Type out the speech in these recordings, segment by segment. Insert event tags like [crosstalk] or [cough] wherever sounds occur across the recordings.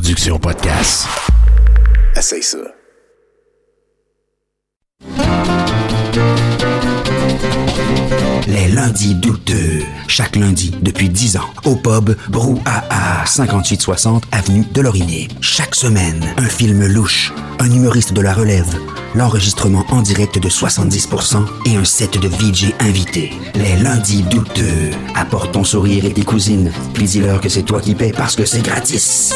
production podcast. Essaye ça. Les lundis douteux. Chaque lundi, depuis 10 ans, au pub Brouhaha, 5860 Avenue de Laurier. Chaque semaine, un film louche, un humoriste de la relève, l'enregistrement en direct de 70% et un set de VJ invités. Les lundis douteux. Apporte ton sourire et tes cousines, puis dis-leur que c'est toi qui paies parce que c'est gratis.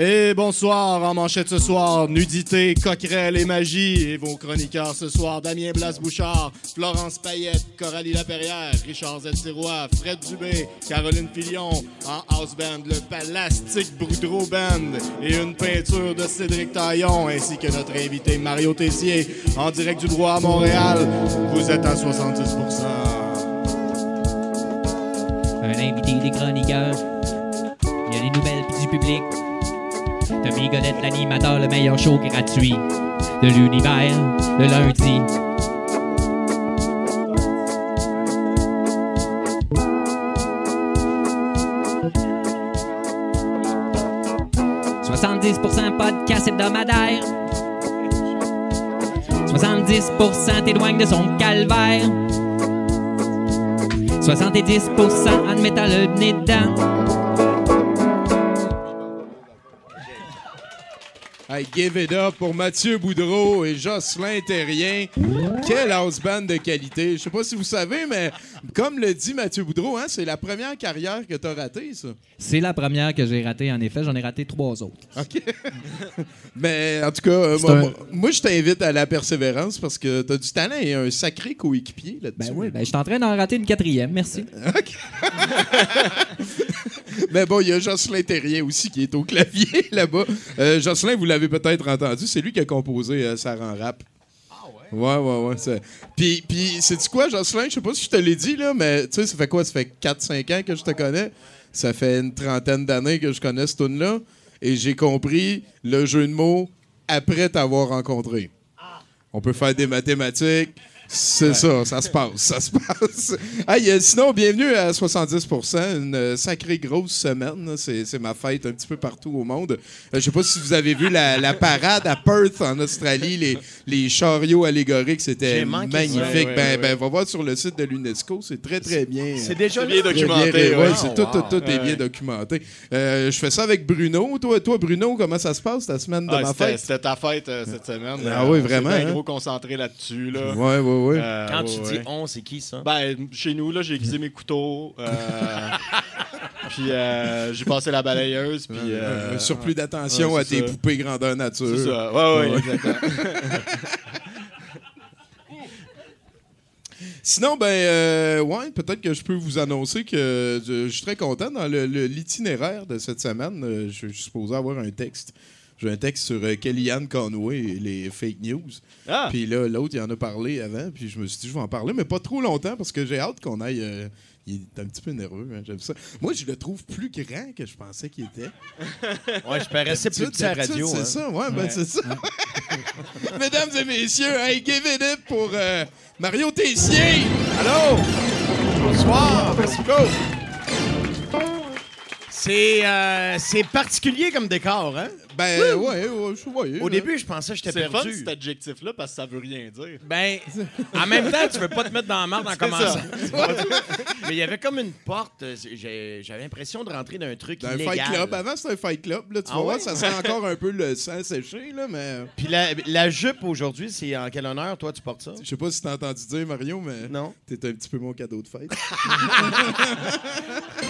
Et bonsoir, en manchette ce soir, nudité, coquerelle et magie. Et vos chroniqueurs ce soir, Damien Blas-Bouchard, Florence Payette, Coralie Laperrière, Richard Zetirois, Fred Dubé, Caroline Filion, en house band, le Palastic Boudreau Band et une peinture de Cédric Taillon, ainsi que notre invité Mario Tessier, en direct du droit à Montréal. Vous êtes à 70% Un invité des chroniqueurs. Il y a des nouvelles du public. Tommy Godette, l'animateur, le meilleur show gratuit de l'univers, le lundi. « 70% podcast hebdomadaire. 70% t'éloigne de son calvaire. 70% en mettant le nez dedans. Hey, give it up pour Mathieu Boudreau et Jocelyn Terrien. Quelle house band de qualité. Je sais pas si vous savez, mais comme le dit Mathieu Boudreau, hein, c'est la première carrière que t'as ratée, ça. C'est la première que j'ai ratée, en effet. J'en ai raté trois autres. OK. [laughs] mais en tout cas, euh, moi, un- moi- moi, je t'invite à la persévérance parce que t'as du talent et un sacré coéquipier là-dessus. Ben oui, ben, je suis en train d'en rater une quatrième. Merci. [laughs] [laughs] Mais bon, il y a Jocelyn Terrien aussi qui est au clavier là-bas. Euh, Jocelyn, vous l'avez peut-être entendu, c'est lui qui a composé euh, Sarah en rap. Ah ouais? Ouais, ouais, Puis, puis c'est-tu quoi, Jocelyn? Je sais pas si je te l'ai dit, là, mais tu sais, ça fait quoi? Ça fait 4-5 ans que je te connais. Ça fait une trentaine d'années que je connais ce tune-là. Et j'ai compris le jeu de mots après t'avoir rencontré. On peut faire des mathématiques. C'est ça, ça se passe, ça se passe. [laughs] Hey, euh, sinon, bienvenue à 70%, une sacrée grosse semaine. C'est c'est ma fête un petit peu partout au monde. Euh, je sais pas si vous avez vu la, la parade à Perth, en Australie, les, les chariots allégoriques, c'était magnifique. Ouais, ouais, ben, ouais. ben, va voir sur le site de l'UNESCO, c'est très, très bien. C'est déjà bien documenté. bien, ouais. ouais, c'est tout, tout, tout est Ouais. bien documenté. Euh, je fais ça avec Bruno. Toi, toi, Bruno, comment ça se passe ta semaine de Ah, ma c'était- fête? C'était ta fête euh, cette semaine. Ah Euh, oui, on vraiment, bien hein? gros concentré là-dessus. Là. Ouais, ouais, Euh, Quand ouais, tu ouais. dis on, c'est qui ça? Ben, chez nous, là, j'ai aiguisé mes couteaux. euh, [laughs] puis euh, j'ai passé la balayeuse. Puis, euh, un surplus d'attention ouais, à tes ça. poupées grandeur nature. C'est ça. Ouais, ouais, exactement. [laughs] Sinon, ben, euh, ouais, peut-être que je peux vous annoncer que je, je suis très content dans le- le- l'itinéraire de cette semaine. je, je suis supposé avoir un texte. J'ai un texte sur euh, Kellyanne Conway et les fake news. Ah! Puis là, l'autre, il en a parlé avant. Puis je me suis dit, je vais en parler, mais pas trop longtemps parce que j'ai hâte qu'on aille. euh, il est un petit peu nerveux, hein, j'aime ça. Moi, je le trouve plus grand que je pensais qu'il était. Ouais, je paraissais plus petit à la radio. C'est hein. ça, ouais, ben c'est ça. [laughs] Mesdames et messieurs, hey, give it up pour euh, Mario Tessier. Allô? Bonsoir. Merci beaucoup. C'est euh, c'est particulier comme décor, hein? Ben, ouais, ouais, je voyais. Au là. début, je pensais que j'étais C'est fun perdu. cet adjectif-là parce que ça veut rien dire. Ben, en même temps, tu veux pas te mettre dans la merde en commençant. [laughs] Mais il y avait comme une porte. euh, J'avais l'impression de rentrer dans un truc Dans un illégal. fight club. Avant, c'était un fight club. Là, tu Ah vas voir, ouais? ça sent encore un peu le [laughs] sang séché, là, mais Puis la, la jupe aujourd'hui, c'est en quel honneur, toi, tu portes ça? je sais pas si t'as entendu dire, Mario, mais Non. t'es un petit peu mon cadeau de fête. [laughs]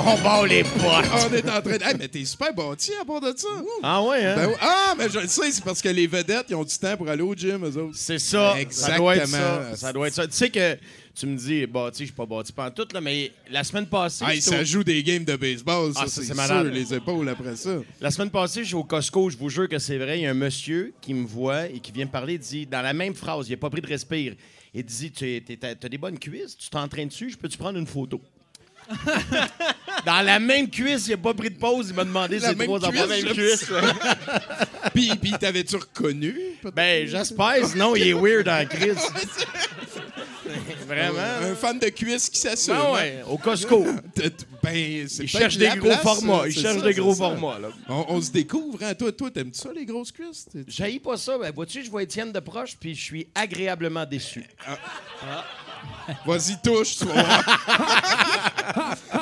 On bat les potes! On est en train de. Hey, mais t'es super bâti à part de ça. Ah ouais, hein? Ben oui. ah, mais je le sais, c'est parce que les vedettes, ils ont du temps pour aller au gym, eux autres. C'est ça. Ça doit être ça. Exactement. Ça doit être ça. Tu sais que tu me dis, bâti, je suis pas bâti pas en tout, là, mais la semaine passée, j'étais ça au- joue des games de baseball, ça, Ah, c'est sûr, les épaules après ça. la semaine passée, je suis au Costco, je vous jure que c'est vrai. Il y a un monsieur qui me voit et qui vient me parler, il dit, dans la même phrase, il n'a pas pris de respire. Il dit, tu as des bonnes cuisses, tu t'entraînes dessus, je peux-tu prendre une photo? [laughs] dans la même cuisse, il n'a pas pris de pause, il m'a demandé La même trois cuisse, affaires. j'aime cuisse. Puis, puis t'avais-tu reconnu? Ben, j'espère, sinon il est weird en crise. [laughs] Vraiment. Un fan de cuisse qui s'assume. Ben ouais, au Costco. [laughs] Ben, peut-être cherchent des la gros place, formats. cherchent ça, des gros ça. formats, là. On, on se découvre, hein? Toi, toi, t'aimes ça, les grosses cuisses? J'haïs pas ça. Ben, vois-tu, je vois Étienne de proche, puis je suis agréablement déçu. Vas-y, touche, tu vas voir.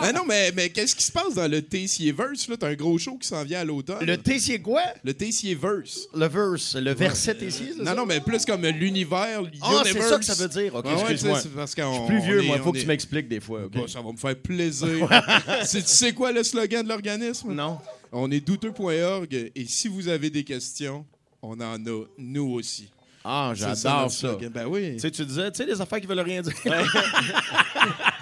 Ben non, mais, mais qu'est-ce qui se passe dans le Tessierverse? là? T'as un gros show qui s'en vient à l'automne. Le Tessier quoi? Le Tessierverse. Le verse, le verset Tessier, ça? Non, non, mais plus comme l'univers, Ah, c'est ça que ça veut dire. OK, ouais, excuse-moi. je suis plus vieux, est- moi. Il faut que est- tu m'expliques des fois, OK? Bon, ça va me faire plaisir. [laughs] C'est- tu sais quoi le slogan de l'organisme? Non. On est douteux.org et si vous avez des questions, on en a, nous aussi. Ah, j'adore ça. Ben oui. Tu sais, tu disais, tu sais, des affaires qui veulent rien dire. [laughs]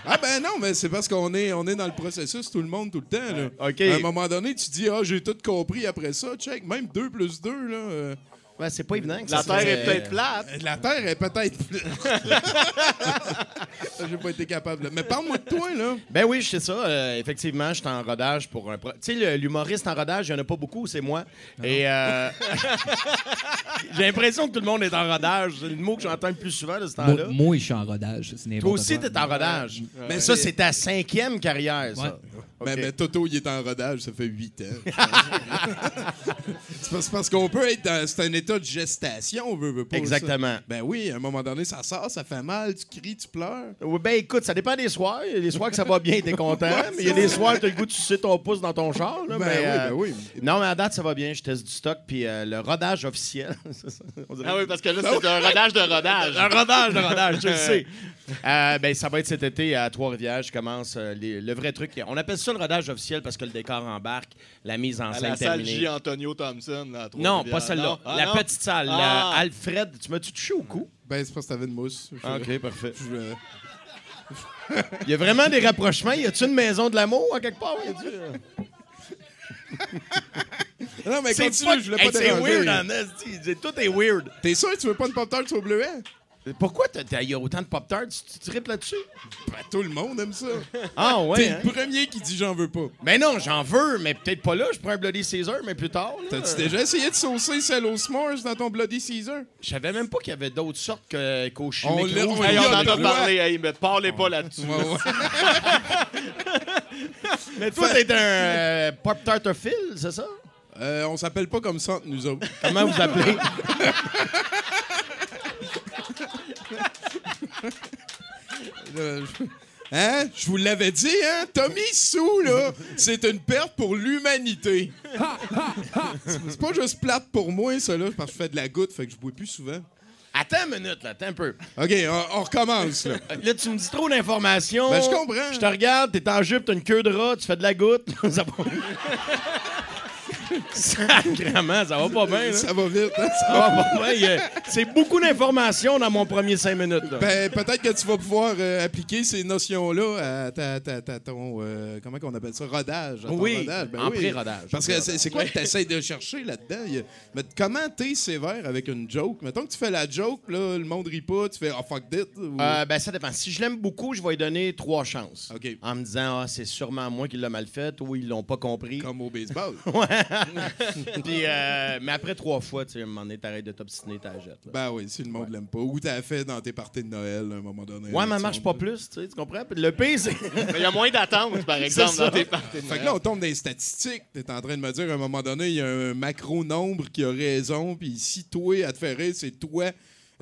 Ah ben non, mais c'est parce qu'on est, on est dans le processus tout le monde, tout le temps. Là. OK. À un moment donné, tu dis, ah, j'ai tout compris après ça. Check, même 2 plus 2, là. Euh, Ouais, c'est pas évident. que La ça Terre est euh, peut-être plate. la Terre est peut-être plus. [laughs] j'ai pas été capable. Mais parle-moi de toi, là. Ben oui, je sais ça. Euh, effectivement, je suis en rodage pour un. pro- Tu sais, le- l'humoriste en rodage, il n'y en a pas beaucoup, c'est moi. Et euh, [laughs] j'ai l'impression que tout le monde est en rodage. C'est le mot que j'entends le plus souvent de ce Moi, temps-là. moi, je suis en rodage. c'est Toi n'importe aussi, quoi. t'es en rodage. Mais ça, c'est- c'est ta cinquième carrière, ça. Ouais. OK. Mais, mais Toto, il est en rodage, ça fait 8 ans. [laughs] c'est parce, qu'on peut être dans. C'est un état de gestation, on veut, veut pas. ça. Exactement. Ben oui, à un moment donné, ça sort, ça fait mal, tu cries, tu pleures. Oui, ben écoute, ça dépend des soirs. Il y a des soirs que ça va bien, t'es content. mais il y a des soirs, t'as le goût de sucer ton pouce dans ton char. Là, Ben mais, oui, euh, ben oui. Non, mais à date, ça va bien. Je teste du stock. Puis euh, le rodage officiel. [laughs] on dirait- Ah oui, parce que là, c'est un rodage de rodage. Un rodage de rodage, je le [laughs] sais. Euh, ben, ça va être cet été à Trois-Rivières. Je commence euh, les- le vrai truc. On appelle ça le rodage officiel parce que le décor embarque, la mise en À scène la salle terminée. J. Antonio Thompson. Là, à Non, pas celle-là. Ah, la non? petite salle. Ah. la Alfred, tu m'as-tu touché au cou? Ben, c'est parce que t'avais une mousse. Je- parfait. je- Il y a vraiment des rapprochements. Y a-tu une maison de l'amour à quelque part? [laughs] Non, mais C'est continue, pas- je voulais Hey, pas C'est déranger. weird en. C'est- Tout est weird. T'es sûr que tu veux pas une pop-tart au bleuet? Pourquoi il y a autant de Pop-Tarts? Tu, tu tripes là-dessus? Ben, tout le monde aime ça. Ah T'es ouais. hein? le premier qui dit j'en veux pas. Ben non, j'en veux, mais peut-être pas là. Je prends un Bloody Caesar, mais plus tard. T'as-tu déjà essayé de saucer celle aux s'mores dans ton Bloody Caesar? Je savais même pas qu'il y avait d'autres sortes que, qu'au On chimique l'a- on Hey, on l'a- en a parlé, hey, mais parlez pas là-dessus. Ouais, ouais. [laughs] Mais toi, t'es un euh, Pop-Tartophile, c'est ça? Euh, on s'appelle pas comme ça nous autres. Comment vous appelez? [laughs] Euh, je- Hein? Je vous l'avais dit, hein? Tommy Sou, là, c'est une perte pour l'humanité. c'est c'est pas juste plate pour moi, ça, là, parce que je fais de la goutte, fait que je bois plus souvent. Attends une minute, là, attends un peu. OK, on, on recommence, là. Là, tu me dis trop d'informations. Ben, je comprends. Je te regarde, t'es en jupe, t'as une queue de rat, tu fais de la goutte. [laughs] ça va... Sacrément, ça va pas bien, là. Ça va vite, hein? Ça va pas bien. A- C'est beaucoup d'informations dans mon premier cinq minutes, là. Ben, peut-être que tu vas pouvoir euh, appliquer ces notions-là à ta, ta- ta- ton. euh, comment qu'on appelle ça? Rodage. à ton Oui, rodage. Ben en oui. pré-rodage. Parce que c'est quoi que tu essaies de chercher là-dedans? Il Mais comment t'es sévère avec une joke? Mettons que tu fais la joke, là, le monde rit pas, tu fais oh fuck ou- Euh, ben, ça dépend. Si je l'aime beaucoup, je vais lui donner trois chances. En me disant, ah, c'est sûrement moi qui l'ai mal fait ou ils l'ont pas compris. Comme au baseball. [laughs] [laughs] Puis, euh, mais après trois fois, tu sais, à un moment donné, t'arrêtes de t'obstiner, t'as jettes. là. ben oui, si le monde l'aime pas. Ou t'as fait dans tes parties de Noël à un moment donné. Ouais, mais marche pas plus, tu sais, tu comprends? Puis le pire, c'est. [laughs] Mais il y a moins d'attente, par [laughs] exemple, dans tes parties de Fait que là, on tombe dans les statistiques. T'es en train de me dire, à un moment donné, il y a un macro-nombre qui a raison, puis si toi, à te faire rire, c'est toi,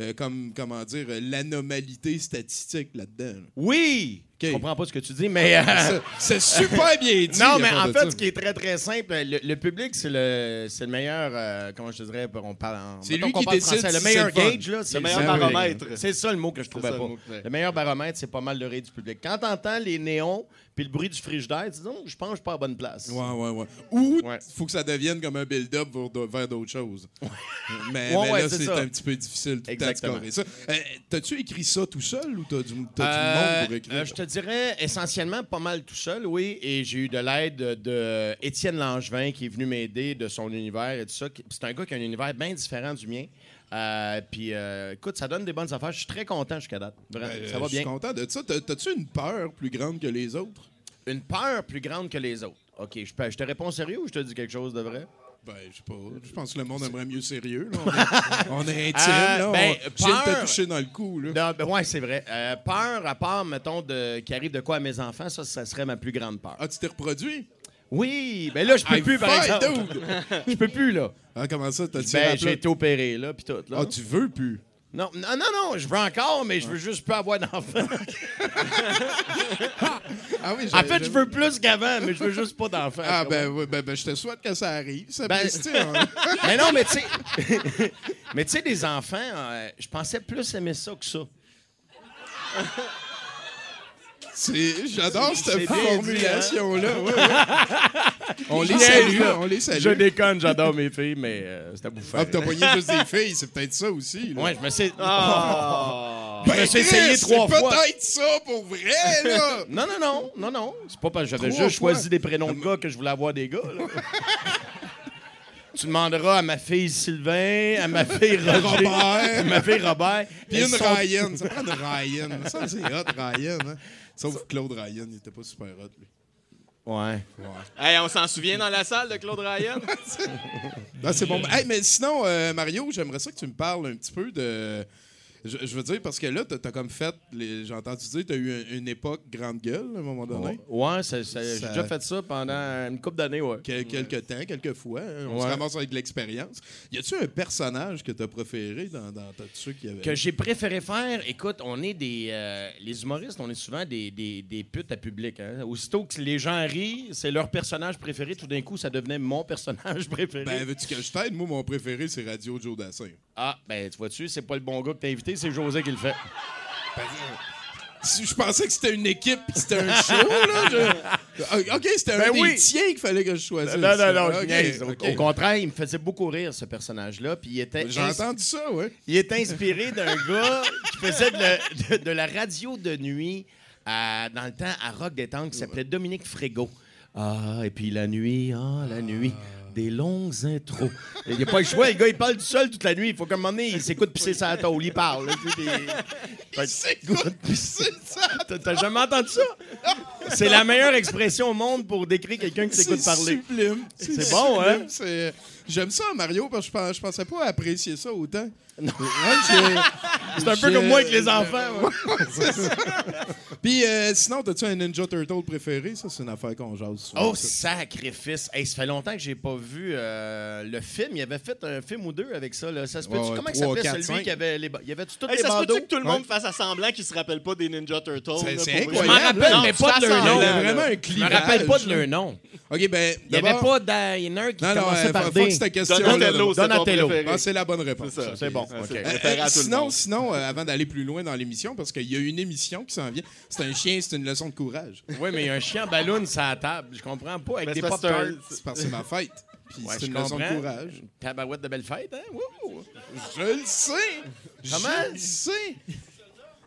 euh, comme, comment dire, euh, l'anomalité statistique là-dedans. là. Oui! OK. Je comprends pas ce que tu dis, mais. euh, C'est- super bien dit. Non, mais en fait, ça. ce qui est très, très simple, le, le public, c'est le, c'est le meilleur. euh, comment je te dirais On parle en. C'est lui qu'on qui parle décide français, Le meilleur gauge, là, c'est Le meilleur baromètre. C'est ça le mot que je trouvais ça, le pas. Le meilleur baromètre, c'est pas mal le rire du public. Quand t'entends les néons puis le bruit du frigidaire, tu dis non, je pense que je suis pas à bonne place. Ouais, ouais, ouais. Ou il Ouais. faut que ça devienne comme un build-up vers, d'autres choses. Mais, Ouais, mais là, c'est un petit peu difficile tout Exactement. ça. Euh, T'as-tu écrit ça tout seul ou t'as du, t'as du Euh, monde pour écrire? euh, je te dirais essentiellement pas mal tout seul, oui. Et j'ai eu de l'aide de, de Étienne Langevin qui est venu m'aider de son univers et tout ça. C'est un gars qui a un univers bien différent du mien. Euh, puis euh, écoute, ça donne des bonnes affaires. Je suis très content jusqu'à date. Vraiment, Euh, ça va Je suis content de ça. T'as- T'as-tu une peur plus grande que les autres? Une peur plus grande que les autres. OK, je, peux- je te réponds sérieux ou je te dis quelque chose de vrai? Ben, je sais pas. Je pense que le monde aimerait mieux sérieux. là. [laughs] On est, on est intime, Euh, là. ben, on, peur- te toucher dans le cou, là. Non, ben ouais, c'est vrai. Euh, peur, à part, mettons, de, qui arrive de quoi à mes enfants, ça, ça serait ma plus grande peur. Ah, tu t'es reproduit? Oui, mais là, je peux plus, par exemple. [laughs] Je peux plus, là. Ah, comment ça? T'as tiré Ben, j'ai été opéré, là, puis tout. Là. Ah, tu veux plus? Non, non, non, non, je veux encore, mais je veux juste pas avoir d'enfants. [laughs] Ah oui, en fait, je veux plus qu'avant, mais je veux juste pas d'enfants. Ah, ben, oui, ben, ben, je te souhaite que ça arrive. Ça Ben- ben, hein. [laughs] Mais non, mais tu sais. mais tu sais, des enfants, euh, je pensais plus aimer ça que ça. C'est- J'adore C'est cette hein? formulation-là. Ouais, ouais. [laughs] On les salue, là. on les Je salue. déconne, j'adore mes filles, mais euh, c'était bouffant. Ah, t'as pogné juste des filles, c'est peut-être ça aussi. Là. Ouais, je me suis. Ah! Ben, [laughs] je me suis Chris, essayé trois c'est fois. peut-être ça pour vrai, là! [laughs] Non, non, non, non, non. C'est pas parce que j'avais juste fois. choisi des prénoms de gars que je voulais avoir des gars. là. tu demanderas à ma fille Sylvain, à ma fille Roger, Robert. à ma fille Robert. Puis une sont- Ryan. Ça prend une Ryan. Ça, c'est hot, Ryan. Hein? Sauf que Claude Ryan, il était pas super hot, lui. Ouais. Hey, on s'en souvient dans la salle de Claude Ryan? [laughs] Ah, c'est bon. Hey, mais sinon, euh, Mario, j'aimerais ça que tu me parles un petit peu de. Je, je veux dire, parce que là, t'as as comme fait. J'ai entendu dire, t'as eu un- une époque grande gueule à un moment donné. Ouais, ça- j'ai déjà fait ça pendant une couple d'années, ouais. Quel- quelques temps, quelques fois. hein. On se ramasse avec de l'expérience. Y a-tu un personnage que t'as préféré dans, dans ceux qui avaient. Que j'ai préféré faire, écoute, on est des. euh, les humoristes, on est souvent des, des, des putes à public. Hein? Aussitôt que les gens rient, c'est leur personnage préféré, tout d'un coup, ça devenait mon personnage [laughs] préféré. Ben, veux-tu que je t'aide? Moi, mon préféré, c'est Radio Joe Dassin. ah, ben, tu vois-tu, c'est pas le bon gars que t'as invité, c'est José qui le fait. Si je pensais que c'était une équipe c'était un show, là. je- Ah, OK, c'était Ben un oui. des tiens qu'il fallait que je choisisse. Non, non, non, niaise. Au- contraire, il me faisait beaucoup rire, ce personnage-là. Puis il était, J'ai ins- entendu ça, ouais. il est inspiré d'un [laughs] gars qui faisait de, la- de- de la radio de nuit à- dans le temps à Rock Détente qui s'appelait Dominique Frégo. Ah, et puis la nuit, ah, la nuit. Des longues intros. Il n'y a pas le choix, le gars, il parle tout seul toute la nuit. Il faut qu'à un moment donné, il s'écoute pisser sa tôle, il parle. que- s'écoute pisser sa T'as- T'as jamais entendu ça? C'est la meilleure expression au monde pour décrire quelqu'un qui s'écoute C'est parler. sublime. C'est bon, hein? sublime. C'est- J'aime ça, Mario, parce que je, pens- je pensais pas apprécier ça autant. Non. [laughs] C'est un peu comme moi avec les enfants. ouais. Puis euh, sinon, t'as-tu un Ninja Turtle préféré? Ça, c'est une affaire qu'on jase souvent. Oh, ça. sacrifice! Hey, ça fait longtemps que j'ai pas vu euh, le film. Il avait fait un film ou deux avec ça. Là. Ça se Ouais, Comment il s'appelait celui qui avait les... Il y avait tous Hey, les ça se bandeaux? peut que tout le monde Ouais. fasse à semblant qu'il se rappelle pas des Ninja Turtles? C'est-? Je m'en incroyable. rappelle, Non, mais tu pas de leur nom. Il y vraiment un Je me rappelle pas de leur nom. OK, ben, Il y avait pas d'Ainer qui Non, non, commençait euh, par D. cette question. Donatello, c'est Donatello. Ah, c'est la bonne réponse. C'est ça. C'est bon. C'est Euh, à euh, sinon, sinon euh, avant d'aller plus loin dans l'émission, parce qu'il y a une émission qui s'en vient, c'est un chien, c'est une leçon de courage. Oui, mais un chien ballon sur la table. Je comprends pas. Avec Mais des pop-tarts. c'est parce que c'est ma fête. Puis Ouais, c'est une leçon de courage. Tabarouette de belle fête, hein? Je le sais! Comment? Je le sais!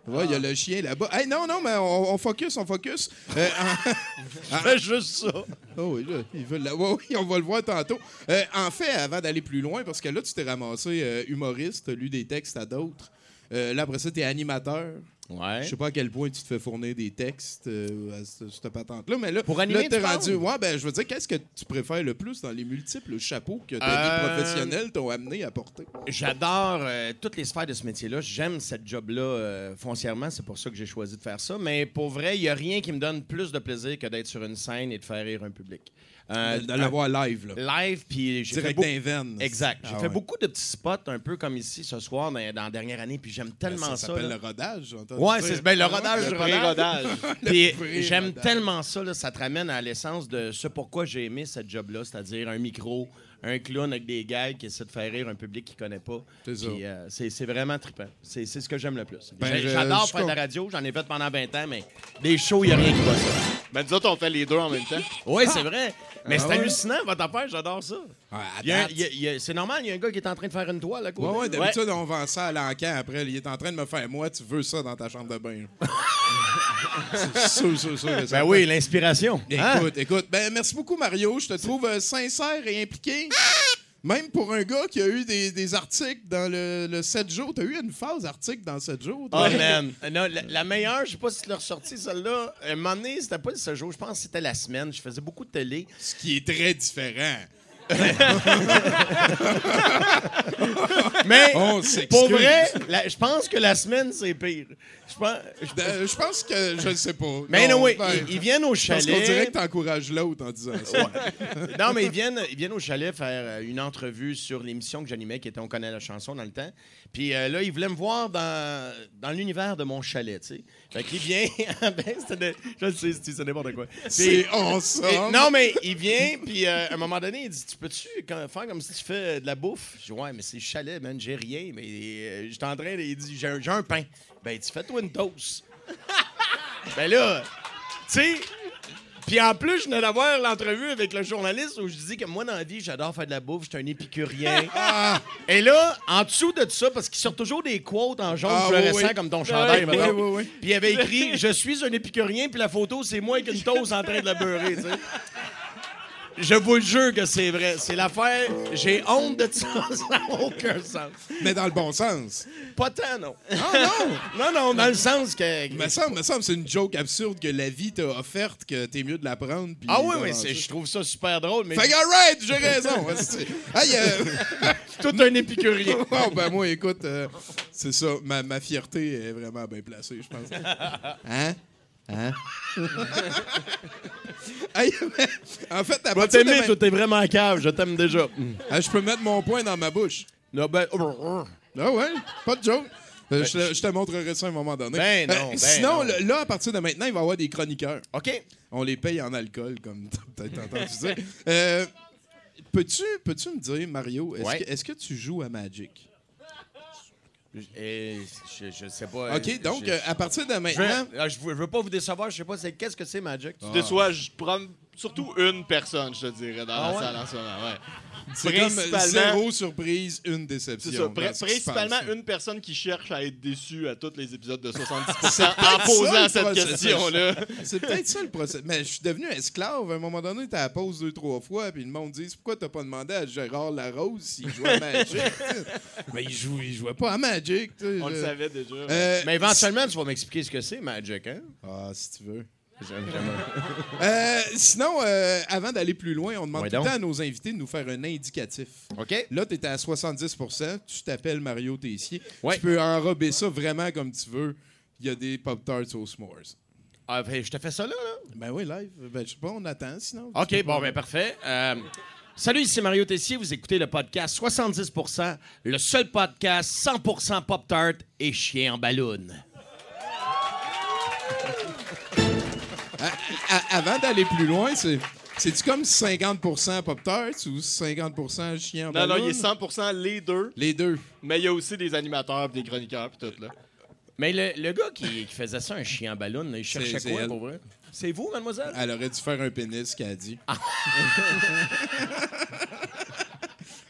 Ouais, il y a le chien là-bas. Hey, non, non, mais on, on focus, on focus. Euh, [laughs] en- Fais juste ça. Oh oui, là, ils veulent la- ouais, oui, on va le voir tantôt. Euh, en fait, avant d'aller plus loin, parce que là, tu t'es ramassé euh, humoriste, lu des textes à d'autres. Euh, là, après ça, t'es animateur. Ouais. Je sais pas à quel point tu te fais fournir des textes euh, à cette, cette patente-là, mais là, Pour animer, là, t'es tu rendu. Ouais, ben, je veux dire, qu'est-ce que tu préfères le plus dans les multiples chapeaux que ta Euh, vie professionnelle t'ont amené à porter? J'adore euh, toutes les sphères de ce métier-là. J'aime cette job-là euh, foncièrement. C'est pour ça que j'ai choisi de faire ça. Mais pour vrai, il n'y a rien qui me donne plus de plaisir que d'être sur une scène et de faire rire un public. Euh, de l'avoir live, là. live, puis j'ai fait Direct beaucoup... d'un veine. Exact. J'ai Ah fait ouais. beaucoup de petits spots, un peu comme ici ce soir, dans, dans la dernière année, puis j'aime Ben, tellement ça ça. s'appelle le rodage, Ouais, c'est ben, le rodage le du pré-rodage. [laughs] Puis j'aime tellement ça, là, ça te ramène à l'essence de ce pourquoi j'ai aimé cette job-là, c'est-à-dire un micro, un clown avec des gags qui essaie de faire rire un public qui connaît pas. C'est ça. Euh, c'est vraiment trippant. C'est ce que j'aime le plus. Ben, J'adore faire de la radio, j'en ai fait pendant 20 ans, mais des shows, il n'y a rien qui va ça. Ben, nous autres, on fait les deux en même temps. Oui, c'est vrai. Mais Ah c'est ouais? hallucinant, votre affaire, j'adore ça. Ouais, à Il y a un- date. il y a- il y a- C'est normal, il y a un gars qui est en train de faire une toile à côté. Ouais, ouais, d'habitude, on vend ça à l'encan après. Il est en train de me faire, moi, tu veux ça dans ta chambre de bain. [laughs] c'est sûr, sûr, sûr. Ben oui, l'inspiration. Hein? Écoute, écoute. Ben, merci beaucoup, Mario. Je te trouve euh, sincère et impliqué. Même pour un gars qui a eu des, des articles dans le, le 7 jours. T'as eu une phase article dans 7 jours? toi? Oh man. Non, la, la meilleure, je sais pas si tu l'as ressorti celle-là. Un moment donné, c'était pas le seul jour, je pense que c'était la semaine. Je faisais beaucoup de télé. Ce qui est très différent. [laughs] Mais On pour vrai, la- je pense que la semaine, c'est pire. Je pense, je- Euh, je pense que je ne sais pas. mais Non, non, oui, ben, ils, ils viennent au Parce chalet. qu'on dirait que t'encourages l'autre en disant ça. non, mais ils viennent, ils viennent au chalet faire euh, une entrevue sur l'émission que j'animais, qui était On connaît la chanson dans le temps. Puis euh, là, ils voulaient me voir dans, dans l'univers de mon chalet, tu sais. Fait qu'il vient. [laughs] ben, c'était de- je le sais, c'est n'importe quoi. C'est [laughs] ensemble. non, mais il vient, puis euh, à un moment donné, il dit Tu peux-tu faire comme si tu fais de la bouffe Je dis Ouais, mais c'est chalet, man, j'ai rien. Mais euh, j'étais en train. Il dit J'ai un, j'ai un pain. Ben, dit Fais-toi une toast. ben là, tu sais. Puis en plus, je venais d'avoir l'entrevue avec le journaliste où je dis que moi, dans la vie, j'adore faire de la bouffe, j'étais un épicurien. [laughs] Et là, en dessous de tout ça, parce qu'il sort toujours des quotes en jaune Ah, fluorescent oui, oui. comme ton chandail, oui, oui, oui. Puis il avait écrit Je suis un épicurien, puis la photo, c'est moi avec une toast en train de la beurrer, tu sais. Je vous le jure que c'est vrai. C'est l'affaire. J'ai honte de ça. [laughs] Ça n'a aucun sens. Mais dans le bon sens. Pas tant, non. Ah non! [laughs] Non, non, dans le sens que. Me semble, me semble c'est une joke absurde que la vie t'a offerte, que t'es mieux de la prendre. puis Ah oui, c'est- je trouve ça super drôle. Mais Fait que, alright, j'ai raison. [laughs] hostie. Hey, euh, tout un épicurien. oh, ben moi, écoute, euh, c'est ça. Ma, ma fierté est vraiment bien placée, je pense. Hein? Hein? [laughs] Hey, mais, en fait, à partir de ma- toi, t'es vraiment cave. Je t'aime déjà. Ah, je peux mettre mon poing dans ma bouche. Non, ben. Ah ouais, pas de joke? Euh, je, te, je te montrerai ça à un moment donné. Ben non, ben sinon, non. le- là, à partir de maintenant, il va y avoir des chroniqueurs. OK. On les paye en alcool, comme [laughs] t'as peut-être entendu dire. Euh, peux-tu, peux-tu me dire, Mario, est-ce, Ouais. que, est-ce que tu joues à Magic? Et je, je sais pas. OK, donc, je, euh, à partir de maintenant... ah, je veux- je veux pas vous décevoir. Je sais pas c'est qu'est-ce que c'est Magic? Tu déçois, je prends surtout une personne, je te dirais, dans Ah la salle en ce moment. Ouais. C'est comme zéro surprise, une déception. Ça. principalement une personne qui cherche à être déçue à tous les épisodes de 70% C'est en peut-être posant cette question-là. [laughs] C'est peut-être ça le procès. Mais je suis devenu esclave. À un moment donné, t'as la pause deux, trois fois, puis le monde dit Pourquoi t'as pas demandé à Gérard Larose s'il jouait à Magic [laughs] Mais il, joue, il jouait pas à Magic. tu On je- le savait déjà. Euh, Mais éventuellement, tu vas m'expliquer ce que c'est Magic, hein? Ah, si tu veux. J'aime. [laughs] Euh, sinon, euh, avant d'aller plus loin, on demande tout le temps à nos invités de nous faire un indicatif. OK? Là, tu es à 70% tu t'appelles Mario Tessier. Tu peux enrober ça vraiment comme tu veux. Il y a des Pop-Tarts aux s'mores. Ah, ben, je te fais ça là, là? Ben oui, live. Ben, je sais pas, on attend sinon. OK, bon, ben parfait. Euh, salut, ici Mario Tessier. Vous écoutez le podcast 70% le seul podcast 100% Pop-Tart et chien en ballon. À- avant d'aller plus loin, c'est. C'est-tu comme 50 Pop-Tarts ou 50% chien en non, non, il est 100% les deux, Les deux. mais il y a aussi des animateurs, puis des chroniqueurs, puis tout. là. Mais le, le gars qui, qui faisait ça, un chien en ballon, il cherchait quoi elle. pour vrai? C'est vous, mademoiselle? Elle aurait dû faire un pénis, qu'elle a dit.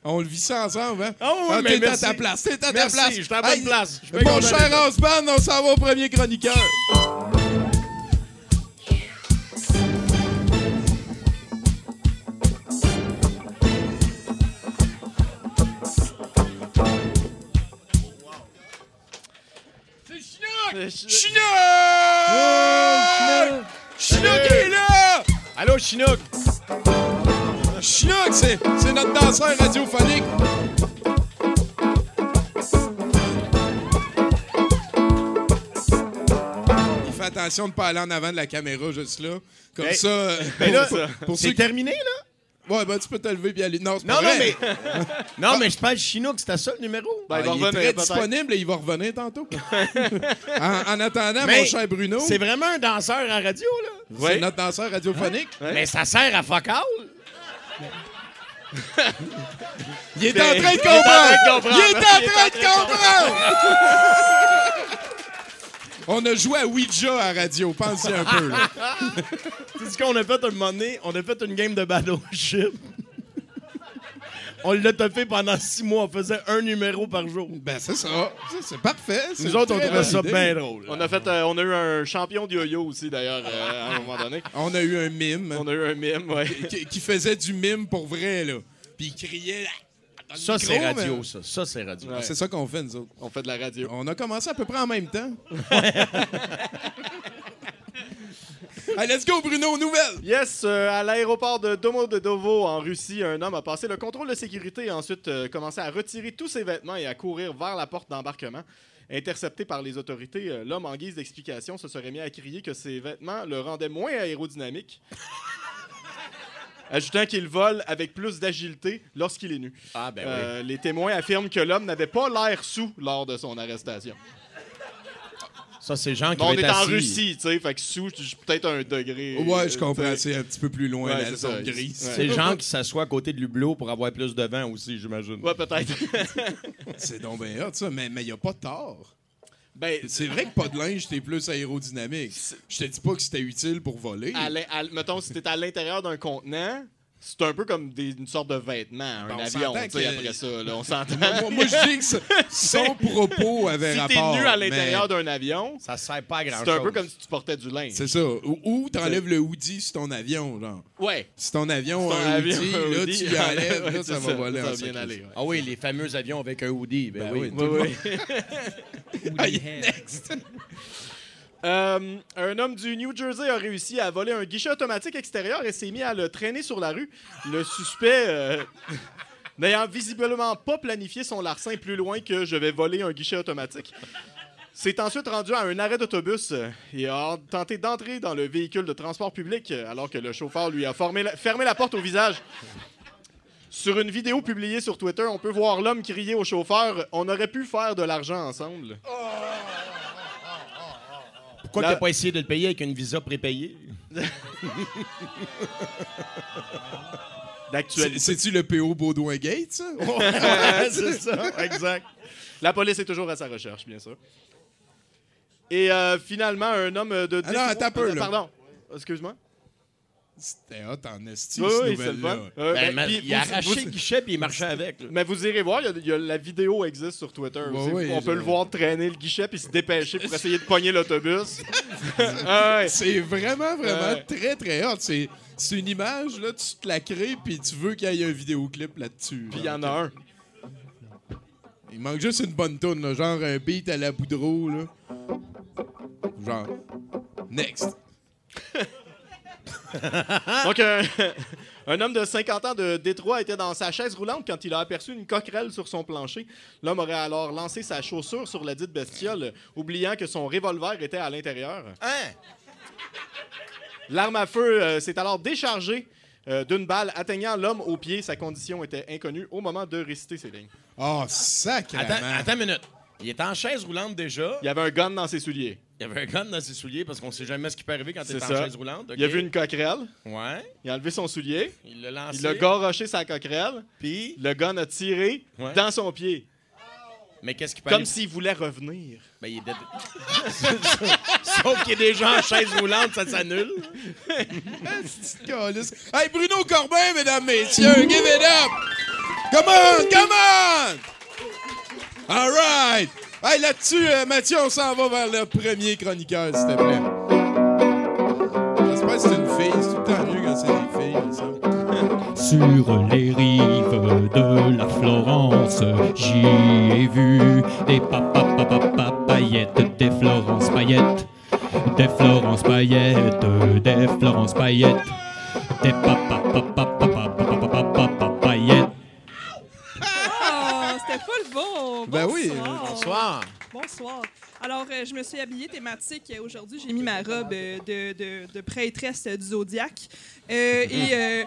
On le vit ça ensemble, hein? Ah oui, mais t'es à ta place, t'es à ta Merci, place. je suis à la bonne Hey, place. Mon cher Osban, on s'en va au premier chroniqueur. Allô, Chinook? Chinook, c'est c'est notre danseur radiophonique. Il fait attention de ne pas aller en avant de la caméra juste là. Comme Hey, ça. Ben là, [laughs] pour, pour ceux c'est qui... terminé, là? Ouais, ben tu peux te lever et aller. Non, c'est Non, pas non, vrai. mais. [laughs] non, mais je parle Chinook, c'était ça le numéro? Ben, Ah, il va il est revenir, très peut-être. disponible et il va revenir tantôt. [laughs] en, en attendant, Mais mon cher Bruno, C'est vraiment un danseur à radio, là? C'est notre danseur radiophonique. Mais ça sert à focal. Il est Ben, en train de il est en train de comprendre! Il est en train de comprendre! On a joué à Ouija à radio, pensez un peu. C'est [laughs] ce qu'on a fait un moment donné? On a fait une game de battleship. On l'a topé pendant six mois. On faisait un numéro par jour. Ben c'est ça. C'est parfait. C'est Nous autres, on trouvait ça bien drôle. On a, fait, euh, on a eu un champion de yo-yo aussi, d'ailleurs, euh, à un moment donné. On a eu un mime On a eu un mime, ouais. qui, qui faisait du mime pour vrai, là. Puis il criait. dans Ça, micro, c'est radio, mais- ça. Ça, c'est radio. Ouais. C'est ça qu'on fait, nous autres. On fait de la radio. On a commencé à peu près en même temps. [laughs] Allez, let's go, Bruno, nouvelle! Yes, euh, à l'aéroport de Domodedovo en Russie, un homme a passé le contrôle de sécurité et ensuite euh, commencé à retirer tous ses vêtements et à courir vers la porte d'embarquement. Intercepté par les autorités, euh, l'homme, en guise d'explication, se serait mis à crier que ses vêtements le rendaient moins aérodynamique, [laughs] ajoutant qu'il vole avec plus d'agilité lorsqu'il est nu. Ah, ben oui. Les témoins affirment que l'homme n'avait pas l'air sous lors de son arrestation. Ça, c'est gens qui on est en assis. Russie, tu sais, fait que sous, je suis peut-être un degré. Ouais, je comprends, c'est un petit peu plus loin, Ouais, la c'est zone ça. grise. C'est gens qui s'assoient à côté de l'hublot pour avoir plus de vent aussi, j'imagine. Ouais, peut-être. [laughs] C'est donc bien hot, ça, mais il n'y a pas de tort. ben, C'est vrai que pas de linge, t'es plus aérodynamique. Je te dis pas que c'était utile pour voler. à l'in- à- mettons, si t'es à l'intérieur d'un contenant, c'est un peu comme des- une sorte de vêtement, un Ben, on avion, s'entend tu sais, après ça. Là, on [laughs] s'entend. Moi, je dis que son [laughs] propos avait si t'es rapport. nu à l'intérieur d'un avion, Ça sert pas à grand-chose. c'est un peu comme si tu portais du linge. C'est ça. Ou, ou t'enlèves le hoodie sur ton avion, genre. Ouais. Si ton avion a un hoodie, là, hoodie. tu l'enlèves, [laughs] Ouais, là, ça va voler Ça va bien aller. ouais. Ah oui, les fameux avions avec un hoodie. Ben, Ben oui. oui. Oui, oui. Ah, next. Euh, un homme du New Jersey a réussi à voler un guichet automatique extérieur et s'est mis à le traîner sur la rue. Le suspect, euh, [laughs] n'ayant visiblement pas planifié son larcin plus loin que je vais voler un guichet automatique, s'est ensuite rendu à un arrêt d'autobus euh, et a tenté d'entrer dans le véhicule de transport public alors que le chauffeur lui a fermé la porte au visage. Sur une vidéo publiée sur Twitter, on peut voir l'homme crier au chauffeur On aurait pu faire de l'argent ensemble. Pourquoi t'as pas essayé de le payer avec une visa prépayée? D'actualité. C'est-tu le PO Baudouin Gate, ça? [laughs] c'est ça, exact. La police est toujours à sa recherche, bien sûr. Et euh, finalement, un homme de... Ah non, attends un peu, là. Pardon. Excuse-moi. C'était hot en esti, Oui, cette nouvelle-là. Euh, Ben, ben, il a arraché vous- le guichet puis il marchait avec. là. Mais vous irez voir, il y a- il y a- la vidéo existe sur Twitter Ouais, aussi. ouais, On peut le voir traîner le guichet puis se dépêcher pour essayer de pogner l'autobus. [laughs] Ah. C'est vraiment, vraiment Ouais. très, très hot. C'est c'est une image, là, tu te la crées, puis tu veux qu'il y ait un vidéoclip là-dessus. Puis il y en a un. Il manque juste une bonne toune, là, genre un beat à la Boudreau, là. Genre. Next. [laughs] Donc, un, [laughs] un homme de 50 ans de Détroit était dans sa chaise roulante quand il a aperçu une coquerelle sur son plancher. L'homme aurait alors lancé sa chaussure sur la dite bestiole, oubliant que son revolver était à l'intérieur. Hein? L'arme à feu euh, s'est alors déchargée euh, d'une balle atteignant l'homme au pied. Sa condition était inconnue au moment de réciter ses lignes. Oh, sacrément. Attends, attends une minute. Il était en chaise roulante déjà. Il y avait un gun dans ses souliers. Il y avait un gun dans ses souliers parce qu'on sait jamais ce qui peut arriver quand t'es en ça. chaise roulante. Il a vu une coquerelle. Ouais. Il a enlevé son soulier. Il l'a lancé. Il a goroché sa coquerelle. Puis. Le gun a tiré Ouais. dans son pied. Mais qu'est-ce qui peut Comme s'il voulait revenir. Ben, il est dead. [laughs] Sauf qu'il est déjà en chaise roulante, ça s'annule. [laughs] Hey, Bruno Corbin, mesdames, messieurs, give it up! Come on, come on! All right! Hey, là-dessus, Mathieu, on s'en va vers le premier chroniqueur, s'il te plaît. J'espère que c'est une fille. C'est tout le temps mieux quand c'est des filles, il me semble. Sur les rives de la Florence, j'y ai vu des papayettes, des Florence paillettes, des Florence paillettes, des Florence paillettes, des papa c'était full beau! Ben oui, Bonsoir. Bonsoir. Alors, euh, je me suis habillée thématique euh, aujourd'hui. J'ai mis ma robe euh, de, de- de prêtresse du zodiaque Euh, et,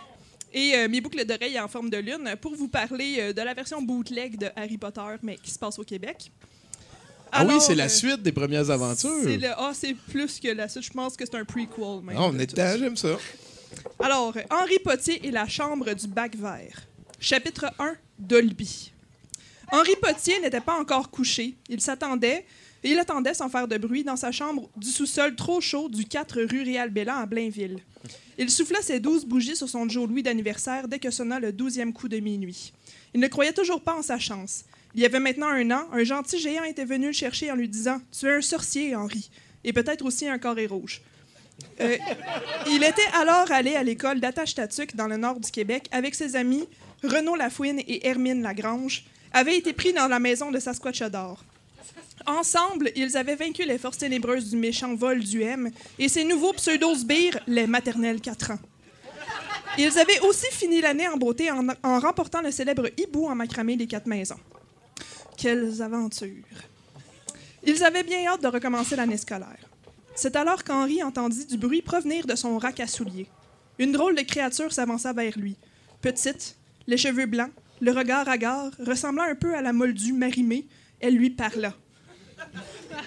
[laughs] et euh, mes boucles d'oreilles en forme de lune pour vous parler euh, de la version bootleg de Harry Potter, mais qui se passe au Québec. Ah oui, c'est la euh, suite des premières aventures. C'est ah, c'est plus que la suite. Je pense que c'est un prequel. Même, Ah, on est j'aime ça. Alors, Henri Potier et la chambre du bac vert. Chapitre 1, Dolby. Henri Potier n'était pas encore couché. Il s'attendait, et il attendait sans faire de bruit dans sa chambre du sous-sol trop chaud du 4 rue Réal-Bélan à Blainville. Il souffla ses douze bougies sur son Joe Louis d'anniversaire dès que sonna le douzième coup de minuit. Il ne croyait toujours pas en sa chance. Il y avait maintenant un an, un gentil géant était venu le chercher en lui disant « Tu es un sorcier, Henri, et peut-être aussi un carré rouge. Euh, il était alors allé à l'école d'Attache-Tatuc dans le nord du Québec avec ses amis Renaud Lafouine et Hermine Lagrange, avait été pris dans la maison de Sasquatchador. Ensemble, ils avaient vaincu les forces ténébreuses du méchant vol du M et ses nouveaux pseudo-sbires, les maternelles 4 ans. Ils avaient aussi fini l'année en beauté en, remportant le célèbre hibou en macramé des quatre maisons. Quelles aventures! Ils avaient bien hâte de recommencer l'année scolaire. C'est alors qu'Henri entendit du bruit provenir de son rack à souliers. Une drôle de créature s'avança vers lui. Petite, les cheveux blancs, le regard hagard, ressemblant un peu à la moldue Marimée, elle lui parla.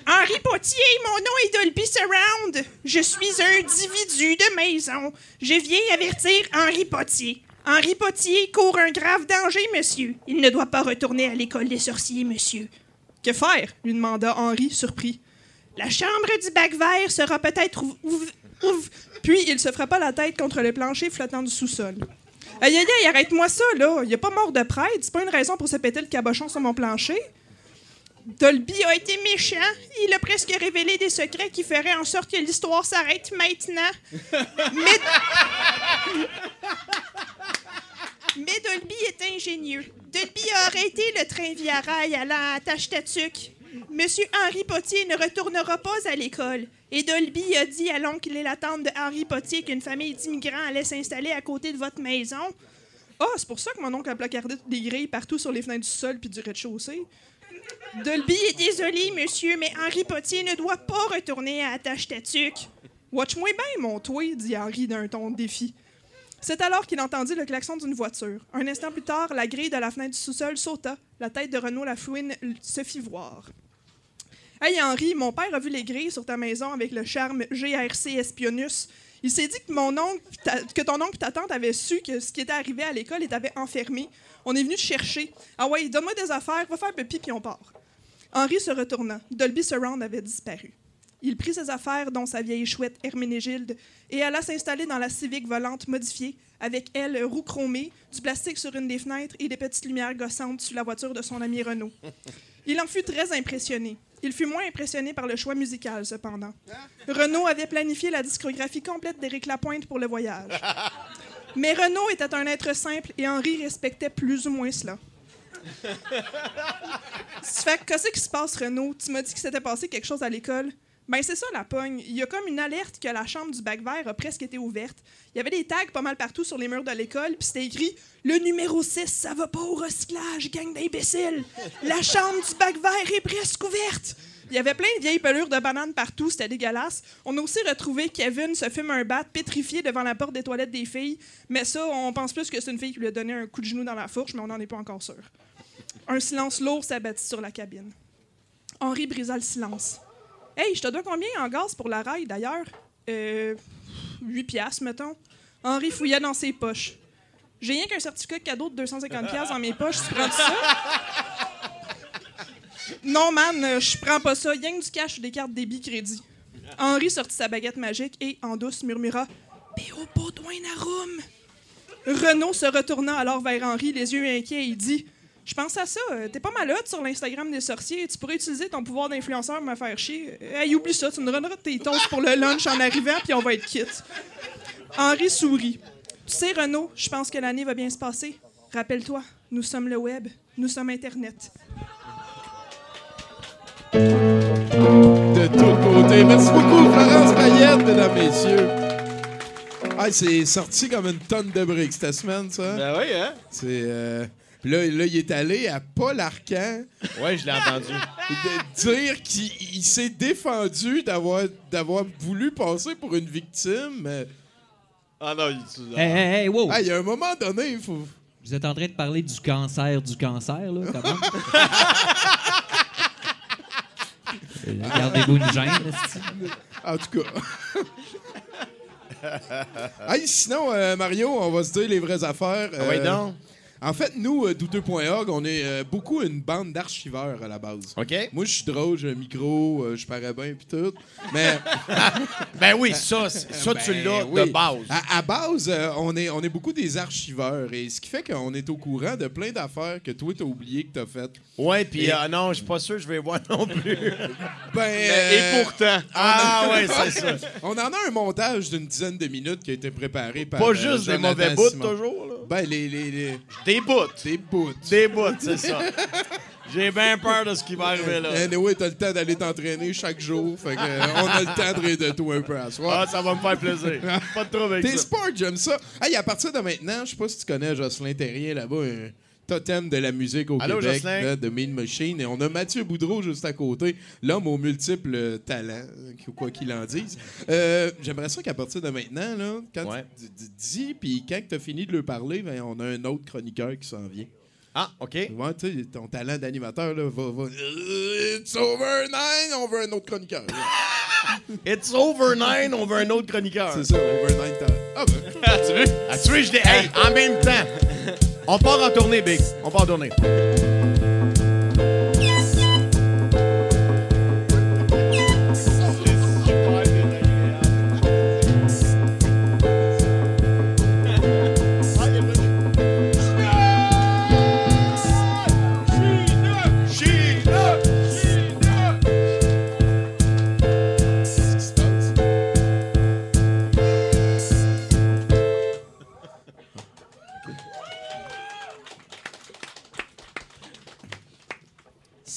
Henri Potier, mon nom est Dolby Surround. Je suis un individu de maison. Je viens avertir Henri Potier. Henri Potier court un grave danger, monsieur. Il ne doit pas retourner à l'école des sorciers, monsieur. Que faire? lui demanda Henri, surpris. La chambre du bac vert sera peut-être Puis il se frappa la tête contre le plancher flottant du sous-sol. Aïe aïe aïe, arrête-moi ça, là. Il a pas mort de prêtre. C'est pas une raison pour se péter le cabochon sur mon plancher. Dolby a été méchant. Il a presque révélé des secrets qui feraient en sorte que l'histoire s'arrête maintenant. Mais... [laughs] Dolby est ingénieux. Dolby a arrêté le train via rail à Tachtatuk. Monsieur Henri Potier ne retournera pas à l'école. Et Dolby a dit à l'oncle et la tante de Henri Potier qu'une famille d'immigrants allait s'installer à côté de votre maison. Ah, c'est pour ça que mon oncle a placardé des grilles partout sur les fenêtres du sol puis du rez-de-chaussée. Dolby est désolé, monsieur, mais Henri Potier ne doit pas retourner à Tachtatuk. Watch-moi bien, mon toit, dit Henri d'un ton de défi. C'est alors qu'il entendit le klaxon d'une voiture. Un instant plus tard, la grille de la fenêtre du sous-sol sauta. La tête de Renaud Lafouine se fit voir. Hey Henri, mon père a vu les grilles sur ta maison avec le charme GRC Espionus. Il s'est dit que ton oncle et ta tante avaient su que ce qui était arrivé à l'école et t'avait enfermé. On est venu te chercher. Ah ouais, donne-moi des affaires, va faire pipi puis on part. Henri se retourna. Dolby Surround avait disparu. Il prit ses affaires, dont sa vieille chouette Herménégilde, et alla s'installer dans la Civic volante modifiée, avec elle roue chromée, du plastique sur une des fenêtres et des petites lumières gossantes sur la voiture de son ami Renaud. Il en fut très impressionné. Il fut moins impressionné par le choix musical, cependant. Renaud avait planifié la discographie complète d'Éric Lapointe pour le voyage. Mais Renaud était un être simple et Henri respectait plus ou moins cela. [laughs] Fait que qu'est-ce qui se passe, Renaud? Tu m'as dit qu'il s'était passé quelque chose à l'école. Ben, c'est ça la pogne. Il y a comme une alerte que la chambre du bac vert a presque été ouverte. Il y avait des tags pas mal partout sur les murs de l'école, puis c'était écrit Le numéro 6, ça va pas au recyclage, gang d'imbéciles. La chambre du bac vert est presque ouverte. Il y avait plein de vieilles pelures de bananes partout, c'était dégueulasse. On a aussi retrouvé Kevin se fume un bat pétrifié devant la porte des toilettes des filles, mais ça, on pense plus que c'est une fille qui lui a donné un coup de genou dans la fourche, mais on n'en est pas encore sûr. Un silence lourd s'abattit sur la cabine. Henri brisa le silence. Hey, je te dois combien en gaz pour la rail d'ailleurs? Euh. 8 piastres, mettons. Henri fouilla dans ses poches. J'ai rien qu'un certificat de cadeau de 250 piastres dans mes poches, tu prends ça? Non, man, euh, je prends pas ça. Rien que du cash ou des cartes débit crédit. Henri sortit sa baguette magique et, en douce, murmura P.O. Baudouin Arum. Renaud se retourna alors vers Henri, les yeux inquiets, et il dit Je pense à ça. euh, T'es pas malade sur l'Instagram des sorciers. Tu pourrais utiliser ton pouvoir d'influenceur pour me faire chier. Euh, Hey, oublie ça. Tu me donneras tes toasts pour le lunch en arrivant, puis on va être quitte. Henri sourit. Tu sais, Renaud, je pense que l'année va bien se passer. Rappelle-toi, nous sommes le web, nous sommes Internet. de toute beauté. Merci beaucoup, Florence Payette, mesdames, messieurs. Ah, c'est sorti comme une tonne de briques cette semaine, ça. Ben oui, hein? C'est. euh, puis Là, là, il est allé à Paul Arcan Ouais, je l'ai entendu. de dire qu'il il s'est défendu d'avoir d'avoir voulu passer pour une victime. Ah non, il Hey, hey, hey, wow! Ah, il y a un moment donné, il faut. Vous êtes en train de parler du cancer du cancer, là, comment? Euh, [laughs] Gardez-vous une gêne. En tout cas. [laughs] hey, sinon, euh, Mario, on va se dire les vraies affaires. Ah ouais, Euh, donc. En fait, nous, euh, douteux.org, on est euh, beaucoup une bande d'archiveurs à la base. OK? Moi, je suis drôle, j'ai un micro, euh, je parais bien puis tout. Mais [laughs] Ben oui, ça, c'est- ça tu Ben l'as oui. de base. à, à base, euh, on, est, on est beaucoup des archiveurs. Et ce qui fait qu'on est au courant de plein d'affaires que toi, t'as oublié que t'as faites. Ouais, puis Et- euh, non, je suis pas sûr que je vais voir non plus. [laughs] Ben, Et pourtant. Ah ouais, c'est ça. [laughs] On en a un montage d'une dizaine de minutes qui a été préparé par. Pas euh, juste des Jonathan mauvais bouts Simon. toujours, là. Ben, les, les, les- Des bouts. des bouts. Des bouts, c'est ça. J'ai bien peur de ce qui va arriver là. Anyway, t'as le temps d'aller t'entraîner chaque jour. Fait que, euh, on a le temps de rire de tout un peu à soir. Ah, ça va me faire plaisir. Pas de trouble avec T'es sport, j'aime ça. Hey, à partir de maintenant, je sais pas si tu connais Jocelyn Terrien là-bas, totem de la musique au Allô, Québec, là, de Mean Machine. Et on a Mathieu Boudreau juste à côté, l'homme aux multiples talents, quoi qu'il en dise. Euh, J'aimerais ça qu'à partir de maintenant, là, quand Ouais. tu dis, puis quand tu as fini de lui parler, ben, on a un autre chroniqueur qui s'en vient. Ah, OK. Ouais, tu ton talent d'animateur, là, va, va. Euh, It's over nine, on veut un autre chroniqueur. [laughs] It's over nine, on veut un autre chroniqueur. C'est ça, over nine. Ah, ben. [laughs] tu veux? Ah, tu veux, je dis, hey, en même temps. On part en tournée, Big. On part en tournée.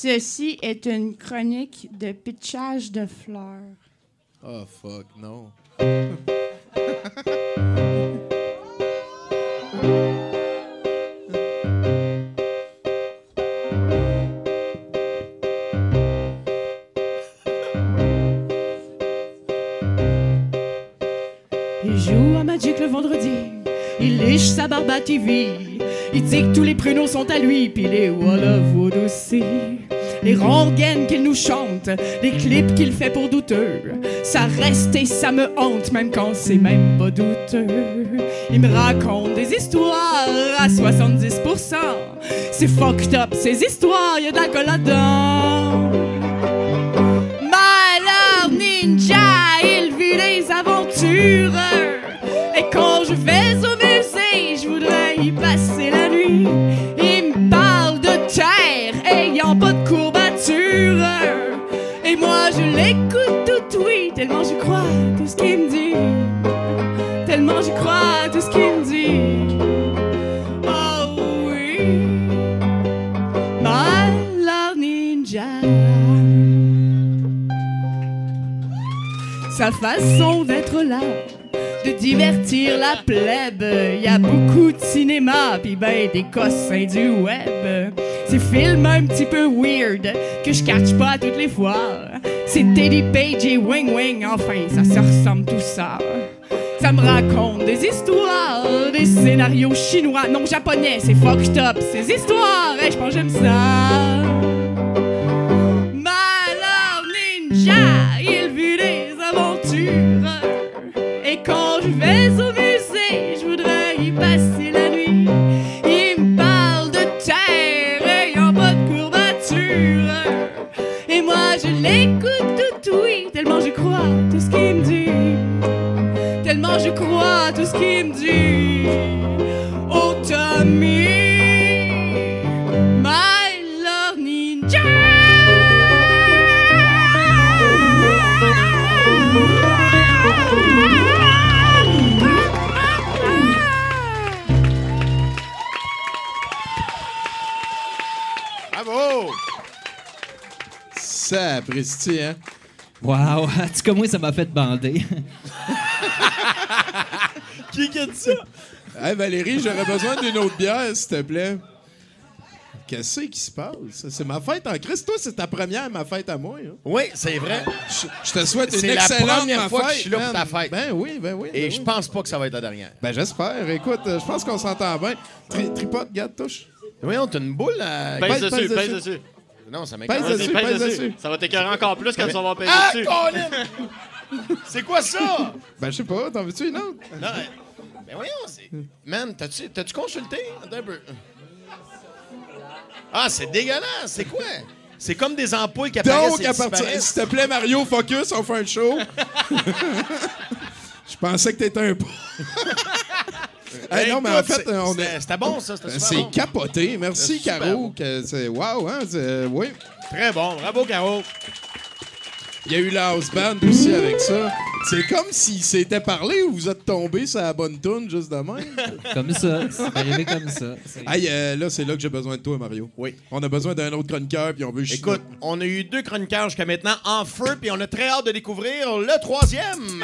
Ceci est une chronique de pitchage de fleurs. Oh, fuck, non. Il joue à Magic le vendredi. Il liche sa barbe à TV. Il dit que tous les pruneaux sont à lui, puis les Walla Wood aussi. Les rengaines qu'il nous chante, les clips qu'il fait pour douteux. Ça reste et ça me hante, même quand c'est même pas douteux. Il me raconte des histoires à 70%. C'est fucked up, ces histoires, y a de la colle là-dedans. Sa façon d'être là, de divertir la plèbe. Y a beaucoup de cinéma, pis ben des cossins du web. Ces films un petit peu weird, que je catch pas toutes les fois. C'est Teddy Page et Wing Wing, enfin, ça se ressemble tout ça. Ça me raconte des histoires, des scénarios chinois, non japonais, c'est fucked up, ces histoires, et je pense j'aime ça. Apprécie, hein? Wow, [laughs] en tout cas, moi, ça m'a fait bander. [laughs] Qui a dit ça? Hey, Valérie, j'aurais besoin d'une autre bière, s'il te plaît. Qu'est-ce qui se passe? C'est ma fête en Christ. Toi, c'est ta première, ma fête à moi. hein? Oui, c'est vrai. Je, je te souhaite une C'est la excellente première ma fois que fête, je suis là pour ta fête. Ben oui, ben oui. Et ben je oui. pense pas que ça va être la dernière. Ben j'espère. Écoute, euh, je pense qu'on s'entend bien. Tri- tripote, garde, touche. Voyons, t'as une boule à... Pèse Pèse dessus, dessus. pèse dessus. Non, ça Pèse m'écoeure. dessus. Vas-y, pèse pèse dessus. Ça va t'écœurer encore plus quand tu vas avoir pèse Ah, dessus. Colin! [laughs] C'est quoi ça? Ben je sais pas, t'en veux-tu une autre? Non, mais- ben voyons, c'est... Man, t'as-tu, t'as-tu consulté? Attends un peu. Ah, c'est dégueulasse, c'est quoi? C'est comme des ampoules qui apparaissent Donc, et à partir. S'il te plaît, Mario, focus, on fait un show. [laughs] Je pensais que t'étais un. [laughs] Hey, non, mais en fait, c'est- on c'était, est. c'était bon, ça, c'était super C'est bon. capoté. Merci, Super Caro. bon. que c'est... Wow, hein? c'est- Oui. Très bon, bravo, Caro. Il y a eu la house band aussi avec ça. C'est comme s'ils s'étaient parlé ou vous êtes tombé sur la bonne tune juste de même. Comme ça. C'est arrivé comme ça. C'est- [laughs] Hey, euh, là, c'est là que j'ai besoin de toi, Mario. Oui. On a besoin d'un autre chroniqueur, puis on veut Écoute, on a eu deux chroniqueurs jusqu'à maintenant en feu, puis on a très hâte de découvrir le troisième.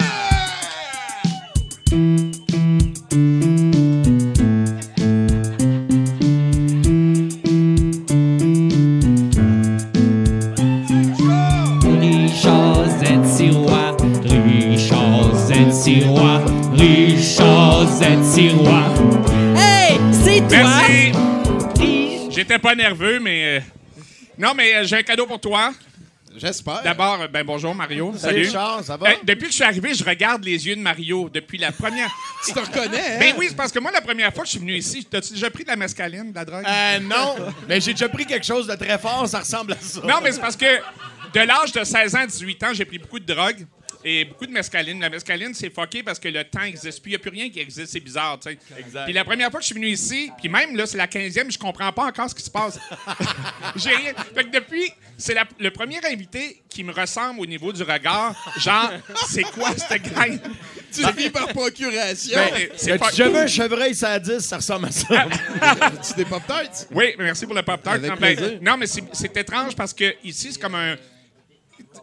Pas nerveux, mais. euh, Non, mais euh, j'ai un cadeau pour toi. J'espère. D'abord, euh, ben bonjour Mario. Salut, Salut. Charles, ça va? Depuis que je suis arrivé, je regarde les yeux de Mario depuis la première. [laughs] Tu te reconnais, hein? Ben oui, c'est parce que moi, la première fois que je suis venu ici, t'as-tu déjà pris de la mescaline, de la drogue? Euh, non, mais j'ai déjà pris quelque chose de très fort, ça ressemble à ça. Non, mais c'est parce que de l'âge de 16 ans à 18 ans, j'ai pris beaucoup de drogue et beaucoup de mescaline. La mescaline, c'est fucké parce que le temps n'existe plus. Il n'y a plus rien qui existe. C'est bizarre, tu sais. Exact. Puis la première fois que je suis venu ici, puis même là, c'est la 15e, je comprends pas encore ce qui se passe. [laughs] j'ai rien. Fait que depuis, c'est la- le premier invité qui me ressemble au niveau du regard. Genre, c'est quoi cette graine? Tu vis par procuration. Ben, c'est As-tu pas- jamais un chevreuil ça à 10, ça ressemble à ça. [laughs] tu t'es pas peut-être? Oui, merci pour le pop tart. Avec non, ben, non, mais c'est c'est étrange parce que ici, c'est comme un.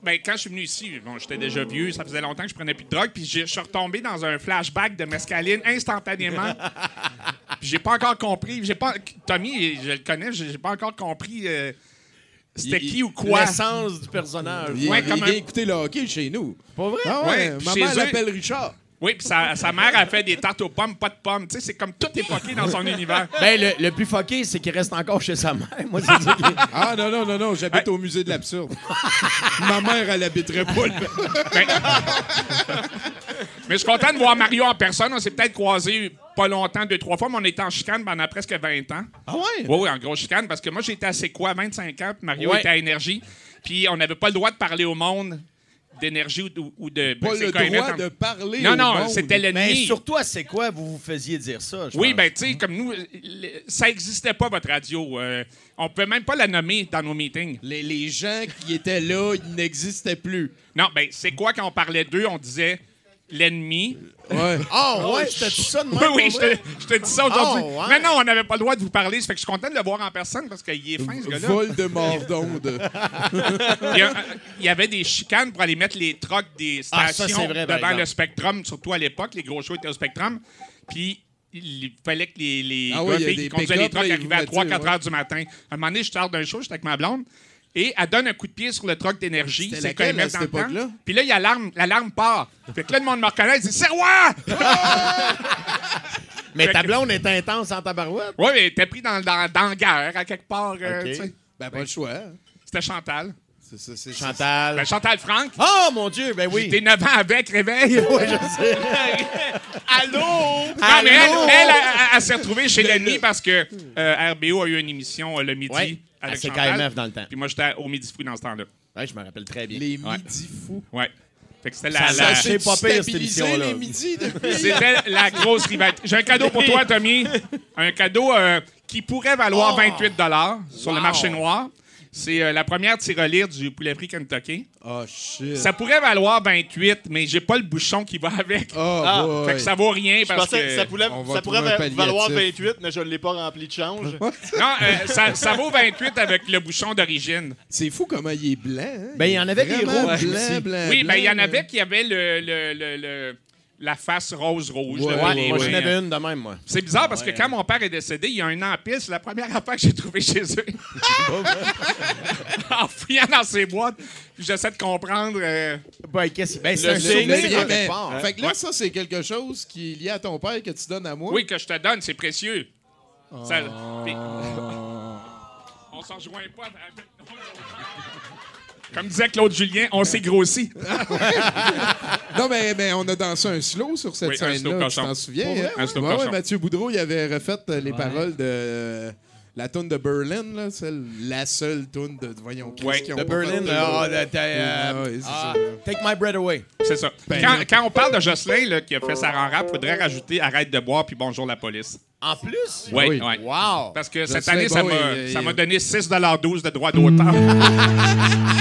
Ben, quand je suis venu ici, bon, j'étais déjà vieux, ça faisait longtemps que je prenais plus de drogue, puis je suis retombé dans un flashback de mescaline instantanément. [laughs] puis j'ai pas encore compris. J'ai pas. Tommy, je le connais, j'ai pas encore compris euh, c'était qui ou quoi. L'essence du personnage. Il, Ouais, il comme vient un- écouter le hockey chez nous. Pas vrai? Ah Ouais, ouais, maman l'appelle Richard. Oui, puis sa, sa mère a fait des tartes aux pommes, pas de pommes. Tu sais, c'est comme tout est poqué dans son univers. Ben, le, le plus fucké, c'est qu'il reste encore chez sa mère. Moi, c'est ça qui Ah non, non, non, non, j'habite au musée de l'absurde. Ma mère, elle habiterait pas. Ben- mais je suis content de voir Mario en personne. On s'est peut-être croisés pas longtemps, deux, trois fois, mais on était en chicane pendant presque 20 ans. Ah ouais? Oui, oui, en gros chicane, parce que moi, j'étais assez quoi, 25 ans, puis Mario Ouais. était à Énergie. Puis on n'avait pas le droit de parler au monde d'énergie ou, ou- ou de... Pas le quoi, droit de parler Non, non, c'était Mais l'ennemi. surtout, à c'est quoi vous vous faisiez dire ça? je Oui, pense. ben tu sais, comme nous, ça n'existait pas, votre radio. Euh, on peut même pas la nommer dans nos meetings. Les, les gens qui étaient là, ils n'existaient plus. Non, ben c'est quoi quand on parlait d'eux, on disait l'ennemi. Ouais. Ah ouais, c'était tout ça de même? Oui, oui, je te, je te dis ça aujourd'hui. Oh, ouais. Mais non, on n'avait pas le droit de vous parler. Ça fait que je suis content de le voir en personne parce qu'il est fin, ce gars-là. Vol de mort d'onde. [laughs] Il y, a- il y avait des chicanes pour aller mettre les trucks des Ah, ça, stations vrai, devant le Spectrum, surtout à l'époque. Les gros shows étaient au Spectrum. Puis il fallait que les, les Ah gars oui, qui conduisaient les trucks ils arrivaient à vous mettent 3-4 ça, heures du matin. À un moment donné, je sors d'un show, j'étais avec ma blonde. Et elle donne un coup de pied sur le truck d'énergie. C'est quand cette dans le temps. Puis là, il y a l'alarme. L'alarme part. Fait que là, le monde me reconnaît. Il dit C'est roi! [laughs] Mais ta blonde est intense en tabarouette. Oui, mais t'es pris dans, dans, dans la guerre, à quelque part. euh, tu sais. Ben, pas le choix. hein. C'était Chantal. C'est ça, c'est Chantal. Ben, Chantal Franck. Oh mon Dieu, ben oui. T'es 9 ans avec, réveil. [laughs] Oui, je sais. [laughs] Allô? Non, Allô? mais elle, elle, elle, elle, elle s'est retrouvée chez l'ennemi parce que euh, RBO a eu une émission euh, le midi Ouais, avec CKMF Chantal. dans le temps. Puis moi, j'étais au Midi Fou dans ce temps-là. Ouais, je me rappelle très bien. Les Ouais. midis fous. Ouais. Fait que c'était Ça la, Ça, la- c'est pas pire, cette émission-là. les midis depuis. c'était la grosse rivalité. J'ai un cadeau pour toi, Tommy. Un cadeau euh, qui pourrait valoir 28 sur le marché noir. C'est euh, la première tirelire du poulet frit Kentucky. Oh, shit. Ça pourrait valoir 28, mais j'ai pas le bouchon qui va avec. Oh, Ah. boy. Fait que ça vaut rien Je parce pensais que que... ça, pourrait- On va ça pourrait trouver un va- valoir palliatif. 28, mais je ne l'ai pas rempli de change. [laughs] Non, euh, ça, ça vaut 28 avec le bouchon d'origine. C'est fou comment il est blanc. Hein? Ben, il y en avait des Vraiment rouges blanc, Oui, ben il y en blanc, avait qui avaient le, le- le- le- la face rose-rouge. Ouais, Ouais, moi, j'en avais une de même, moi. C'est bizarre parce que quand mon père est décédé, il y a un an en pile, c'est la première affaire que j'ai trouvée chez eux. [laughs] en fouillant dans ses boîtes, j'essaie de comprendre. euh, Ben, qu'est-ce ben, c'est Le un signe, souvenir mais-. Fait que là, Ouais. ça, c'est quelque chose qui est lié à ton père que tu donnes à moi. Oui, que je te donne, c'est précieux. Ça- puis- on s'en rejoint pas. avec- Comme disait Claude Julien, on s'est grossi. [laughs] Non, mais, mais on a dansé un slow sur cette Oui, un slow scène-là. Tu cochon. t'en souviens? Hein? Un slow Ouais, ouais, cochon. Mathieu Boudreau, il avait refait euh, les paroles de euh, la tune de Berlin, là, celle, la seule tune de, voyons, Ouais, qui ont De Berlin, là, ah, de- euh, ah, ça. Take my bread away. C'est ça. Ben, quand, on parle de Jocelyn là, qui a fait sa rap, faudrait rajouter arrête de boire puis bonjour la police. En plus? Oui, Oui. oui. Wow! Parce que cette année, ça bon, m'a donné 6,12 de droits d'auteur. [laughs]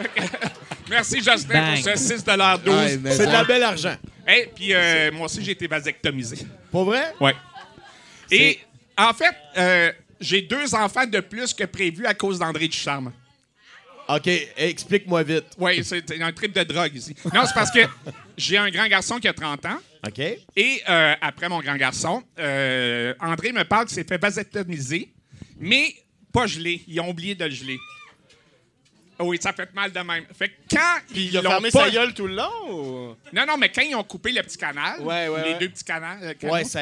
[laughs] Merci, Justin, Bang. pour ce 6,12 Ouais, mais C'est de la belle argent. Hey, puis euh, moi aussi, j'ai été vasectomisé. Pour vrai? Ouais. Et en fait, euh, j'ai deux enfants de plus que prévu à cause d'André Ducharme. OK, explique-moi vite. Oui, c'est un trip de drogue ici. Non, c'est parce que j'ai un grand garçon qui a 30 ans. OK? Et euh, après mon grand garçon, euh, André me parle qu'il s'est fait vasectomiser, mais pas gelé. Ils ont oublié de le geler. Oui, ça fait mal de même. Fait que quand ils Il a fermé pas- sa gueule tout le long ou... Non, non, mais quand ils ont coupé le petit canal, Ouais, ouais, les ouais. deux petits canals, euh, canaux, Ouais, ça,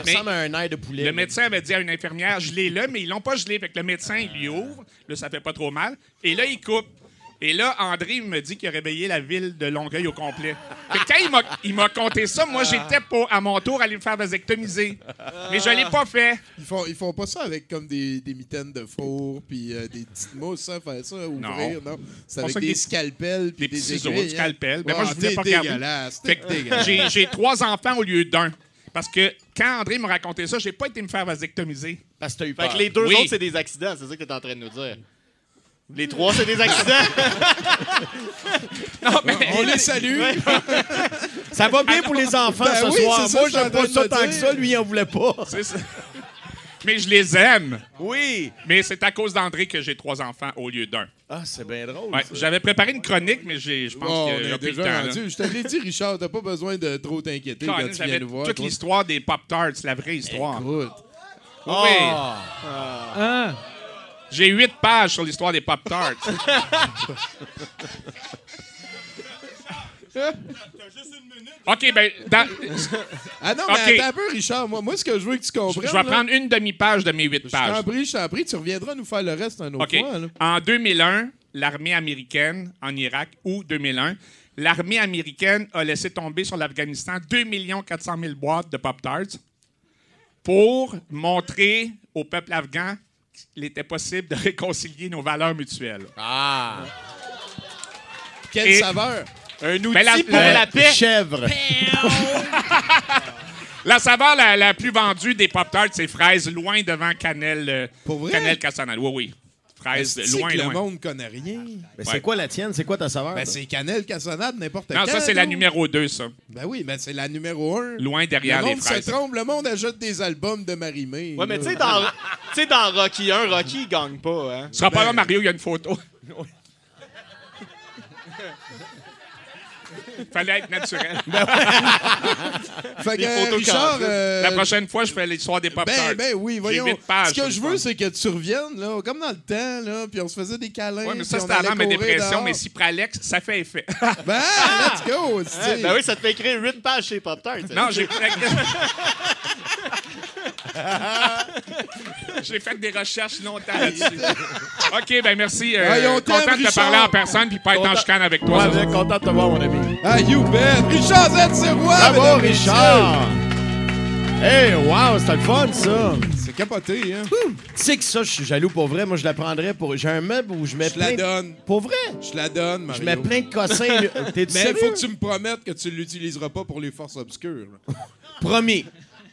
ressemble à un air de poulet. le là. médecin avait dit à une infirmière, gelez-le, mais ils l'ont pas gelé. Fait que le médecin, il lui ouvre. Là, ça fait pas trop mal. Et là, il coupe. Et là, André me dit qu'il a réveillé la ville de Longueuil au complet. Fait que quand il m'a- il m'a conté ça, moi, j'étais pas à mon tour aller me faire vasectomiser. Mais je l'ai pas fait. Ils font, ils font pas ça avec comme des, des mitaines de four puis euh, des petites mousses, hein, faire ça, ouvrir, non? C'est avec ça des, des- scalpels puis Des des, petits ciseaux, du hein. scalpel. Mais moi, je voulais pas regarder. Fait j'ai, j'ai trois enfants au lieu d'un. Parce que quand André m'a raconté ça, j'ai pas été me faire vasectomiser. Parce que t'as eu Fait peur. que les deux Oui. autres, c'est des accidents, c'est ça que t'es en train de nous dire. Les trois, c'est des accidents. [laughs] Non, mais On les salue. Ça va bien pour les enfants Ben ce oui, soir. ça Moi, que j'aime pas ça tant que ça. Lui, il en voulait pas. c'est ça. Mais je les aime. Oui. Mais c'est à cause d'André que j'ai trois enfants au lieu d'un. Ah, c'est bien drôle. Ouais, j'avais préparé une chronique, mais j'ai, je pense Bon, on qu'il y a est déjà temps. là. rendu. Je te l'ai dit, Richard, t'as pas besoin de trop t'inquiéter quand tu viens nous voir. toute toi. l'histoire des Pop-Tarts, la vraie histoire. Écoute. Oui, Ah. Ah, J'ai huit pages sur l'histoire des Pop-Tarts. [laughs] OK, ben, dans- Ah non, mais attends un peu, Richard. Moi, moi, ce que je veux que tu je comprennes. vais là, prendre une demi-page de mes huit Je pages. t'en prie, je t'en prie, tu reviendras nous faire le reste un autre OK. fois. là. En 2001, l'armée américaine en Irak, ou 2001, l'armée américaine a laissé tomber sur l'Afghanistan 2 400 000 boîtes de Pop-Tarts pour montrer au peuple afghan qu'il était possible de [laughs] réconcilier nos valeurs mutuelles. Ah. Quelle Et- saveur. Un outil Mais la- pour la- la paix. Chèvre. [laughs] La saveur la, la plus vendue des Pop-Tarts, c'est fraise, loin devant cannelle, euh, Pour vrai? cannelle. Oui, oui. Fraise, Est-ce loin, que le monde connaît rien? Mais Ouais. c'est quoi la tienne? C'est quoi ta saveur? Ben, c'est cannelle, cassonade, n'importe Non, quand. ça, c'est la non? numéro 2, ça. Ben oui, mais c'est la numéro un. Loin derrière le les monde fraises. se trompe, le monde ajoute des albums de Marie-Mé. Ouais, mais là. tu sais, dans, [laughs] tu sais, dans Rocky 1, Rocky, il gagne pas, hein. Ce sera pas Ben- là, Mario, il y a une photo. [laughs] Fallait être naturel. [laughs] [laughs] Fait que, euh, Richard, euh, La prochaine fois, je fais l'histoire des Pop-Tarts. Ben, ben oui, voyons. pages Ce que je veux, c'est que tu reviennes, là, comme dans le temps, là, puis on se faisait des câlins. Ouais, mais ça, c'était avant dépressions, dehors. mais Cipralex, ça fait effet. [laughs] Ben, let's go! Ouais, ben oui, ça te fait écrire 8 pages chez Pop-Tart. ça. non, j'ai [laughs] J'ai fait des recherches longtemps là-dessus. OK, ben merci. Euh, Hey, on t'aime, content de te Richard. parler en personne puis pas être en Content- chicane avec toi. Ouais, ça. bien content de te voir, mon ami. Ah, you bet! Richard Z. Sirois! Bravo, mesdames, Richard! Hey, wow, c'était le fun, ça! messieurs. C'est capoté, hein? Tu sais que ça, je suis jaloux pour vrai. Moi, je la prendrais pour. J'ai un meuble où je mets Je plein. la de- donne. Pour vrai? Je la donne, Mario. Je mets plein de cossins. [laughs] T'es Mais il faut que tu me promettes que tu l'utiliseras pas pour les forces obscures. Promis.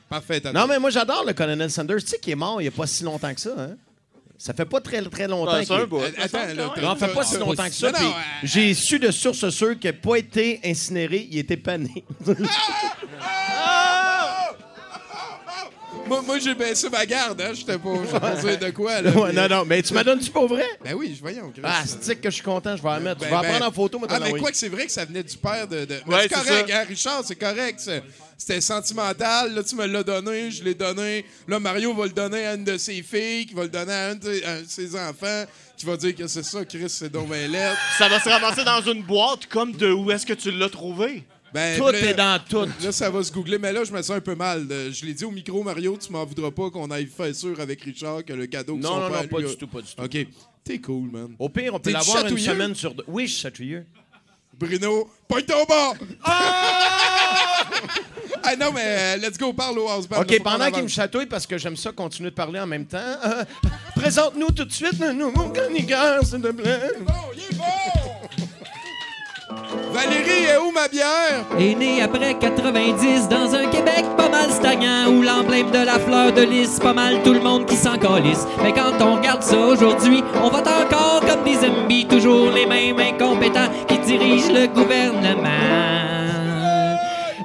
Parfait, Non, mais moi, j'adore le colonel Sanders. Tu sais qu'il est mort il n'y a pas si longtemps que ça, hein? Ça fait pas très, très longtemps bout. Euh, Attends, là, t'as- Non, ça fait pas si longtemps que ça. Euh, J'ai su de source sûre qu'il n'a pas été incinéré, il était pané. [laughs] [laughs] Moi, moi j'ai baissé ma garde, hein? J'étais pas, je sais pas dire de quoi, là. ouais, mais- non, non, mais tu m'as donné-tu pour vrai? Ben oui, voyons. Chris. Ah, c'est que je suis content, je vais la mettre. Ben, je vais la ben- prendre en photo, moi, Ah, mais envoyer. quoi que c'est vrai que ça venait du père de. de... Mais Ouais, c'est c'est correct, ça. hein, Richard, c'est correct. c'est- C'était sentimental. Là, tu me l'as donné, je l'ai donné. Là, Mario va le donner à une de ses filles, qui va le donner à un de à un de ses enfants, qui va dire que c'est ça, Chris, c'est donc ben lettre. Ça va se ramasser dans une boîte comme de où est-ce que tu l'as trouvé? Ben, Tout là- est dans tout. Là, ça va se googler, mais là, je me sens un peu mal. Euh, Je l'ai dit au micro, Mario, tu m'en voudras pas qu'on aille faire sûr avec Richard que le cadeau que Non, son non, père non, pas lui a- du tout, pas du tout. OK. T'es cool, man. Au pire, on peut l'avoir une semaine sur deux. Oui, je suis chatouilleux. Bruno, pointe ton bas! ah [laughs] non, mais euh, let's go, parle au house OK, pendant qu'il me chatouille, parce que j'aime ça continuer de parler en même temps, euh, [laughs] présente-nous tout de suite le nouveau chroniqueur, s'il te plaît. Bon, il est bon! Valérie, est où ma bière? est né après 90 dans un Québec pas mal stagnant où l'emblème de la fleur de lys, pas mal tout le monde qui s'en calisse. Mais quand on regarde ça aujourd'hui, on vote encore comme des zombies, toujours les mêmes incompétents qui dirigent le gouvernement.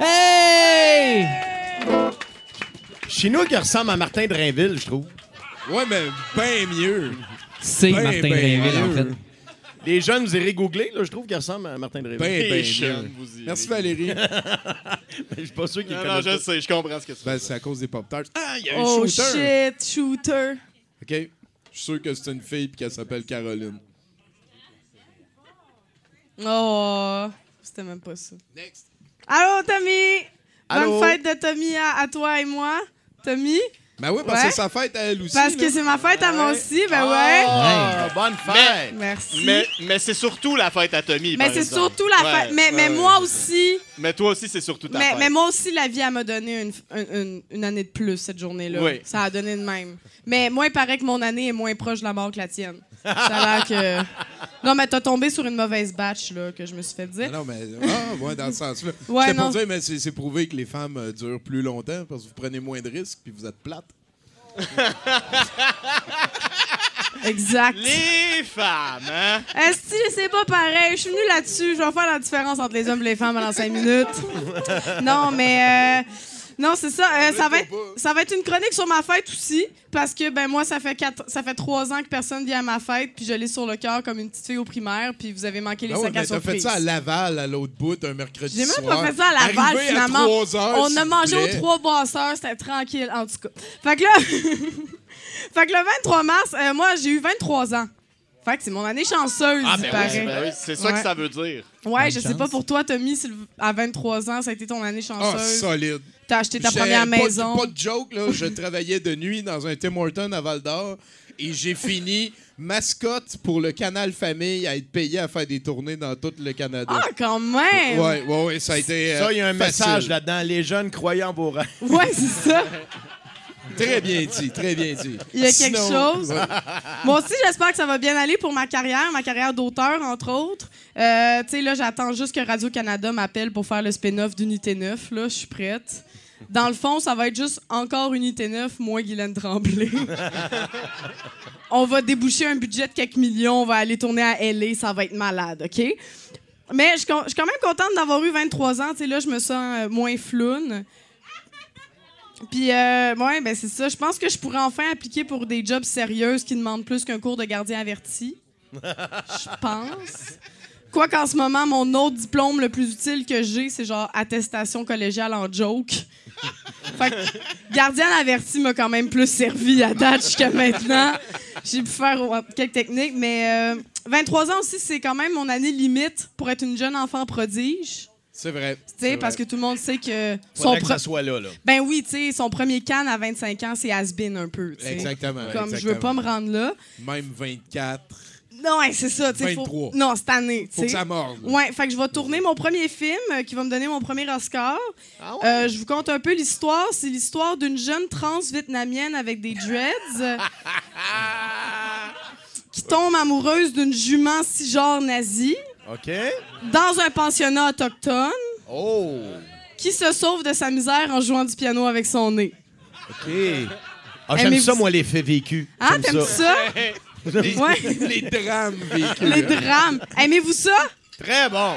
Hey! Chez nous, qui ressemble à Martin Drainville, je trouve. Ouais, mais bien mieux. C'est Ben, Martin ben Drainville, en fait. Les jeunes, vous irez googler, là, je trouve qu'il ressemble à Martin Drainville. Ben, ben jeunes, vous irez. Merci Valérie. [laughs] Je suis pas sûr qu'ils Non, non, je sais, je comprends ce que tu ben, c'est à cause des Pop-Tarts. Ah, il y a un Oh shooter. shit, shooter. OK. Je suis sûr que c'est une fille et qu'elle s'appelle Caroline. Oh, c'était même pas ça. Next. Allô, Tommy! Allô? Bonne fête de Tommy à, à toi et moi. Tommy? Ben oui, parce Ouais. que c'est sa fête à elle aussi. Parce que c'est ma fête à moi aussi, ben ouais. Ah, bonne fête! Merci. Mais, mais c'est surtout la fête à Tommy. Mais c'est surtout la Ouais, fête. Mais, mais ouais, moi ouais. aussi, Mais toi aussi, c'est surtout ta mais, fête. mais moi aussi, la vie, elle m'a donné une, une- une- une année de plus cette journée-là. Oui. Ça a donné de même. Mais moi, il paraît que mon année est moins proche de la mort que la tienne. Ça a l'air que. Non, mais t'as tombé sur une mauvaise batch, là, que je me suis fait dire. Non, non, mais ah, ouais, dans ce sens-là. [laughs] Ouais, J'étais pour non. dire, mais c'est c'est prouvé que les femmes euh, durent plus longtemps parce que vous prenez moins de risques puis vous êtes plate. [laughs] Exact. Les femmes, hein? Est-ce que c'est pas pareil? Je suis venue là-dessus. Je vais faire la différence entre les hommes et les femmes pendant cinq minutes. Non, mais. euh, non, c'est ça. euh, ça, va être, ça va être une chronique sur ma fête aussi. Parce que, ben, moi, ça fait, quatre, ça fait trois ans que personne vient à ma fête. Puis je l'ai sur le cœur comme une petite fille au primaire. Puis vous avez manqué les Ah ouais, sacs à mais t'as fait surprise. ça à Laval, à l'autre bout, un mercredi J'ai même soir. pas fait ça à Laval, Arrivé finalement. À 3 heures, On a mangé aux trois brasseurs, c'était tranquille, en tout cas. Fait que là, [laughs] fait que le 23 mars, euh, moi, j'ai eu 23 ans. Fait que c'est mon année chanceuse, Ah, il ben oui, paraît. c'est- ben oui, c'est ça Ouais. que ça veut dire. Ouais, Bonne je sais chance. pas pour toi, Tommy, à 23 ans, ça a été ton année Ah, chanceuse. solide. T'as acheté ta première pas, maison. Pas de joke, là. Je travaillais de nuit dans un Tim Horton à Val d'Or et j'ai fini mascotte pour le canal Famille à être payé à faire des tournées dans tout le Canada. Ah, quand même! Ouais, ouais, ouais, ça a été. euh, Ça, il y a un facile. message là-dedans. Les jeunes croyant en vos rêves. Ouais, c'est ça. Très bien dit, très bien dit. Il y a quelque Sinon- chose? Ouais. Moi aussi, j'espère que ça va bien aller pour ma carrière, ma carrière d'auteur, entre autres. Euh, tu sais, là, j'attends juste que Radio-Canada m'appelle pour faire le spin-off d'Unité 9. Là, je suis prête. Dans le fond, ça va être juste encore Unité 9, moins Guylaine Tremblay. [laughs] on va déboucher un budget de quelques millions, on va aller tourner à L.A., ça va être malade, OK? Mais je suis quand même contente d'avoir eu 23 ans. Tu sais, là, je me sens euh, moins floune. Puis, euh, ouais, ben c'est ça. Je pense que je pourrais enfin appliquer pour des jobs sérieux qui demandent plus qu'un cours de gardien averti. [laughs] Je pense. Quoi qu'en ce moment, mon autre diplôme le plus utile que j'ai, c'est genre attestation collégiale en joke. [laughs] Fait que gardien averti m'a quand même plus servi à date jusqu'à maintenant. J'ai pu faire quelques techniques, mais euh, 23 ans aussi, c'est quand même mon année limite pour être une jeune enfant prodige. C'est vrai. Tu sais, parce que tout le monde sait que son que ça soit là, là. ben oui, tu sais, son premier can à 25 ans, c'est has-been un peu. Exactement. Comme je veux pas me rendre là. Même 24. Non, ouais, c'est ça. tu sais, faut- 23. Non, cette année. tu Faut que ça morde. Ouais, fait que je vais tourner mon premier film euh, qui va me donner mon premier Oscar. Ah Euh, je vous conte un peu l'histoire. C'est l'histoire d'une jeune trans vietnamienne avec des dreads euh, [laughs] qui tombe amoureuse d'une jument cisgenre nazie OK? dans un pensionnat autochtone Oh! qui se sauve de sa misère en jouant du piano avec son nez. OK. Ah, j'aime ça? moi, les faits vécus. Ah, J'aime t'aimes ça? [laughs] Les, Ouais. [laughs] les drames vécus. Les drames. Aimez-vous ça? Très bon.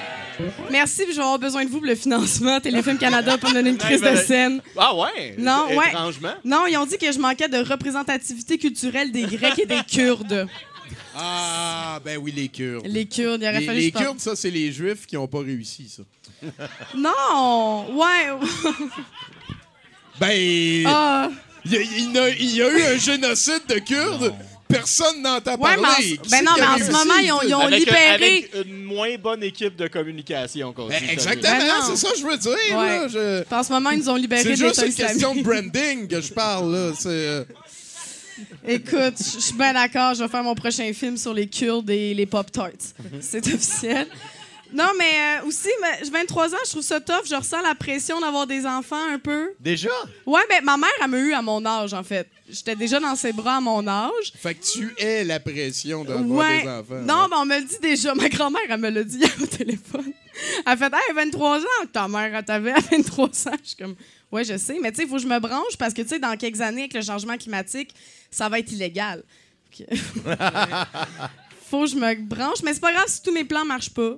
Merci, puis je vais avoir besoin de vous pour le financement. Téléfilm Canada pour me donner une crise de ben, scène. Ah ouais? Non, ouais. Étrangement? Non, ils ont dit que je manquais de représentativité culturelle des Grecs et des [laughs] Kurdes. Ah, ben oui, les Kurdes. Les Kurdes, il aurait Les, fallu les que je parle- Kurdes, ça, c'est les Juifs qui n'ont pas réussi, ça. [laughs] Non! Ouais! Ben, Ah! il y, a- il y a- il y a eu un génocide de Kurdes. Personne n'entend Ouais, parler. mais en, Qui ben c'est non, mais en ce moment, ils ont, ils ont Avec, libéré. avec une moins bonne équipe de communication qu'on Ben, exactement, Ben c'est ça que je veux dire. Ouais. là, je- En ce moment, ils nous ont libéré C'est de juste une question de branding que je parle. là. C'est, euh, Écoute, je je suis bien d'accord. Je vais faire mon prochain film sur les Kurdes et les Pop-Tarts. C'est officiel. Non, mais euh, aussi, mais j'ai 23 ans, je trouve ça tough. Je ressens la pression d'avoir des enfants un peu. Déjà? Ouais, ben ma mère, elle m'a eu à mon âge, en fait. J'étais déjà dans ses bras à mon âge. Fait que tu es la pression d'avoir Ouais. des enfants. Non, mais on me le dit déjà. Ma grand-mère, elle me l'a dit [laughs] hier au téléphone. Elle fait Hey, 23 ans, ta mère, elle t'avait à 23 ans. Je suis comme Ouais, je sais, mais tu sais, il faut que je me branche parce que, tu sais, dans quelques années, avec le changement climatique, ça va être illégal. [laughs] Faut que je me branche. Mais c'est pas grave si tous mes plans marchent pas.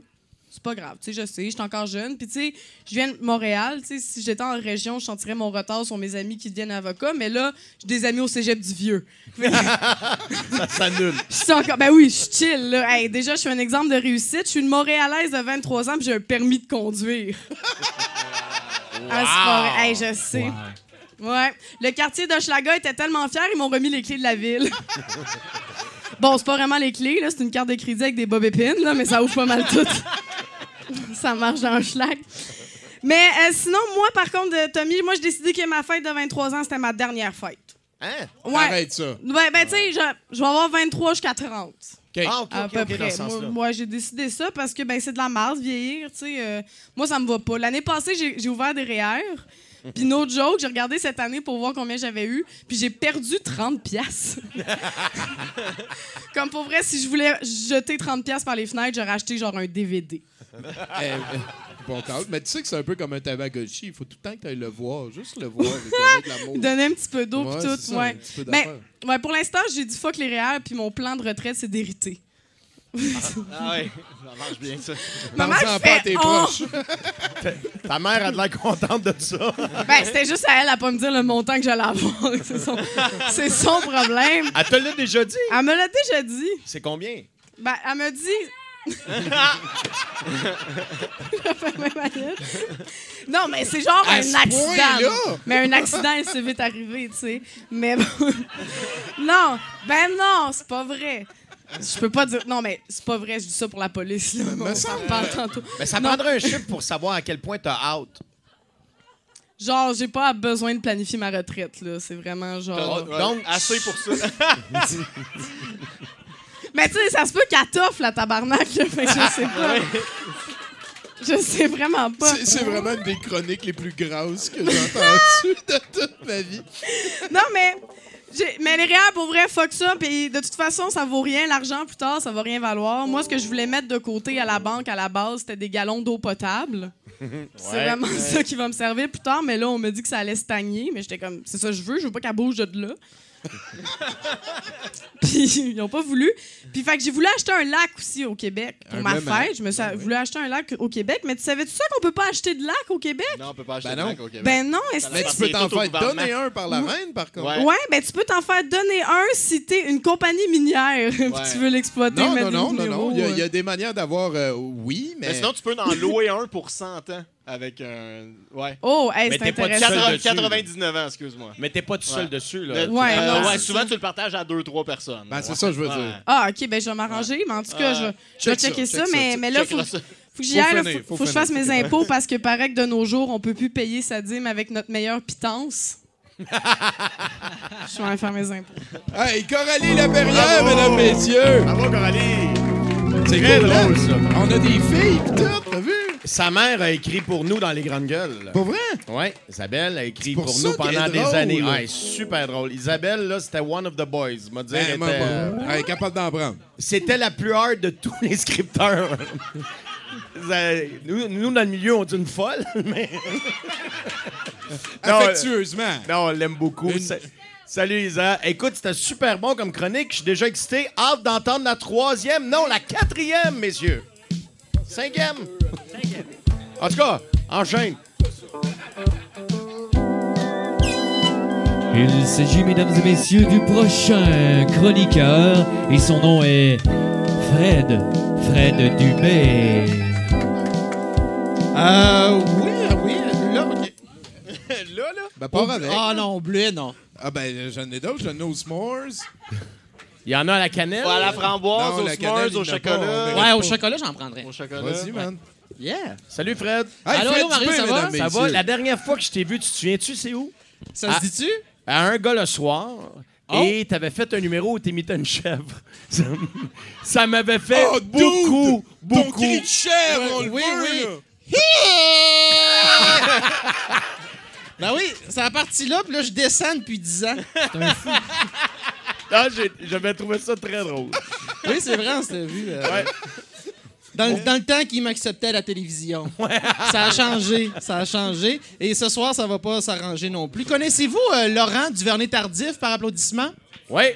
C'est pas grave, tu sais, je sais, je suis encore jeune. Puis, tu sais, je viens de Montréal. Tu sais, si j'étais en région, je sentirais mon retard sur mes amis qui deviennent avocats. Mais là, j'ai des amis au cégep du vieux. [laughs] Ça s'annule. Je suis encore. Ben oui, je suis chill, là. Hey, déjà, je suis un exemple de réussite. Je suis une Montréalaise de 23 ans, puis j'ai un permis de conduire. Ah, c'est pas vrai. Hey, je sais. Ouais. Le quartier d'Hochelaga était tellement fier, ils m'ont remis les clés de la ville. [laughs] bon, c'est pas vraiment les clés, là. C'est une carte de crédit avec des bob épines, là, mais ça ouvre pas mal tout. [laughs] ça marche dans Hochelag. Mais euh, sinon, moi, par contre, euh, Tommy, moi, j'ai décidé que ma fête de 23 ans, c'était ma dernière fête. Hein? Ouais. Arrête ça. Ouais, ben, tu sais, je, je vais avoir 23 jusqu'à 30. OK. Ah, OK, À OK, peu près. Moi, moi, j'ai décidé ça parce que ben, c'est de la marde, vieillir. tu sais. euh, moi, ça me va pas. L'année passée, j'ai j'ai ouvert des REER. Puis, no joke, j'ai regardé cette année pour voir combien j'avais eu. Puis, j'ai perdu 30 pièces. Comme pour vrai, si je voulais jeter 30 pièces par les fenêtres, j'aurais acheté genre un DVD. Eh, eh, bon. Mais tu sais que c'est un peu comme un Tamagotchi. Il faut tout le temps que tu ailles le voir. Juste le voir. donner de. Donner un petit peu d'eau Ouais, puis tout. ça, ouais. un petit peu Mais d'affaires. ouais, pour l'instant, j'ai dit fuck les REER puis mon plan de retraite, c'est d'hériter. Ah ouais, ça marche bien, ça. Ma mère Parle-en pas à tes proches. Ta mère a de l'air contente de ça. Ben, c'était juste à elle à pas me dire le montant que j'allais avoir. [laughs] C'est son, c'est son problème. Elle te l'a déjà dit? Elle me l'a déjà dit. C'est combien? Ben, elle me dit. Je [laughs] non, mais c'est genre À un ce accident. point-là? Mais un accident, il s'est vite arrivé, tu sais. Mais bon. non, ben non, c'est pas vrai. Je peux pas dire. Non, mais c'est pas vrai, je dis ça pour la police. Là. me On s'en parle tantôt. Mais ça Non. prendrait un chiffre pour savoir à quel point t'as out. Genre, j'ai pas besoin de planifier ma retraite, là. C'est vraiment genre. Donc- assez pour ça. [laughs] Mais tu sais, ça se peut qu'elle t'offre la tabarnak, là. Fait que je sais pas. Je sais vraiment pas. C'est- C'est vraiment une des chroniques les plus grasses que j'ai entendues de toute ma vie. Non, mais. Mais les réels, pour vrai, fuck ça. Puis de toute façon, ça vaut rien. L'argent, plus tard, ça va rien valoir. Moi, ce que je voulais mettre de côté à la banque à la base, c'était des galons d'eau potable. [laughs] C'est vraiment ça qui va me servir plus tard. Mais là, on me dit que ça allait stagner. Mais j'étais comme, c'est ça que je veux. Je veux pas qu'elle bouge de là. [laughs] Puis ils ont pas voulu. Puis fait que j'ai voulu acheter un lac aussi au Québec pour Un ma blanc. fête. Je me suis voulu acheter un lac au Québec. Mais tu savais-tu ça qu'on peut pas acheter de lac au Québec? Non, on peut pas acheter Ben de non. lac au Québec. Ben non, est-ce Mais que tu peux t'en C'est tout au faire gouvernement. donner un par la reine, par contre. Ouais. Ouais, ben tu peux t'en faire donner un si t'es une compagnie minière [laughs] puis Ouais. tu veux l'exploiter. Non, mettre non, des non, non, non. minéraux, Il y, a, il y euh. a des manières d'avoir, euh, oui, mais. Mais sinon, tu peux en louer un pour 100 ans avec un. Ouais. Oh, hey, Mais c'est t'es pas intéressant. seul 80 dessus, 99 ans, excuse-moi. Mais t'es pas tout seul Ouais. dessus, là. Le- Ouais, euh, non, ouais, c'est souvent, ça. tu le partages à deux, trois personnes. Ben, c'est Ouais. ça, je veux Ouais. dire. Ah, ok, ben je vais m'arranger, mais en tout cas, je, vais Check ça, checker check ça, ça, mais, mais là, faut, faut que j'y Faut aille, là, finir, faut, faut faut que je finir, fasse mes impôts parce que paraît que de nos jours, on peut plus payer sa dîme avec notre meilleure pitance. [laughs] je vais aller faire mes impôts. Hey, Coralie Laperrière, mesdames, messieurs! Bravo, Coralie! C'est Très cool, hein? drôle, ça. On a des filles, pis tout, t'as vu? Sa mère a écrit pour nous dans Les Grandes Gueules. Pas vrai? Oui, Isabelle a écrit pour pour, nous pendant des drôle. années. Ouais, super drôle. Isabelle, là, c'était one of the boys. M'a dit, elle Ben, moi, était, euh, elle est capable d'en prendre. C'était la plus hard de tous les scripteurs. Ça- [laughs] nous, nous, dans le milieu, on dit une folle, [laughs] mais. Non, Affectueusement. Non, on l'aime beaucoup. Une- Salut Isa. Écoute, c'était super bon comme chronique. Je suis déjà excité. Hâte d'entendre la troisième. Non, la quatrième, messieurs. Cinquième. En tout cas, enchaîne. Il s'agit, mesdames et messieurs, du prochain chroniqueur et son nom est Fred. Fred Dubé. Euh, oui, oui, là, OK. [laughs] là, là. Ben, pas avec. Ah non, bleu, non. Ah, ben, j'en ai d'autres. J'en ai aux s'mores. Il y en a à la cannelle? Ouais, à la framboise, Non, au la s'mores, cannelle, il au n'y en a pas, chocolat. Ouais, au chocolat, j'en prendrais. Au chocolat. Vas-y, man. Yeah. Salut Fred. Hey, Allô, Fred allô, Mario, ça va? mesdames, Ça messieurs. va? La dernière fois que je t'ai vu, tu te souviens-tu, c'est où? Ça Ah. se dit-tu? À un gars le soir. Oh. Et t'avais fait un numéro où t'imitais une chèvre. [laughs] Ça, ça m'avait fait Oh, beaucoup, dude! Ton beaucoup. cri de chèvre, on le oui, veut, oui. là. [laughs] Ben oui, c'est la partie là, puis là, je descends depuis 10 ans. [laughs] Ah, j'ai- J'avais trouvé ça très drôle. Oui, c'est vrai, on s'était vu. euh, Ouais. Dans, le- dans le temps qu'il m'acceptait à la télévision. Ça a changé, ça a changé. Et ce soir, ça va pas s'arranger non plus. Connaissez-vous euh, Laurent Duvernay-Tardif par applaudissement? Ouais.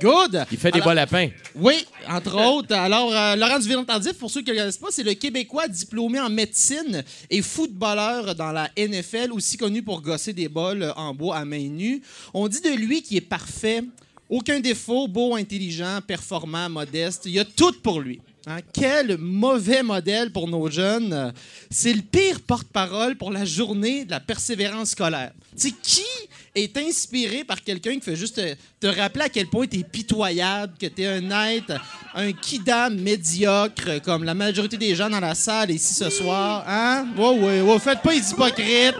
Good. Il fait des Alors- bas lapins. Oui, entre autres. Alors, euh, Laurent Duvernay-Tardif, pour ceux qui ne le connaissent pas, c'est le Québécois diplômé en médecine et footballeur dans la NFL, aussi connu pour gosser des bols en bois à main nue. On dit de lui qu'il est parfait, aucun défaut, beau, intelligent, performant, modeste. Il y a tout pour lui. Hein, Quel mauvais modèle pour nos jeunes. C'est le pire porte-parole pour la journée de la persévérance scolaire. Sais, qui est inspiré par quelqu'un qui fait juste te, rappeler à quel point tu es pitoyable, que tu es un être, un kidam médiocre, comme la majorité des gens dans la salle ici ce soir. Hein? Ouais, ouais, ouais, faites pas les hypocrites.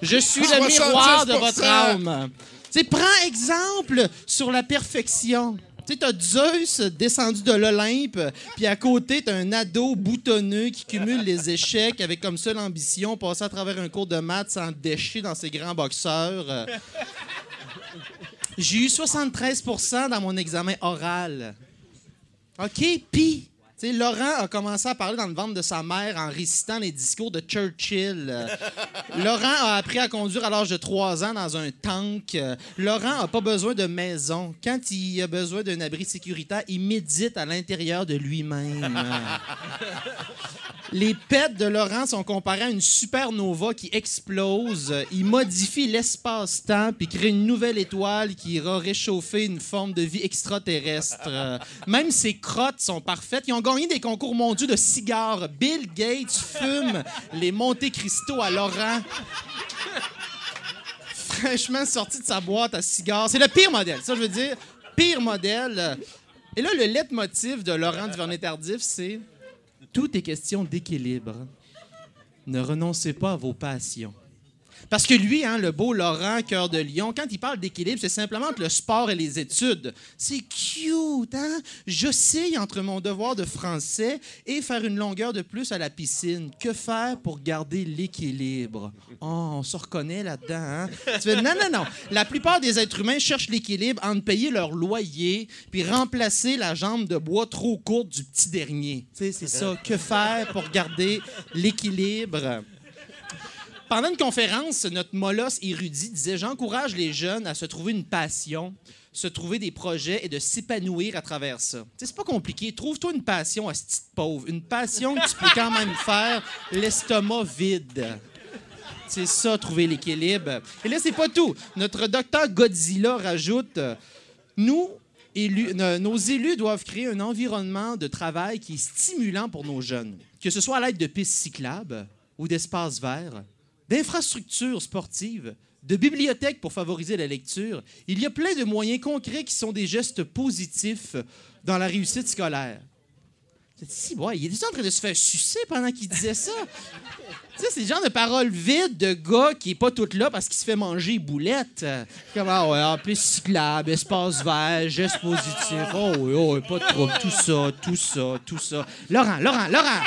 Je suis le miroir de votre 70%. âme. Tu sais, prends exemple sur la perfection. Tu sais, t'as Zeus descendu de l'Olympe, puis à côté, t'as un ado boutonneux qui cumule les échecs avec comme seule ambition passer à travers un cours de maths sans déchirer dans ses grands boxeurs. J'ai eu 73% dans mon examen oral. OK, puis, Laurent a commencé à parler dans le ventre de sa mère en récitant les discours de Churchill. Euh, [laughs] Laurent a appris à conduire à l'âge de 3 ans dans un tank. Euh, Laurent n'a pas besoin de maison. Quand il a besoin d'un abri sécuritaire, il médite à l'intérieur de lui-même. [laughs] Les pets de Laurent sont comparés à une supernova qui explose. Il modifie l'espace-temps puis crée une nouvelle étoile qui ira réchauffer une forme de vie extraterrestre. Euh, Même ses crottes sont parfaites. Ils ont gagné des concours mondiaux de cigares. Bill Gates fume [laughs] les Monte Cristo à Laurent. [laughs] Fraîchement sorti de sa boîte à cigares. C'est le pire modèle, ça je veux dire. Pire modèle. Et là, le leitmotiv de Laurent Duvernay-Tardif, c'est tout est question d'équilibre. Ne renoncez pas à vos passions. Parce que lui, hein, le beau Laurent Cœur de Lion, quand il parle d'équilibre, c'est simplement entre le sport et les études. C'est cute, hein? J'oscille entre mon devoir de français et faire une longueur de plus à la piscine. Que faire pour garder l'équilibre? Oh, on se reconnaît là-dedans, hein? Tu fais, non, non, non. La plupart des êtres humains cherchent l'équilibre entre payer leur loyer puis remplacer la jambe de bois trop courte du petit dernier. C'est ça. Que faire pour garder l'équilibre? Pendant une conférence, notre molosse érudit disait J'encourage les jeunes à se trouver une passion, se trouver des projets et de s'épanouir à travers ça. C'est pas compliqué. Trouve-toi une passion à ce petit pauvre. Une passion que tu peux quand même faire l'estomac vide. C'est ça, trouver l'équilibre. Et là, c'est pas tout. Notre docteur Godzilla rajoute Nous, nos élus doivent créer un environnement de travail qui est stimulant pour nos jeunes, que ce soit à l'aide de pistes cyclables ou d'espaces verts, d'infrastructures sportives, de bibliothèques pour favoriser la lecture. Il y a plein de moyens concrets qui sont des gestes positifs dans la réussite scolaire. Si, ouais, il était en train de se faire sucer pendant qu'il disait ça. [laughs] C'est le genre de paroles vides de gars qui est pas tout là parce qu'il se fait manger boulette. Comme, ah ouais, en plus cyclable, espace vert, geste positif. Oh oui, oh pas de trouble. Tout ça, tout ça, tout ça. Laurent, Laurent, Laurent,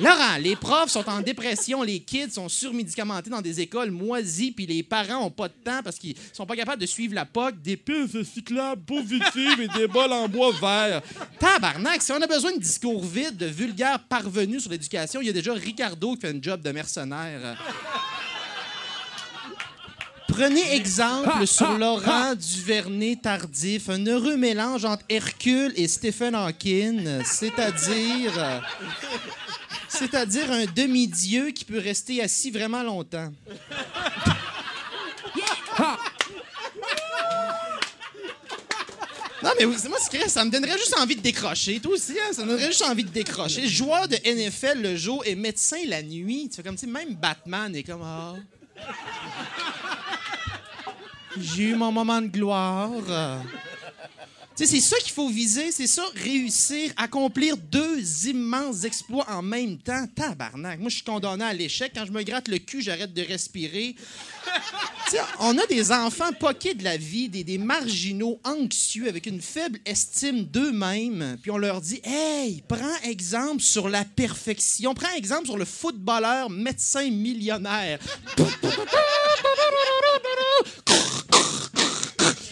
Laurent, les profs sont en dépression, les kids sont surmédicamentés dans des écoles moisies, puis les parents ont pas de temps parce qu'ils sont pas capables de suivre la POC, des pistes cyclables positives et des bols en bois vert. Tabarnak, si on a besoin de discours vides, de vulgaires parvenus sur l'éducation, il y a déjà Ricardo qui fait un job de mercenaire. Prenez exemple sur Laurent Duvernay-Tardif, un heureux mélange entre Hercule et Stephen Hawking, c'est-à-dire... C'est-à-dire un demi-dieu qui peut rester assis vraiment longtemps. Non, mais oui, c'est moi, c'est ça me donnerait juste envie de décrocher. Toi aussi, hein, ça me donnerait juste envie de décrocher. Joueur de NFL le jour et médecin la nuit. Tu fais comme si même Batman est comme Ah. J'ai eu mon moment de gloire. C'est ça qu'il faut viser, c'est ça, réussir, accomplir deux immenses exploits en même temps. Tabarnak. Moi, je suis condamné à l'échec. Quand je me gratte le cul, j'arrête de respirer. Tu sais, on a des enfants poqués de la vie, des, des marginaux anxieux avec une faible estime d'eux-mêmes, puis on leur dit Hey, prends exemple sur la perfection, prends exemple sur le footballeur médecin millionnaire.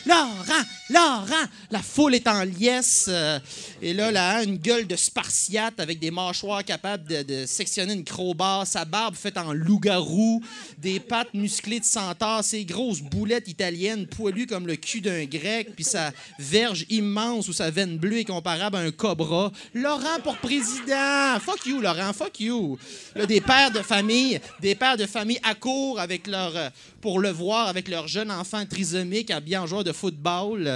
Laurent, Laurent! La foule est en liesse. euh, et là, là, une gueule de spartiate avec des mâchoires capables de, sectionner une crowbar, sa barbe faite en loup-garou, des pattes musclées de centaure, ses grosses boulettes italiennes poilues comme le cul d'un grec, puis sa verge immense ou sa veine bleue est comparable à un cobra. Laurent pour président! Fuck you, Laurent, fuck you! Là, des pères de famille, des pères de famille accourent avec leur, euh, pour le voir avec leur jeune enfant trisomique habillé en joueur de football.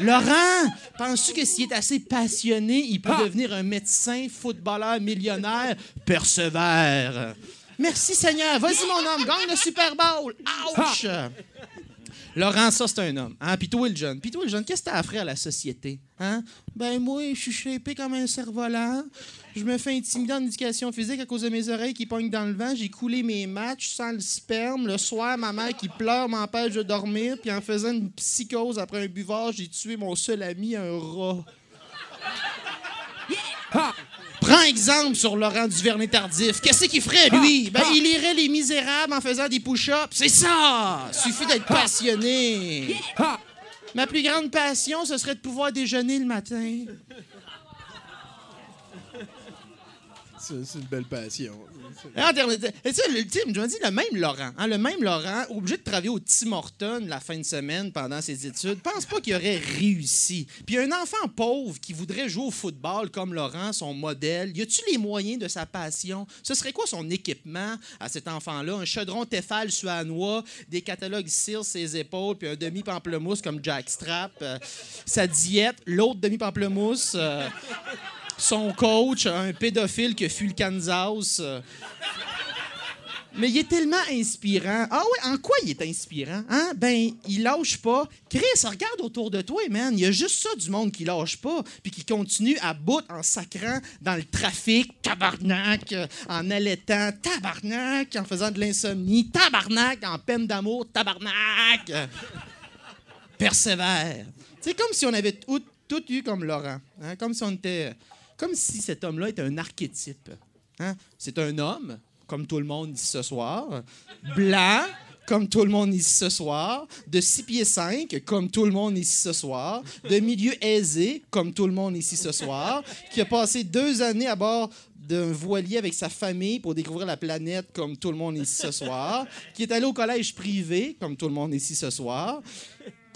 Laurent, penses-tu que s'il est assez passionné, il peut devenir un médecin, footballeur, millionnaire? Persévère? Merci Seigneur. Vas-y mon homme, gagne le Super Bowl. Ouch! Laurent, ça, c'est un homme. Hein? Puis toi, le jeune. Puis toi, le jeune, qu'est-ce que t'as à offrir à la société? Hein? Ben, moi, je suis shapé comme un cerf-volant. Je me fais intimider en éducation physique à cause de mes oreilles qui pognent dans le vent. J'ai coulé mes matchs sans le sperme. Le soir, ma mère qui pleure m'empêche de dormir. Puis en faisant une psychose après un buvard, j'ai tué mon seul ami, un rat. Prends exemple sur Laurent Duvernay-Tardif. Qu'est-ce qu'il ferait, lui? Ben, il irait les misérables en faisant des push-ups. C'est ça! Suffit d'être passionné. Ma plus grande passion, ce serait de pouvoir déjeuner le matin. C'est une belle passion. Et sais, l'ultime, je me dis, le même Laurent, hein, le même Laurent, obligé de travailler au Tim Horton la fin de semaine pendant ses études, pense pas qu'il aurait réussi. Puis un enfant pauvre qui voudrait jouer au football comme Laurent, son modèle, y a-tu les moyens de sa passion? Ce serait quoi son équipement à cet enfant-là? Un chaudron Tefal suanois, des catalogues Sears ses épaules, puis un demi-pamplemousse comme Jack Strap. euh, sa diète, l'autre demi-pamplemousse. euh, son coach, un pédophile qui a le Kansas. Mais il est tellement inspirant. Ah ouais, en quoi il est inspirant? Hein? Ben, il lâche pas. Chris, regarde autour de toi, man. Il y a juste ça du monde qui lâche pas, puis qui continue à bout en sacrant dans le trafic, tabarnak, en allaitant, tabarnak, en faisant de l'insomnie, tabarnak, en peine d'amour, tabarnak. Persévère. C'est comme si on avait tout, tout eu comme Laurent. hein, Comme si on était. Comme si cet homme-là était un archétype. hein? C'est un homme, comme tout le monde ici ce soir, blanc, comme tout le monde ici ce soir, de 6 pieds 5, comme tout le monde ici ce soir, de milieu aisé, comme tout le monde ici ce soir, qui a passé deux années à bord d'un voilier avec sa famille pour découvrir la planète, comme tout le monde ici ce soir, qui est allé au collège privé, comme tout le monde ici ce soir,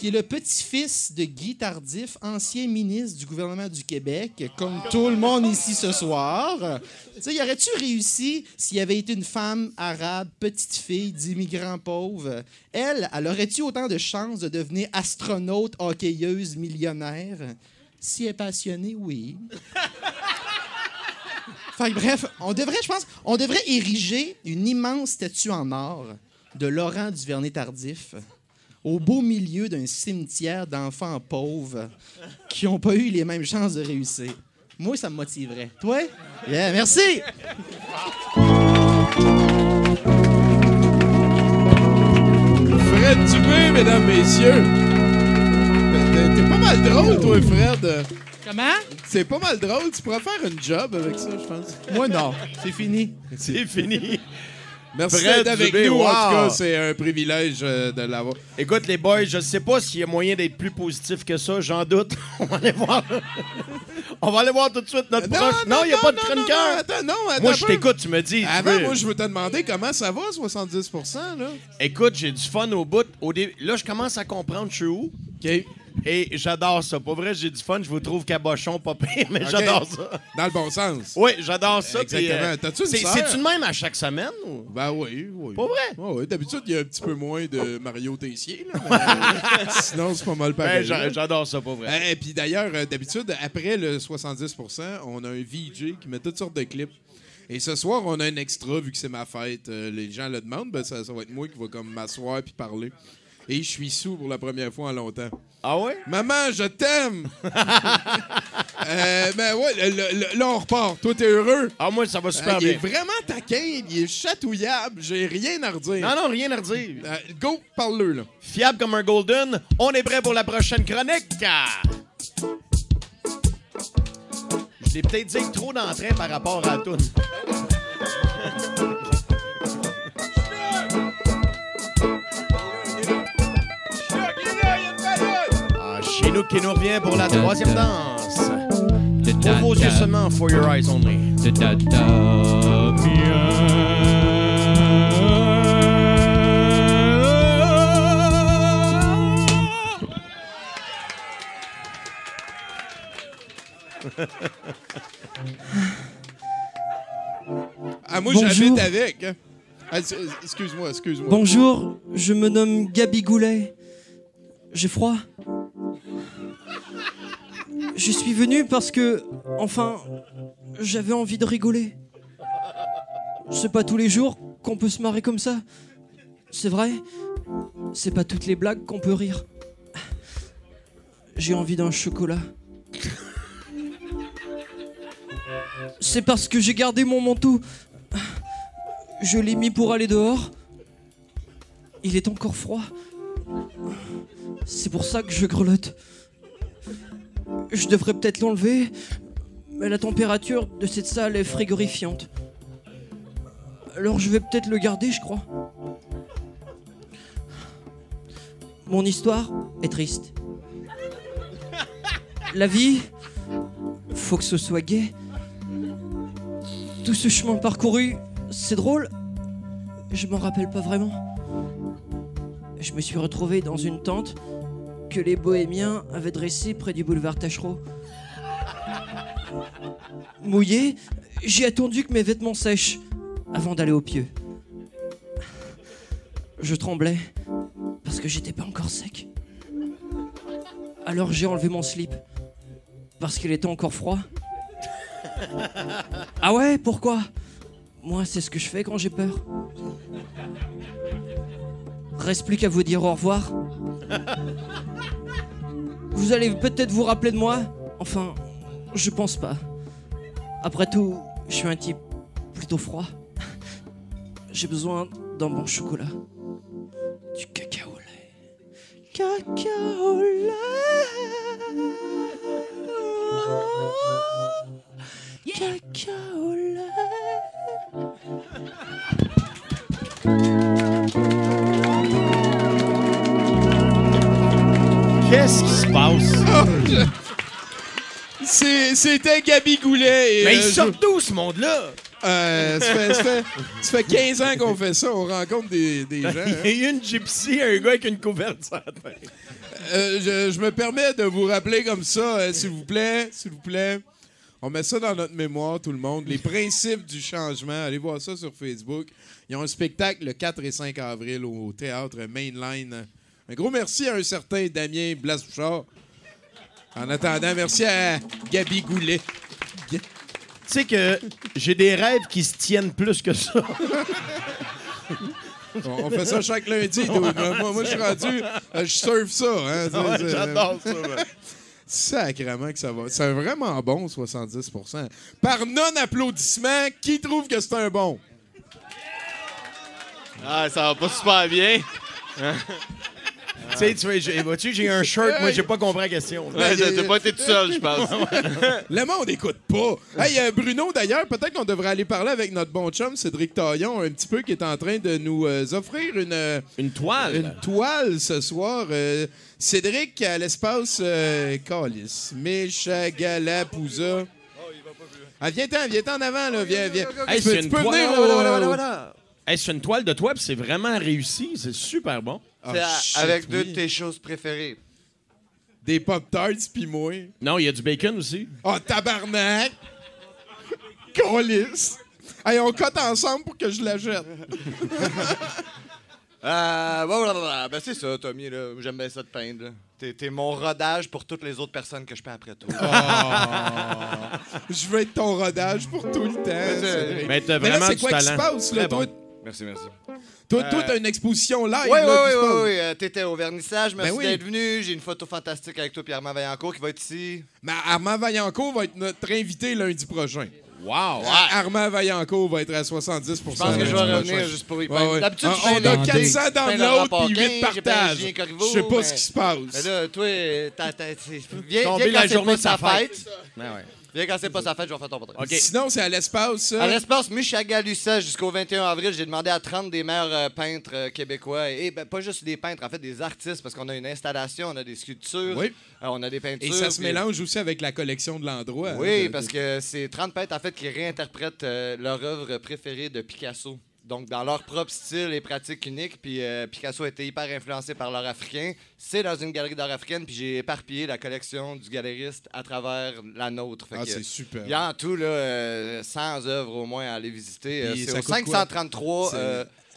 qui est le petit-fils de Guy Tardif, ancien ministre du gouvernement du Québec, comme tout le monde ici ce soir. Tu sais, y aurait-tu réussi s'il avait été une femme arabe, petite fille d'immigrants pauvres? Elle, elle aurait-tu autant de chances de devenir astronaute, hockeyeuse, millionnaire? Si elle est passionnée, oui. Fait que bref, on devrait, je pense, on devrait ériger une immense statue en or de Laurent Duvernay-Tardif au beau milieu d'un cimetière d'enfants pauvres qui n'ont pas eu les mêmes chances de réussir. Moi, ça me motiverait. Toi? Yeah, merci! Fred Dubé, mesdames, messieurs. T'es- pas mal drôle, toi, Fred. Comment? C'est pas mal drôle. Tu pourrais faire une job avec ça, je pense. Moi, non. C'est fini. C'est fini. Merci Fred d'être avec Dubé, nous. En tout cas, c'est un privilège euh, de l'avoir. Écoute, les boys, je sais pas s'il y a moyen d'être plus positif que ça, j'en doute. [laughs] On va aller voir. On va aller voir tout de suite notre proche. Non, il n'y a pas de non, chroniqueur. non, attends, non, attends Moi, je t'écoute, tu me dis. Avant, veux- moi, je veux te demander comment ça va, 70 là? Écoute, j'ai du fun au bout. Au dé- Là, je commence à comprendre je suis où. OK. Et j'adore ça. Pour vrai, j'ai du fun. Je vous trouve cabochon, pas pire, mais j'adore ça. Dans le bon sens. Oui, j'adore ça. Exactement. T'as-tu une? C'est-tu de même à chaque semaine? Ou? Ben oui, oui. Pas vrai? Ouais, ouais. D'habitude, il y a un petit peu moins de Mario Tessier, là. mais, [laughs] euh, sinon, c'est pas mal Ben, pareil. j'adore ça, pas vrai. Et puis d'ailleurs, euh, d'habitude, après le 70 on a un VJ qui met toutes sortes de clips. Et ce soir, on a un extra, vu que c'est ma fête. euh, les gens le demandent, ben ça, ça va être moi qui va comme m'asseoir puis parler. Et je suis sous pour la première fois en longtemps. Ah ouais? Maman, je t'aime! [laughs] euh, ben ouais, le- le- là, on repart. Toi, t'es heureux? Ah, moi, ça va super Euh, il est bien. vraiment taquin, il est chatouillable. J'ai rien à redire. Non, non, rien à redire. Euh, go, parle-le, là. Fiable comme un Golden. On est prêt pour la prochaine chronique. Je l'ai peut-être dit trop d'entrain par rapport à la toune. Chinook qui nous revient pour la troisième danse. Da, Pour vos yeux seulement, for your eyes only. Ah, moi, Bonjour. j'habite avec. hein. Ah, excuse-moi, excuse-moi. Bonjour, je me nomme Gabi Goulet. J'ai froid. Je suis venu parce que, enfin, j'avais envie de rigoler. C'est pas tous les jours qu'on peut se marrer comme ça. C'est vrai, c'est pas toutes les blagues qu'on peut rire. J'ai envie d'un chocolat. C'est parce que j'ai gardé mon manteau. Je l'ai mis pour aller dehors. Il est encore froid. C'est pour ça que je grelotte. Je devrais peut-être l'enlever, mais la température de cette salle est frigorifiante. Alors je vais peut-être le garder, je crois. Mon histoire est triste. La vie, faut que ce soit gai. Tout ce chemin parcouru, c'est drôle. Je m'en rappelle pas vraiment. Je me suis retrouvé dans une tente que les bohémiens avaient dressée près du boulevard Tachereau. Mouillé, j'ai attendu que mes vêtements sèchent avant d'aller au pieu. Je tremblais parce que j'étais pas encore sec. Alors j'ai enlevé mon slip parce qu'il était encore froid. Ah ouais, pourquoi? Moi, c'est ce que je fais quand j'ai peur. Reste plus qu'à vous dire au revoir. Vous allez peut-être vous rappeler de moi? Enfin, je pense pas. Après tout, je suis un type plutôt froid. J'ai besoin d'un bon chocolat. Du cacao lait. Cacao lait. Cacao lait. Qu'est-ce qui se passe? [laughs] C'est- C'était Gabi Goulet. et, Mais euh, ils je- sortent d'où, ce monde-là? Euh, ça, fait, ça fait- ça fait 15 ans qu'on fait ça. On rencontre des, des gens. hein. Il y a une gypsy, un gars avec une couverte sur la [laughs] tête. Euh, je, je me permets de vous rappeler comme ça, euh, s'il vous plaît, s'il vous plaît. On met ça dans notre mémoire, tout le monde. Les principes du changement. Allez voir ça sur Facebook. Ils ont un spectacle le 4 et 5 avril au théâtre Mainline. Un gros merci à un certain Damien Blas-Bouchard. En attendant, merci à Gabi Goulet. Tu sais que j'ai des rêves qui se tiennent plus que ça. On, fait ça chaque lundi. moi, moi, je suis rendu. euh, je surfe ça. Hein, Ouais, J'adore ça. man. Sacrément que ça va. C'est vraiment bon, 70% Par non-applaudissement, qui trouve que c'est un bon? Ah, ça va pas super bien. [laughs] Tu sais, tu vois, j'ai- vois-tu, j'ai un shirt, moi, j'ai pas compris la question. Ouais, T'as pas été tout seul, je pense. Le monde n'écoute pas. Hey, euh, Bruno, d'ailleurs, peut-être qu'on devrait aller parler avec notre bon chum Cédric Taillon, un petit peu, qui est en train de nous euh, offrir une, euh, Une toile. une toile ce soir. Euh, Cédric, à l'espace euh, Calis, Méchagalapouza. Ah, viens-t'en, viens-t'en en avant, là. Viens, viens. Hey, tu peux, tu une peux toile. venir Voilà, au- voilà, Hey, c'est une toile de toi, puis c'est vraiment réussi. C'est super bon. Ah, shit, avec deux oui. de tes choses préférées. Des Pop-Tarts, pis moi. Non, il y a du bacon aussi. Oh, tabarnak! [laughs] Colis! Hey, on cote ensemble pour que je la jette. [laughs] Euh, blablabla. ben c'est ça, Tommy. là. J'aime bien ça de peindre. là. T'es, t'es mon rodage pour toutes les autres personnes que je peins après toi. [laughs] Je veux être ton rodage pour tout le temps. Mais t'as Mais là, vraiment c'est du quoi qui se talent. passe, là? Très Toi, bon. Merci, merci. Toi, toi, t'as une exposition live, Oui, oui, là, oui, oui, oui. euh, T'étais au vernissage. Merci Ben oui. d'être venu. J'ai une photo fantastique avec toi, Pierre-Armand Vaillancourt, qui va être ici. Mais Armand Vaillancourt va être notre invité lundi prochain. Wow! Ar- Armand Vaillancourt va être à 70 Je pense que je vais revenir juste pour y Ouais, ouais. D'habitude, Ah, je on a le- 400 je dans peins le l'autre, puis 8 15, j'ai peint partages. Je sais pas mais- ce qui se passe. Mais là, toi, t'as- t'as- viens, viens la quand journée de sa fête. Viens quand c'est pas sa fête, je vais faire ton portrait. Sinon, c'est à l'espace, ça. À l'espace Michagalusa jusqu'au 21 avril, j'ai demandé à 30 des meilleurs euh, peintres euh, québécois, et ben, pas juste des peintres, en fait des artistes, parce qu'on a une installation, on a des sculptures, Oui. euh, on a des peintures. Et ça se puis- mélange aussi avec la collection de l'endroit. Oui, hein, de- parce que c'est 30 peintres en fait qui réinterprètent euh, leur œuvre préférée de Picasso. Donc, dans leur propre style et pratique unique. Puis euh, Picasso a été hyper influencé par l'art africain. C'est dans une galerie d'art africaine. Puis j'ai éparpillé la collection du galeriste à travers la nôtre. Fait Ah, c'est super. Il y a en tout là, euh, 100 œuvres au moins à aller visiter. Euh, c'est ça au coûte quoi? 533.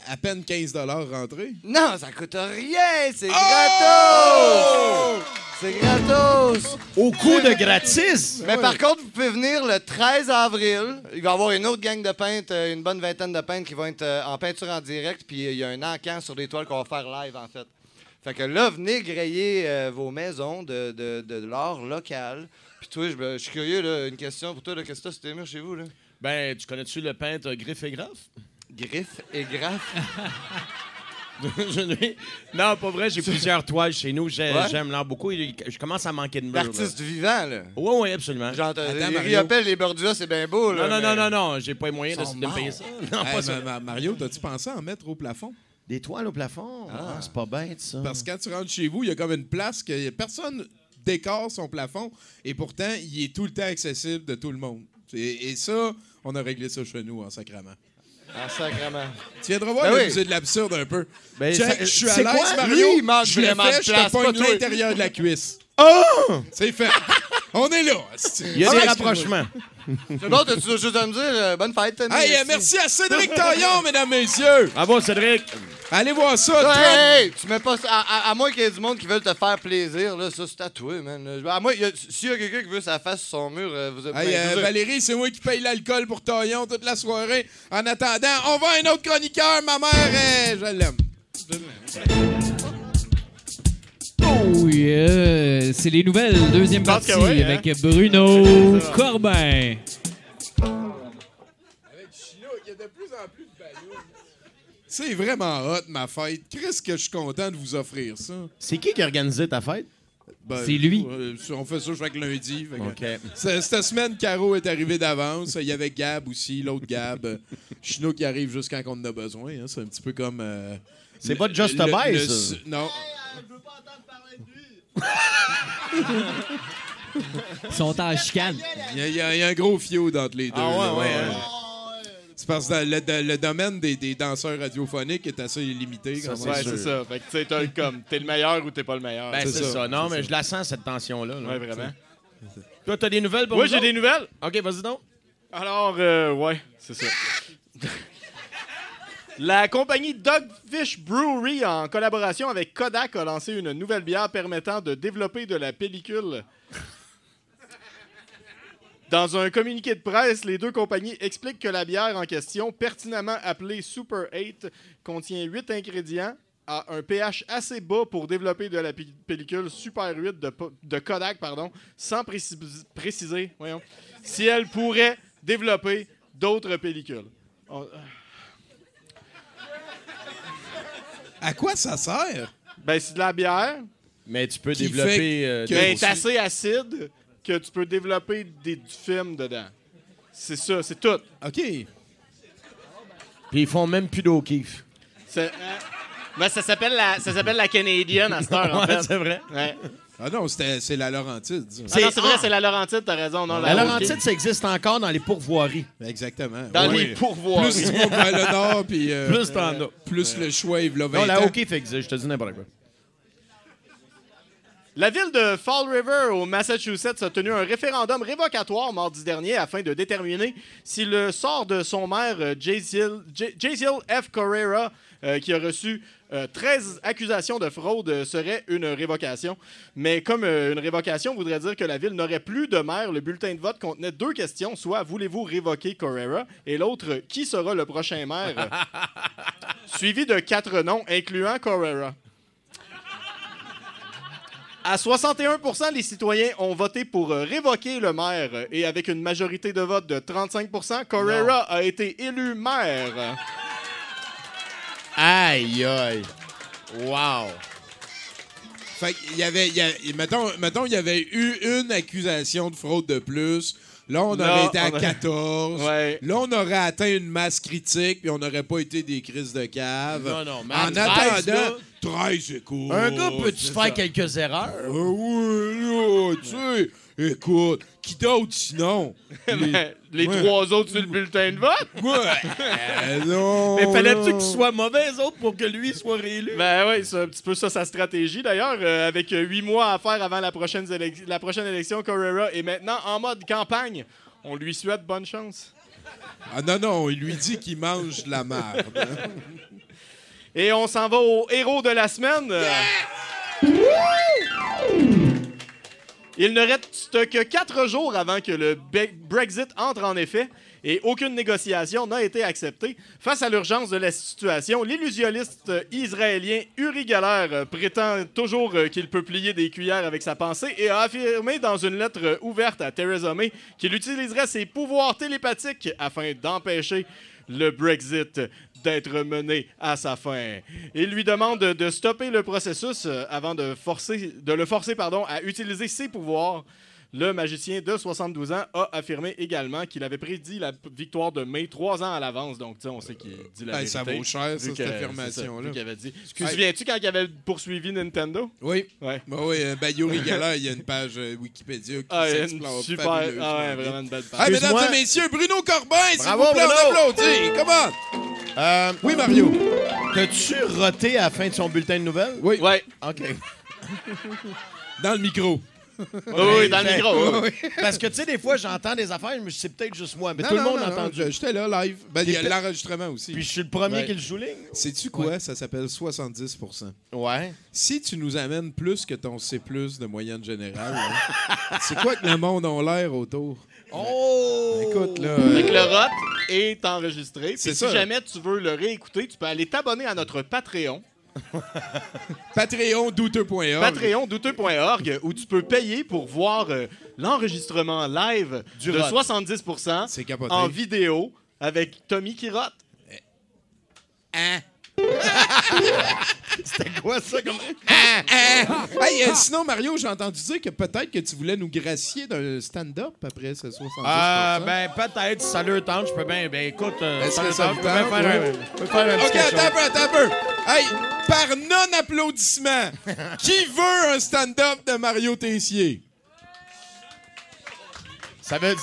À peine 15 rentré. Non, ça coûte rien! C'est Oh! gratos! C'est gratos! Au coût de gratis! Mais par contre, vous pouvez venir le 13 avril. Il va y avoir une autre gang de peintres, euh, une bonne vingtaine de peintres qui vont être euh, en peinture en direct. Puis euh, il y a un encan sur des toiles qu'on va faire live, en fait. Fait que là, venez grayer euh, vos maisons de, de, de l'art local. Puis toi, je, je suis curieux, là, une question pour toi. Qu'est-ce que tes murs chez vous? Là? Ben, tu connais-tu le peintre Griff et Graff? Griff et Graff? [laughs] Non, pas vrai, j'ai plusieurs [laughs] toiles chez nous. J'ai- Ouais? J'aime l'art beaucoup. Je commence à manquer de murs. L'artiste du vivant, là. Oui, oui, absolument. Genre. Riopelle, les Bordua, c'est bien beau. Non, Là, non, non, mais- non, non, j'ai pas les moyens de, Sont de me payer ça. [laughs] Non, Hey, pas ça. ma- ma- Mario, t'as-tu pensé à en mettre au plafond? Des toiles au plafond? Ah, c'est pas bête, ça. Parce que quand tu rentres chez vous, il y a comme une place que personne décore son plafond et pourtant, il est tout le temps accessible de tout le monde. Et, et ça, on a réglé ça chez nous en sacrament. En sacrement. Tu viendras voir Ben le oui. musée de l'absurde un peu. Ben, Check, ça- je suis à l'aise? Mario. Lui, il manque je vraiment de fait, je place, te pas toi. l'intérieur de la cuisse. Oh! C'est fait. on est là. Il y a Ah, des rapprochements. [laughs] C'est bon, t'as-tu d'autres choses à me dire? Euh, bonne fête, Tommy. Hey, euh, merci à Cédric Taillon, [laughs] mesdames, messieurs. Bravo, Cédric? Allez voir ça. Hey, 30 hey, tu mets pas ça. À, à- à moins qu'il y ait du monde qui veulent te faire plaisir, là, ça, c'est à toi, man. À moi, il y a- s'il y a quelqu'un qui veut sa face sur son mur, euh, vous êtes Hey, euh, vous- Valérie, c'est moi qui paye l'alcool pour Taillon toute la soirée. En attendant, on va à un autre chroniqueur. Ma mère, euh, je l'aime. Je yeah! C'est les nouvelles, deuxième partie oui, hein? avec Bruno Corbin. Il y a de plus en plus de ballons. C'est vraiment hot, ma fête. Chris, que je suis content de vous offrir ça. C'est qui qui a organisé ta fête? Ben, C'est lui. euh, on fait ça chaque lundi. que- Cette semaine, Caro est arrivé d'avance. Il y avait Gab aussi, l'autre Gab. Euh, [laughs] Chino qui arrive juste quand on en a besoin. hein. C'est un petit peu comme. euh, C'est pas Just a le- Buy, le- ça? Non. Ils sont en chicane. Il y, a- il y a il y a un gros fiot entre les deux. Ah ouais, là, ouais, hein. C'est parce que le, le- le domaine des, des danseurs radiophoniques est assez limité. quand Ça, même. Ouais, c'est ça. Fait que tu sais, t'as comme, t'es le meilleur ou t'es pas le meilleur. Ben, C'est c'est ça, ça. Non, mais ça. je la sens, cette tension-là. là. ouais, vraiment. Toi, t'as des nouvelles pour Moi, nous j'ai autres? des nouvelles. OK, vas-y donc. Alors, euh, ouais, c'est ça. La compagnie Dogfish Brewery, en collaboration avec Kodak, a lancé une nouvelle bière permettant de développer de la pellicule. Dans un communiqué de presse, les deux compagnies expliquent que la bière en question, pertinemment appelée Super 8, contient 8 ingrédients à un pH assez bas pour développer de la pe- pellicule Super 8 de, de Kodak, pardon, sans précis- préciser si elle pourrait développer d'autres pellicules. On- À quoi ça sert? Ben, c'est de la bière, Mais tu peux Qui développer... euh, que- des- mais c'est assez acide que tu peux développer des, du film dedans. C'est ça, c'est tout. OK. Puis ils font même plus d'eau kiff. C'est- euh, ben, ça s'appelle la, ça s'appelle la Canadian à cette heure, en [laughs] Ouais, fait. c'est vrai. Ouais. Ah non, c'était- c'est la Laurentide. Ah non, c'est vrai, c'est la Laurentide, t'as raison. Non, La la Laurentide, ça existe encore dans les pourvoiries. Exactement. Dans Oui. les pourvoirs. Plus tu vers le nord, [laughs] puis euh, Plus t'en as. plus le choix est là 20 Non, la ans. eau kiff existe, je te dis n'importe quoi. La ville de Fall River, au Massachusetts, a tenu un référendum révocatoire mardi dernier afin de déterminer si le sort de son maire, euh, Jaziel F. Correra, euh, qui a reçu euh, 13 accusations de fraude, euh, serait une révocation. Mais comme euh, une révocation voudrait dire que la ville n'aurait plus de maire, le bulletin de vote contenait deux questions, soit voulez-vous révoquer Correra? Et l'autre, qui sera le prochain maire, [laughs] suivi de quatre noms, incluant Correra. À 61% les citoyens ont voté pour euh, révoquer le maire euh, et avec une majorité de vote de 35% Correra a été élu maire. Aïe, aïe. Wow. Fait qu'il y avait, il y a- mettons, mettons, il y avait eu une accusation de fraude de plus. Là, on aurait été à on a- 14. [laughs] Ouais. Là, on aurait atteint une masse critique, puis on n'aurait pas été des crises de cave. Non, non, mais en à 13, attendant, là, 13, c'est cool. Un gars, peux-tu c'est faire ça. quelques erreurs? Ah oui, là, tu sais. Écoute, qui d'autre sinon? [laughs] Les Ouais. trois autres sur le bulletin de vote? Ouais. Euh, non. Mais fallait-tu là. qu'il soit mauvais, autres, pour que lui soit réélu? Ben oui, c'est un petit peu ça sa stratégie. D'ailleurs, euh, avec euh, huit mois à faire avant la prochaine, élec- la prochaine élection, Correra est maintenant en mode campagne. On lui souhaite bonne chance. Ah non, non, il lui dit qu'il mange de la merde. hein. [laughs] Et on s'en va au héros de la semaine. Il ne reste que quatre jours avant que le Brexit entre en effet et aucune négociation n'a été acceptée. Face à l'urgence de la situation, l'illusionniste israélien Uri Geller prétend toujours qu'il peut plier des cuillères avec sa pensée et a affirmé dans une lettre ouverte à Theresa May qu'il utiliserait ses pouvoirs télépathiques afin d'empêcher le Brexit d'être mené à sa fin. Il lui demande de, stopper le processus euh, avant de, forcer, de le forcer pardon, à utiliser ses pouvoirs. Le magicien de 72 ans a affirmé également qu'il avait prédit la victoire de mai trois ans à l'avance. Donc, tu sais, on sait qu'il dit la Ben, vérité. ça vaut cher, ça, cette affirmation-là. dit. Tu te souviens-tu quand il avait poursuivi Nintendo? Oui. Ouais. Ben oui, euh, ben Yuri Geller, il y a une page euh, Wikipédia qui Ah, il y a une s'explore super- ah ouais, vraiment une belle page. Ah, mesdames et messieurs, Bruno Corbin, s'il vous plaît, Bruno. on applaudit. Comment? Euh, Oui, Mario. T'as-tu roté à la fin de son bulletin de nouvelles? Oui. Ouais. OK. Dans le micro. Oui, oui, dans le Ben, micro. oui. [laughs] Parce que, tu sais, des fois, j'entends des affaires, mais c'est peut-être juste moi. Mais Non, tout le non, monde a non, entendu. J'étais là, live. Ben, il y a l'enregistrement aussi. Puis je suis le premier Ouais. qui le souligne. Sais-tu quoi? Ça s'appelle 70% Ouais. Si tu nous amènes plus que ton C+, de moyenne générale, hein, [laughs] c'est quoi que le monde a l'air autour? Oh! Écoute, là... Fait que euh, le ROT est enregistré. Puis C'est si ça. jamais tu veux le réécouter, tu peux aller t'abonner à notre Patreon. [laughs] Patreon douteux.org. Patreon douteux.org où tu peux payer pour voir euh, l'enregistrement live Du de rot. 70 C'est capoté. en vidéo avec Tommy qui rote. Hein? [laughs] [laughs] C'était quoi ça comme. Hey, euh, sinon, Mario, j'ai entendu dire que peut-être que tu voulais nous gracier d'un stand-up après ce 70 Ah, ben, peut-être, si ça leur tente, je peux bien. Ben, écoute, euh, ça que leur ça tente, vous je peux bien tente? faire un, Ouais. je peux faire un petit OK, attends un peu, attends un peu. Hey, par non-applaudissement, [laughs] qui veut un stand-up de Mario Tessier? Ça veut, di-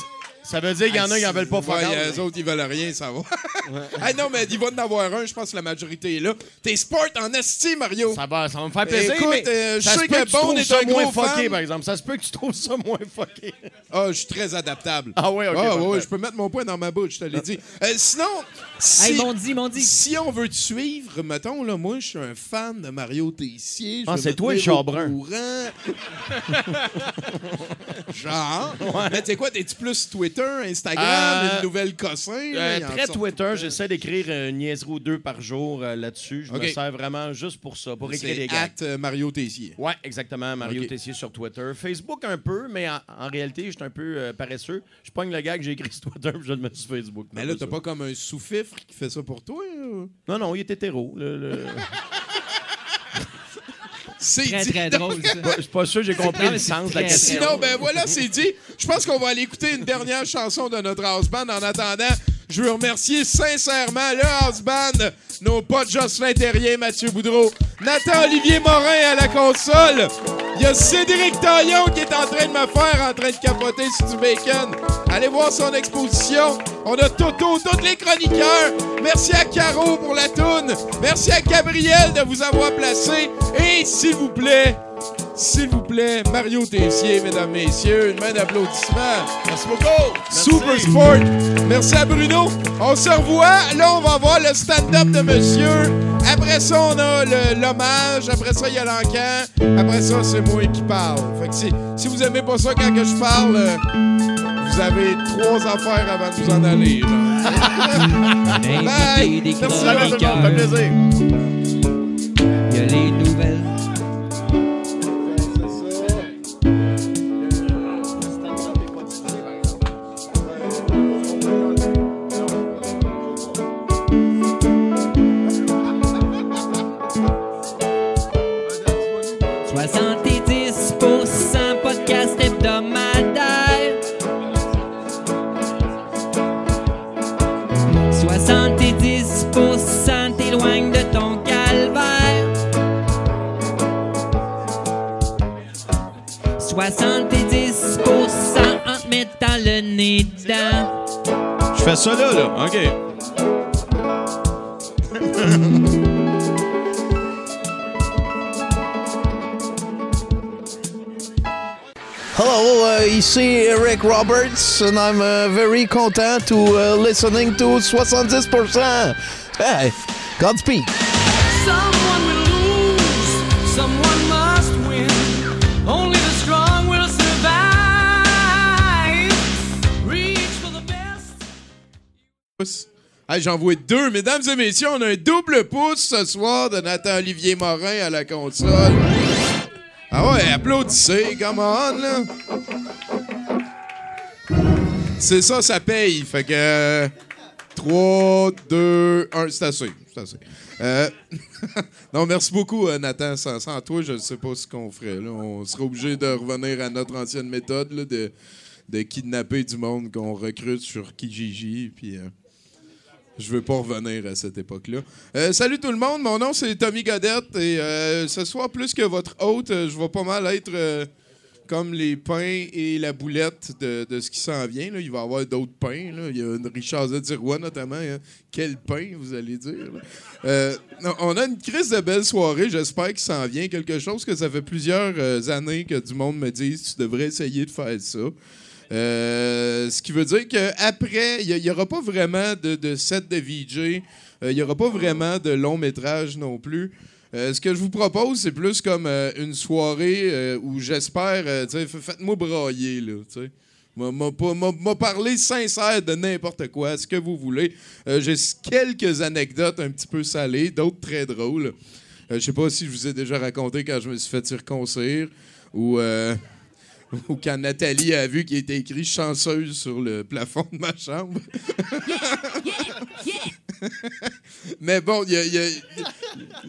ça veut dire qu'il y en a qui n'en veulent pas Ouais, faire. les autres, ils veulent rien savoir. [laughs] hey, non, mais il va en avoir un, je pense que la majorité est là. T'es sport en esti, Mario. Ça va, ça va me faire plaisir. Écoute, mais euh, je sais que tu Bond est un moins gros fucké, fan. par exemple. Ça se peut que tu trouves ça moins fucké. Ah, je suis très adaptable. Ah ouais, ok, Ah, ouais, je peux mettre mon poing dans ma bouche, je te l'ai dit. Euh, sinon, si, Hey, mon dit, mon dit. si on veut te suivre, mettons, là, moi, je suis un fan de Mario Tessier. Ah, c'est toi, le courant. [laughs] Genre. Mais tu sais quoi, t'es-tu plus Twitter, Instagram, Euh, une nouvelle cossin? Euh, très Twitter, j'essaie d'écrire une niaiserie ou deux par jour euh, là-dessus. Je me sers vraiment juste pour ça, pour écrire des gags. at euh, Mario Tessier. Ouais, exactement. Mario. Tessier sur Twitter. Facebook un peu, mais en, en réalité, je suis un peu euh, paresseux. Je pogne le gag que j'ai écrit [laughs] sur Twitter puis je le mets sur Facebook. Mais là, t'as pas comme un sous-fifre qui fait ça pour toi? ou? Non, non, il est hétéro. le- le- [laughs] C'est Très, dit. très drôle, ça. Je suis pas sûr j'ai compris Non, le sens de la question. Sinon, ben voilà, c'est dit. Je pense qu'on va aller écouter une dernière chanson de notre house band. En attendant, je veux remercier sincèrement le house band, nos potes Jocelyn Terrier, Mathieu Boudreau, Nathan Olivier Morin à la console. Il y a Cédric Taillon qui est en train de me faire, en train de capoter sur du bacon. Allez voir son exposition. On a Toto, tous les chroniqueurs. Merci à Caro pour la toune. Merci à Gabriel de vous avoir placé. Et s'il vous plaît, s'il vous plaît, Mario Tessier, mesdames, messieurs, une main d'applaudissement. Merci beaucoup. Super Sport. Merci à Bruno. On se revoit. Là, on va voir le stand-up de monsieur. Après ça, on a le- l'hommage. Après ça, il y a l'encan. Après ça, c'est moi qui parle. Fait que si, si vous aimez pas ça quand que je parle, euh, vous avez trois affaires avant de vous en aller. [laughs] Bye. Merci. Monde, fait plaisir. Nez dedans. Je fais ça là, là. OK. Hello, uh, ici Eric Roberts, and I'm uh, very content to uh, listening to 70%. Hey, Godspeed. Pouce. J'en vois deux. Mesdames et messieurs, on a un double pouce ce soir de Nathan-Olivier Morin à la console. Ah ouais, applaudissez, come on, là. C'est ça, ça paye. Fait que... 3, 2, 1, c'est assez. C'est assez. Euh, [laughs] non, merci beaucoup, euh, Nathan. Sans, toi, je ne sais pas ce qu'on ferait. On serait obligé de revenir à notre ancienne méthode de, de kidnapper du monde qu'on recrute sur Kijiji. Puis, euh, je veux pas revenir à cette époque-là. Euh, salut tout le monde, mon nom c'est Tommy Godette et euh, ce soir, plus que votre hôte, euh, je vais pas mal être comme les pains et la boulette de, de ce qui s'en vient. Il va y avoir d'autres pains. là. Il y a une Richard Zedirois notamment. hein. Quel pain, vous allez dire. on a une crise de belle soirée. J'espère qu'il s'en vient. Quelque chose que ça fait plusieurs années que du monde me dise tu devrais essayer de faire ça. Euh, ce qui veut dire qu'après, il n'y aura pas vraiment de, set de VJ. euh, Il n'y aura pas vraiment de long métrage non plus. Euh, ce que je vous propose, c'est plus comme une soirée où j'espère, faites-moi brailler, là, tu. M'a- parlé sincère de n'importe quoi, ce que vous voulez. J'ai quelques anecdotes un petit peu salées, d'autres très drôles. Je sais pas si je vous ai déjà raconté quand je me suis fait circoncire ou, [laughs] ou quand Nathalie a vu qu'il était écrit chanceuse sur le plafond de ma chambre. [laughs] Mais bon, y y a-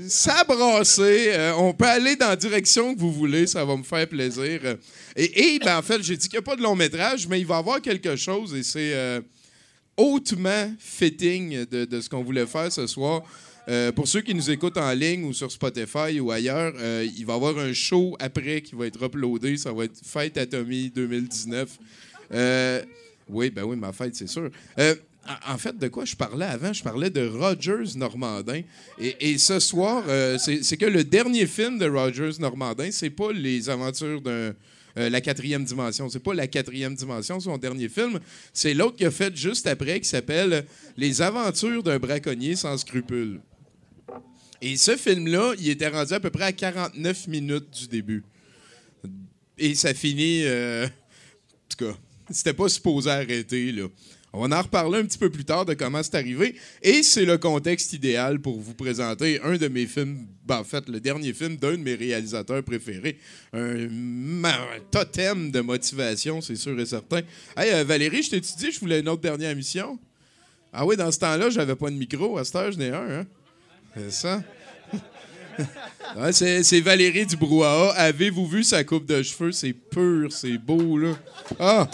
ça brassé. Euh, on peut aller dans la direction que vous voulez, ça va me faire plaisir. Et, ben, en fait, j'ai dit qu'il n'y a pas de long métrage, mais il va y avoir quelque chose et c'est euh, hautement fitting de ce qu'on voulait faire ce soir. Euh, pour ceux qui nous écoutent en ligne ou sur Spotify ou ailleurs, euh, il va y avoir un show après qui va être uploadé. Ça va être Fête à Tommy 2019. Euh, oui, ben oui, ma fête, c'est sûr. Euh, en- fait, de quoi je parlais avant? Je parlais de Rogers Normandin. Et, ce soir, c'est que le dernier film de Rogers Normandin, c'est pas les aventures d'un. la quatrième dimension. C'est pas la quatrième dimension, son dernier film. C'est l'autre qu'il a fait juste après qui s'appelle Les aventures d'un braconnier sans scrupules. Et ce film-là, il était rendu à peu près à 49 minutes du début. Et ça finit. euh, en tout cas, c'était pas supposé arrêter, là. On va en reparler un petit peu plus tard de comment c'est arrivé. Et c'est le contexte idéal pour vous présenter un de mes films, ben, en fait, le dernier film d'un de mes réalisateurs préférés. Un, totem de motivation, c'est sûr et certain. Hey, euh, Valérie, je t'ai dit, je voulais une autre dernière émission. Ah oui, dans ce temps-là, j'avais pas de micro. À cette heure, j'en ai un, hein? C'est ça? [laughs] C'est, Valérie du Brouhaha. Avez-vous vu sa coupe de cheveux? C'est pur, c'est beau, là. Ah!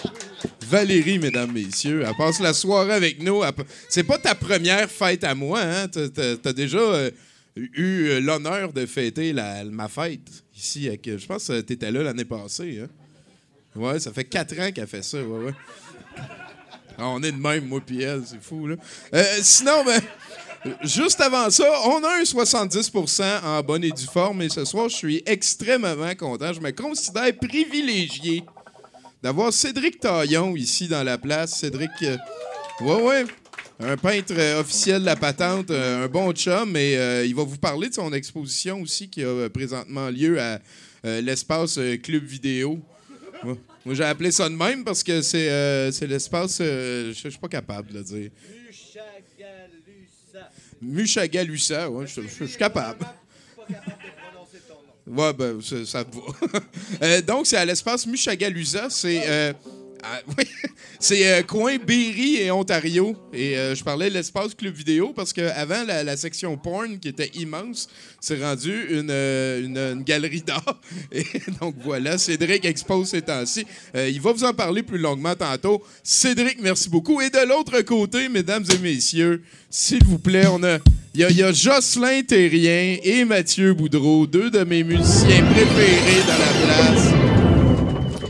Valérie, mesdames, messieurs, elle passe la soirée avec nous. C'est pas ta première fête à moi, hein? T'as, déjà euh, eu euh, l'honneur de fêter ma fête ici. Avec, je pense que t'étais là l'année passée, hein? Ouais, ça fait quatre ans qu'elle fait ça, ouais, ouais. Ah, on est de même, moi puis elle, c'est fou, là. Euh, sinon, ben... Juste avant ça, on a un 70% en bonne et due forme et ce soir, je suis extrêmement content. Je me considère privilégié d'avoir Cédric Taillon ici dans la place. Cédric, euh, ouais, ouais, un peintre officiel de la patente, euh, un bon chum, et euh, il va vous parler de son exposition aussi qui a présentement lieu à l'espace Club Vidéo. Moi, j'ai appelé ça de même parce que c'est l'espace, je je suis pas capable de le dire. Muchagalusa, ouais, je suis capable. Ouais, ben, ça, ça va. [laughs] Euh, donc, c'est à l'espace Muchagalusa. C'est. euh, ah, [laughs] c'est euh, coin Berry et Ontario. Et euh, je parlais de l'espace club vidéo parce qu'avant, la, la section porn, qui était immense, s'est rendue une, euh, une, galerie d'art. [laughs] Et donc voilà, Cédric expose ces temps-ci. Il va vous en parler plus longuement tantôt. Cédric, merci beaucoup. Et de l'autre côté, mesdames et messieurs, s'il vous plaît, on a. Il a Jocelyn Terrien et Mathieu Boudreau, deux de mes musiciens préférés dans la place.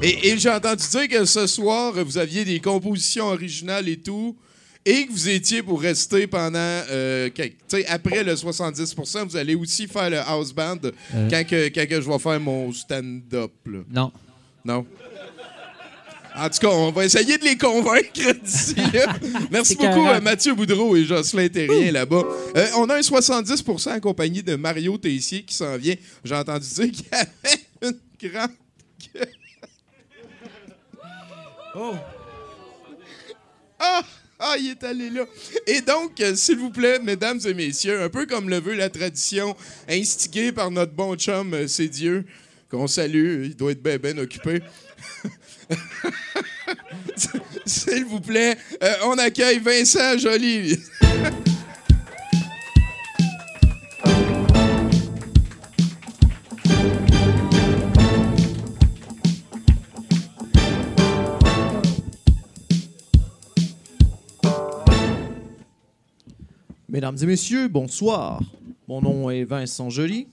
Et, et j'ai entendu dire que ce soir, vous aviez des compositions originales et tout, et que vous étiez pour rester pendant. euh, sais, après le 70% vous allez aussi faire le house band Euh. quand, que, quand que je vais faire mon stand-up. Non. Non. En tout cas, on va essayer de les convaincre [laughs] d'ici là. Merci beaucoup à Mathieu Boudreau et Jocelyn Terrien là-bas. Euh, on a un 70% accompagné de Mario Tessier qui s'en vient. J'ai entendu dire qu'il y avait une grande gueule. Oh! Ah! Ah, il est allé là. Et donc, euh, s'il vous plaît, mesdames et messieurs, un peu comme le veut la tradition, instigée par notre bon chum, euh, c'est Dieu, qu'on salue, il doit être bien, bien occupé. [laughs] s'il vous plaît, euh, on accueille Vincent Joly. [laughs] Mesdames et messieurs, bonsoir. Mon nom est Vincent Joly.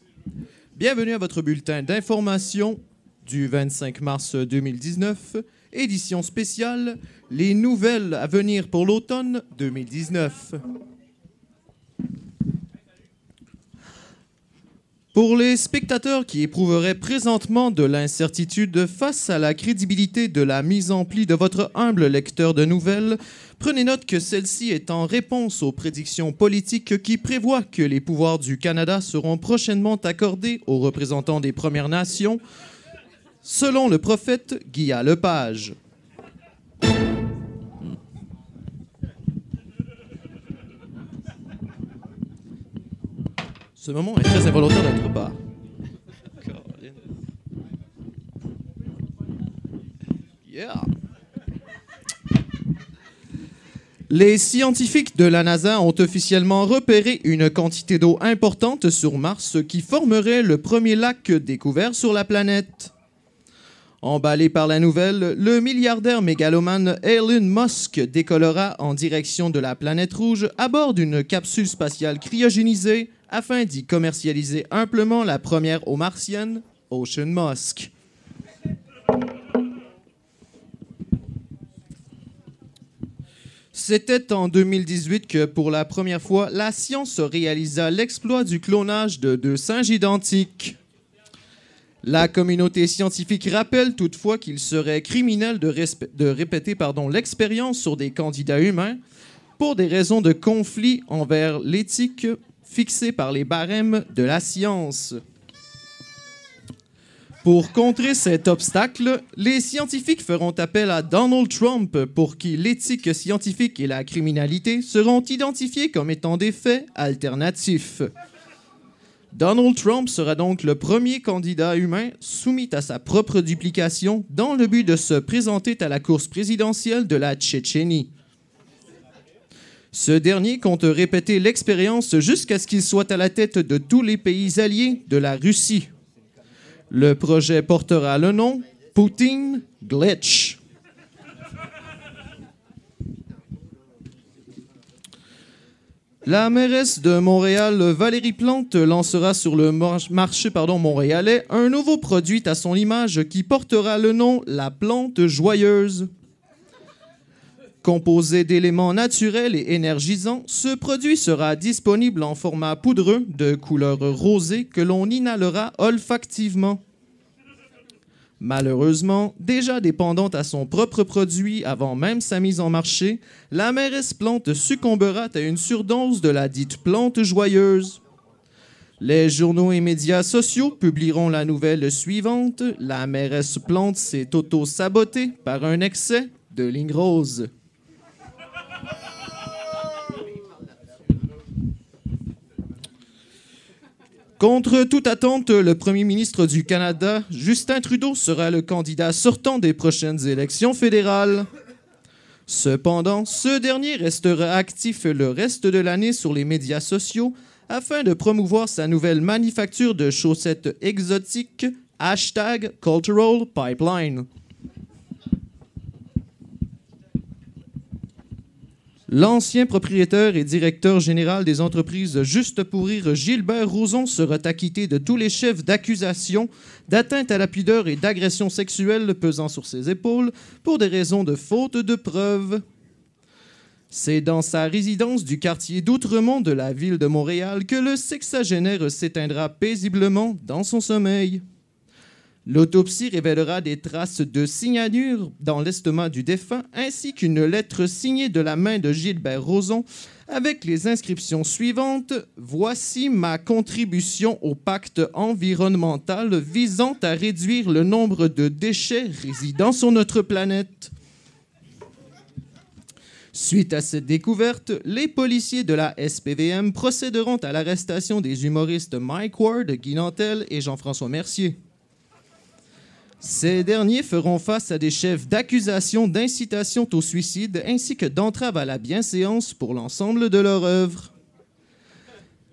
Bienvenue à votre bulletin d'information du 25 mars 2019, édition spéciale Les nouvelles à venir pour l'automne 2019. Pour les spectateurs qui éprouveraient présentement de l'incertitude face à la crédibilité de la mise en pli de votre humble lecteur de nouvelles, prenez note que celle-ci est en réponse aux prédictions politiques qui prévoient que les pouvoirs du Canada seront prochainement accordés aux représentants des Premières Nations, selon le prophète Guy Lepage. Ce moment est très involontaire de notre part. Yeah. Les scientifiques de la NASA ont officiellement repéré une quantité d'eau importante sur Mars qui formerait le premier lac découvert sur la planète. Emballé par la nouvelle, le milliardaire mégalomane Elon Musk décollera en direction de la planète rouge à bord d'une capsule spatiale cryogénisée afin d'y commercialiser amplement la première eau martienne, Ocean Musk. C'était en 2018 que, pour la première fois, la science réalisa l'exploit du clonage de deux singes identiques. La communauté scientifique rappelle toutefois qu'il serait criminel de, de répéter l'expérience sur des candidats humains pour des raisons de conflit envers l'éthique fixée par les barèmes de la science. Pour contrer cet obstacle, les scientifiques feront appel à Donald Trump pour qui l'éthique scientifique et la criminalité seront identifiés comme étant des faits alternatifs. Donald Trump sera donc le premier candidat humain soumis à sa propre duplication dans le but de se présenter à la course présidentielle de la Tchétchénie. Ce dernier compte répéter l'expérience jusqu'à ce qu'il soit à la tête de tous les pays alliés de la Russie. Le projet portera le nom Poutine Glitch. La mairesse de Montréal, Valérie Plante, lancera sur le mar- marché pardon, montréalais un nouveau produit à son image qui portera le nom La plante joyeuse. Composé d'éléments naturels et énergisants, ce produit sera disponible en format poudreux de couleur rosée que l'on inhalera olfactivement. Malheureusement, déjà dépendante à son propre produit avant même sa mise en marché, la mairesse plante succombera à une surdose de la dite plante joyeuse. Les journaux et médias sociaux publieront la nouvelle suivante. La mairesse plante s'est auto-sabotée par un excès de ligne rose. Contre toute attente, le premier ministre du Canada, Justin Trudeau, sera le candidat sortant des prochaines élections fédérales. Cependant, ce dernier restera actif le reste de l'année sur les médias sociaux afin de promouvoir sa nouvelle manufacture de chaussettes exotiques, hashtag Cultural Pipeline. L'ancien propriétaire et directeur général des entreprises Juste pour rire, Gilbert Rozon, sera acquitté de tous les chefs d'accusation d'atteinte à la pudeur et d'agression sexuelle pesant sur ses épaules pour des raisons de faute de preuves. C'est dans sa résidence du quartier d'Outremont de la ville de Montréal que le sexagénaire s'éteindra paisiblement dans son sommeil. L'autopsie révélera des traces de signalure dans l'estomac du défunt ainsi qu'une lettre signée de la main de Gilbert Rozon avec les inscriptions suivantes Voici ma contribution au pacte environnemental visant à réduire le nombre de déchets résidant sur notre planète. Suite à cette découverte, les policiers de la SPVM procéderont à l'arrestation des humoristes Mike Ward, Guy Nantel et Jean-François Mercier. Ces derniers feront face à des chefs d'accusation d'incitation au suicide ainsi que d'entrave à la bienséance pour l'ensemble de leur œuvre.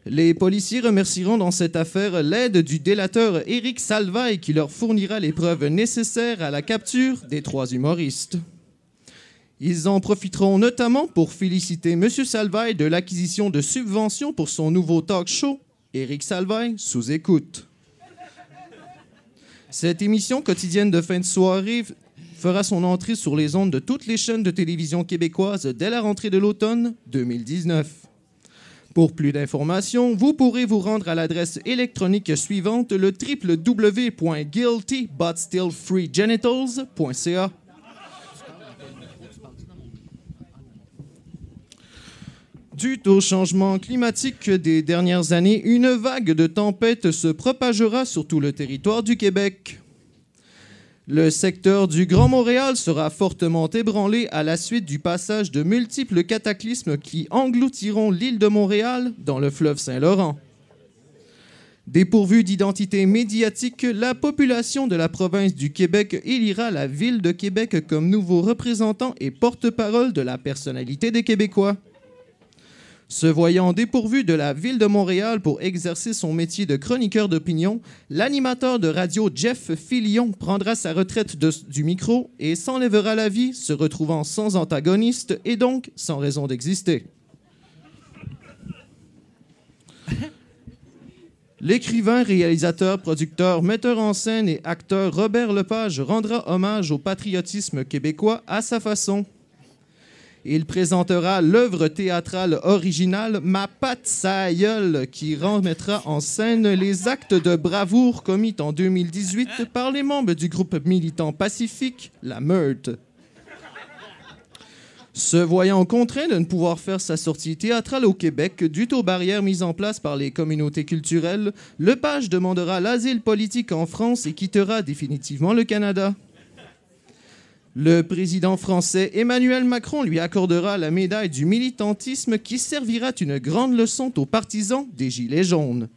Les policiers remercieront dans cette affaire l'aide du délateur Éric Salvaille qui leur fournira les preuves nécessaires à la capture des trois humoristes. Ils en profiteront notamment pour féliciter M. Salvaille de l'acquisition de subventions pour son nouveau talk show, Éric Salvaille sous écoute. Cette émission quotidienne de fin de soirée fera son entrée sur les ondes de toutes les chaînes de télévision québécoises dès la rentrée de l'automne 2019. Pour plus d'informations, vous pourrez vous rendre à l'adresse électronique suivante le www.guiltybutstillfreegenitals.ca. Dû au changement climatique des dernières années, une vague de tempêtes se propagera sur tout le territoire du Québec. Le secteur du Grand Montréal sera fortement ébranlé à la suite du passage de multiples cataclysmes qui engloutiront l'île de Montréal dans le fleuve Saint-Laurent. Dépourvue d'identité médiatique, la population de la province du Québec élira la ville de Québec comme nouveau représentant et porte-parole de la personnalité des Québécois. Se voyant dépourvu de la ville de Montréal pour exercer son métier de chroniqueur d'opinion, l'animateur de radio Jeff Fillion prendra sa retraite du micro et s'enlèvera la vie, se retrouvant sans antagoniste et donc sans raison d'exister. [laughs] L'écrivain, réalisateur, producteur, metteur en scène et acteur Robert Lepage rendra hommage au patriotisme québécois à sa façon. Il présentera l'œuvre théâtrale originale Ma patte sa qui remettra en scène les actes de bravoure commis en 2018 par les membres du groupe militant pacifique, la Meurthe. Se voyant contraint de ne pouvoir faire sa sortie théâtrale au Québec dû aux barrières mises en place par les communautés culturelles, Lepage demandera l'asile politique en France et quittera définitivement le Canada. Le président français Emmanuel Macron lui accordera la médaille du militantisme qui servira une grande leçon aux partisans des Gilets jaunes.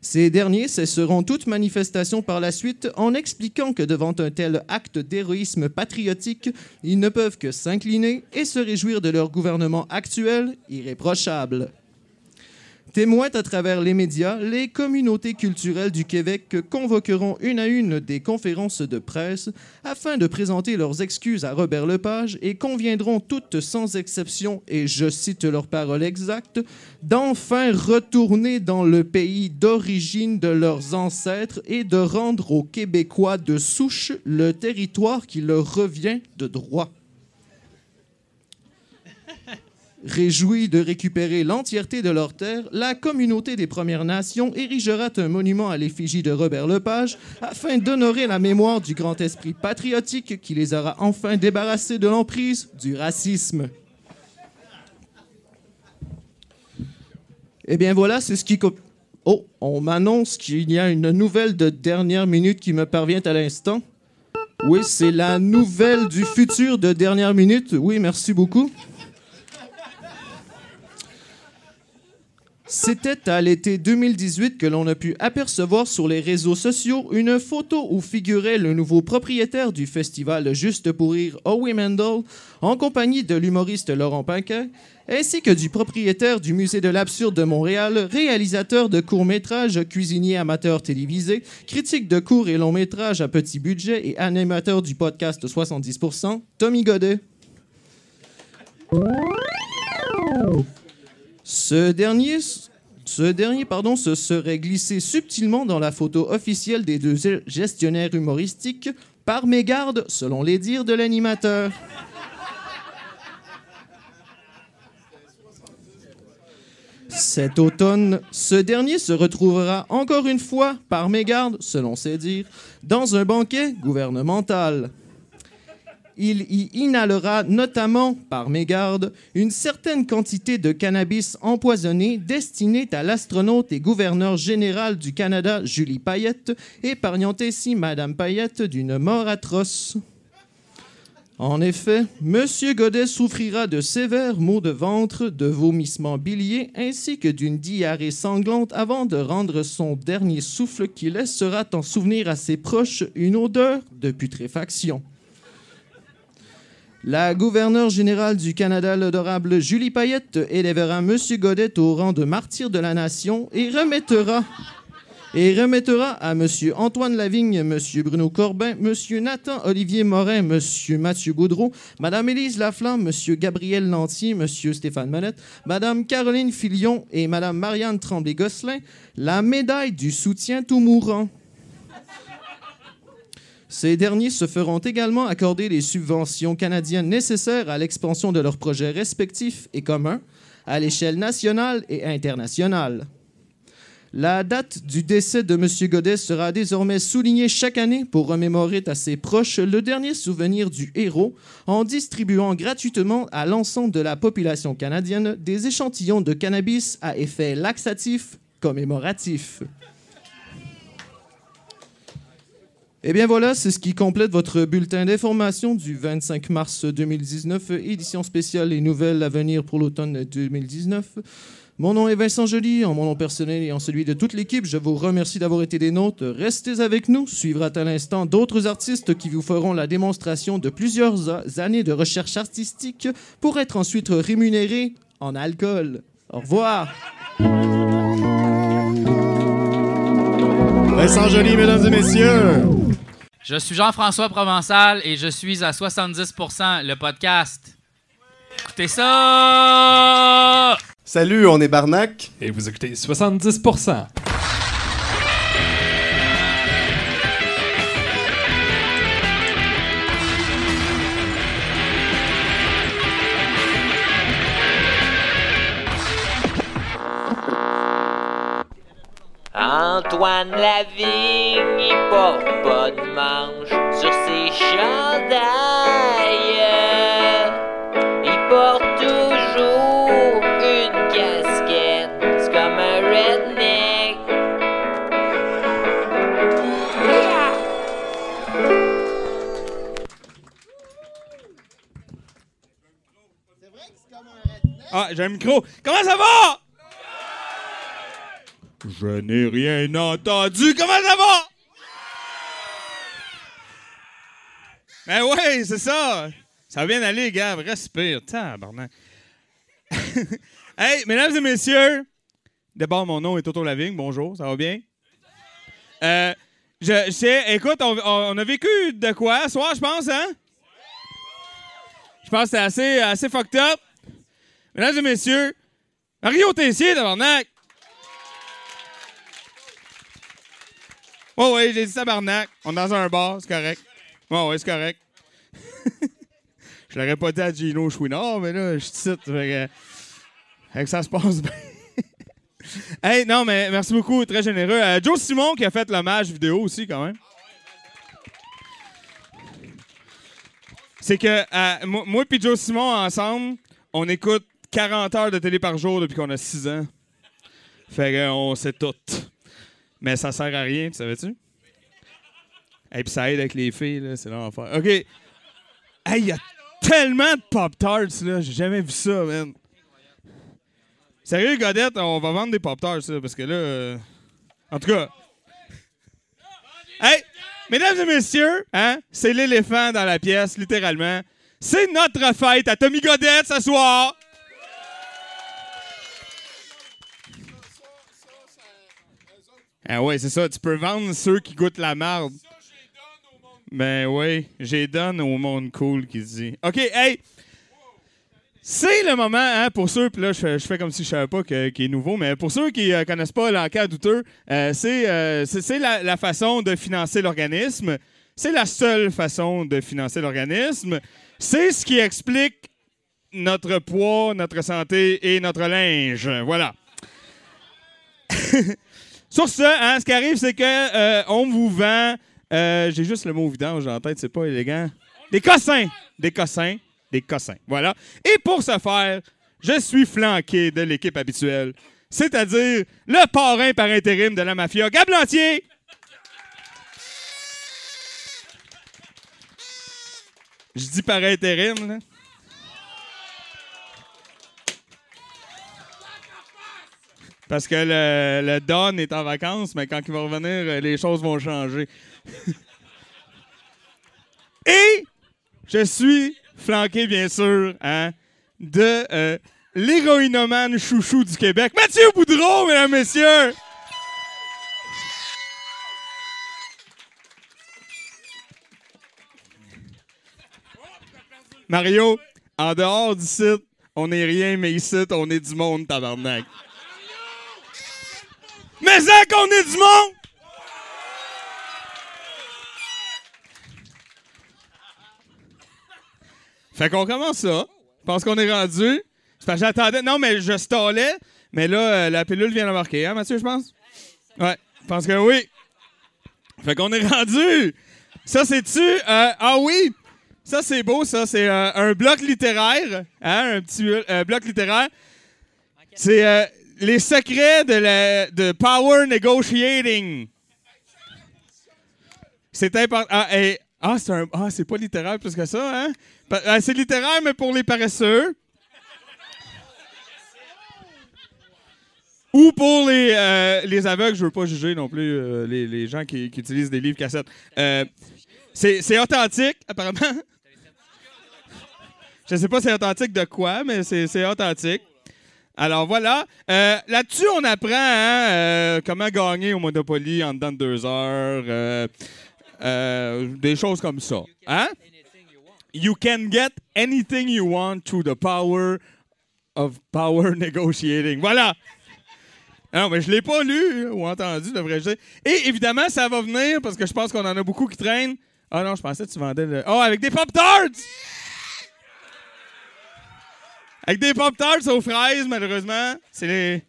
Ces derniers cesseront toute manifestation par la suite en expliquant que devant un tel acte d'héroïsme patriotique, ils ne peuvent que s'incliner et se réjouir de leur gouvernement actuel, irréprochable. Témoins à travers les médias, les communautés culturelles du Québec convoqueront une à une des conférences de presse afin de présenter leurs excuses à Robert Lepage et conviendront toutes sans exception, et je cite leurs paroles exactes, d'enfin retourner dans le pays d'origine de leurs ancêtres et de rendre aux Québécois de souche le territoire qui leur revient de droit. Réjouis de récupérer l'entièreté de leurs terres, la communauté des Premières Nations érigera un monument à l'effigie de Robert Lepage afin d'honorer la mémoire du grand esprit patriotique qui les aura enfin débarrassés de l'emprise du racisme. Eh bien voilà, c'est ce qui... Oh, on m'annonce qu'il y a une nouvelle de dernière minute qui me parvient à l'instant. Oui, c'est la nouvelle du futur de dernière minute. Oui, merci beaucoup. C'était à l'été 2018 que l'on a pu apercevoir sur les réseaux sociaux une photo où figurait le nouveau propriétaire du festival Juste pour rire, Howie Mandel, en compagnie de l'humoriste Laurent Paquin, ainsi que du propriétaire du Musée de l'Absurde de Montréal, réalisateur de courts-métrages, cuisinier amateur télévisé, critique de courts et longs-métrages à petit budget et animateur du podcast 70%, Tommy Godet. Ce dernier, ce dernier pardon, se serait glissé subtilement dans la photo officielle des deux gestionnaires humoristiques par mégarde, selon les dires de l'animateur. Cet automne, ce dernier se retrouvera encore une fois, par mégarde, selon ses dires, dans un banquet gouvernemental. Il y inhalera notamment, par mégarde, une certaine quantité de cannabis empoisonné destiné à l'astronaute et gouverneur général du Canada, Julie Payette, épargnant ainsi Madame Payette d'une mort atroce. En effet, M. Godet souffrira de sévères maux de ventre, de vomissements biliers ainsi que d'une diarrhée sanglante avant de rendre son dernier souffle qui laissera en souvenir à ses proches une odeur de putréfaction. La gouverneure générale du Canada, l'adorable Julie Payette, élèvera M. Godet au rang de martyr de la nation et remettra, et remettra à M. Antoine Lavigne, M. Bruno Corbin, M. Nathan Olivier Morin, M. Mathieu Boudreau, Mme Élise Laflamme, M. Gabriel Lantier, M. Stéphane Manette, Mme Caroline Filion et Mme Marianne Tremblay-Gosselin la médaille du soutien tout mourant. Ces derniers se feront également accorder les subventions canadiennes nécessaires à l'expansion de leurs projets respectifs et communs à l'échelle nationale et internationale. La date du décès de M. Godet sera désormais soulignée chaque année pour remémorer à ses proches le dernier souvenir du héros en distribuant gratuitement à l'ensemble de la population canadienne des échantillons de cannabis à effet laxatif commémoratif. Eh bien voilà, c'est ce qui complète votre bulletin d'information du 25 mars 2019, édition spéciale et nouvelles à venir pour l'automne 2019. Mon nom est Vincent Joly, en mon nom personnel et en celui de toute l'équipe, je vous remercie d'avoir été des nôtres. Restez avec nous, suivra à l'instant d'autres artistes qui vous feront la démonstration de plusieurs années de recherche artistique pour être ensuite rémunérés en alcool. Au revoir. Vincent Joly, mesdames et messieurs. Je suis Jean-François Provençal et je suis à 70% le podcast. Écoutez ça! Salut, on est Barnac. Et vous écoutez 70%. Antoine Lavigne, il porte pas de manche sur ses chandails. Il porte toujours une casquette, c'est comme un redneck. Ah, j'ai un micro. Comment ça va? Je n'ai rien entendu. Comment ça va? Ben ouais, c'est ça. Ça va bien aller, gars. Respire. Tabarnak. [laughs] hey, mesdames et messieurs. D'abord, mon nom est Toto Lavigne. Bonjour, ça va bien? Euh, je, sais, écoute, on a vécu de quoi ce soir, je pense, hein? Je pense que c'est assez, assez fucked up. Mesdames et messieurs, Mario Tessier, tabarnak! Oh ouais, j'ai dit tabarnak. On est dans un bar, c'est correct. Oh ouais, c'est correct. [laughs] je l'aurais pas dit à Gino Chouinard, mais là, je cite. Fait que, ça se passe bien. [laughs] hey, non, mais merci beaucoup, très généreux. Euh, Joe Simon qui a fait l'hommage vidéo aussi, quand même. C'est que euh, moi, moi et Joe Simon, ensemble, on écoute 40 heures de télé par jour depuis qu'on a 6 ans. Fait qu'on sait tout. Mais ça sert à rien, tu savais-tu? Et puis ça aide avec les filles, là, c'est l'enfer. OK. Hey, il y a tellement de Pop-Tarts, là. J'ai jamais vu ça, man. Sérieux, Godette, on va vendre des Pop-Tarts, là, parce que là... euh, En tout cas... Hey, mesdames et messieurs, hein, c'est l'éléphant dans la pièce, littéralement. C'est notre fête à Tommy Godette ce soir. Ah ouais, c'est ça. Tu peux vendre ceux qui goûtent la marde. Ben oui, j'ai donne au monde cool qui dit. OK, hey! C'est le moment, hein, pour ceux, puis là, je fais, je fais comme si je savais pas qu'il est nouveau, mais pour ceux qui ne connaissent pas l'enquête douteux, euh, c'est euh, la façon de financer l'organisme. C'est la seule façon de financer l'organisme. C'est ce qui explique notre poids, notre santé et notre linge. Voilà. [laughs] Sur ce, hein, ce qui arrive, c'est que euh, on vous vend. euh, J'ai juste le mot vidange en tête, c'est pas élégant. Des cossins. Des cossins. Des cossins. Voilà. Et pour ce faire, je suis flanqué de l'équipe habituelle, c'est-à-dire le parrain par intérim de la mafia, Gab Lantier. Je dis par intérim, là. Parce que le, Don est en vacances, mais quand il va revenir, euh, les choses vont changer. [laughs] Et je suis flanqué, bien sûr, hein, de euh, l'héroïnomane chouchou du Québec, Mathieu Boudreau, mesdames, messieurs! Mario, en dehors du site, on n'est rien, mais ici, on est du monde, tabarnak. Mais ça qu'on est du monde! Fait qu'on commence ça. Je pense qu'on est rendu. C'est j'attendais. Non, mais je stallais. Mais là, euh, la pilule vient d'embarquer, hein, Mathieu, je pense? Ouais, je pense que oui. Fait qu'on est rendu. Ça, c'est-tu. euh, ah oui! Ça, c'est beau, ça. C'est euh, un bloc littéraire. Hein, un petit euh, bloc littéraire. C'est euh, les secrets de, la, de Power Negotiating. C'est important. Ah, ah, ah, c'est pas littéraire plus que ça, hein? Ah, c'est littéraire, mais pour les paresseux. Ou pour les, euh, les aveugles, je veux pas juger non plus euh, les, les gens qui, utilisent des livres cassettes. Euh, c'est authentique, apparemment. Je sais pas c'est authentique de quoi, mais c'est authentique. Alors voilà. Euh, Là-dessus, on apprend hein, euh, comment gagner au Monopoly en dedans de deux heures. euh, des choses comme ça. Hein? You can get anything you want through the power of power [laughs] negotiating. Voilà. Non, mais je l'ai pas lu ou entendu, devrais-je dire. Et évidemment, ça va venir parce que je pense qu'on en a beaucoup qui traînent. Ah non, je pensais que tu vendais le. Oh, avec des Pop-Tarts! Avec des Pop-Tarts aux fraises, malheureusement. C'est les.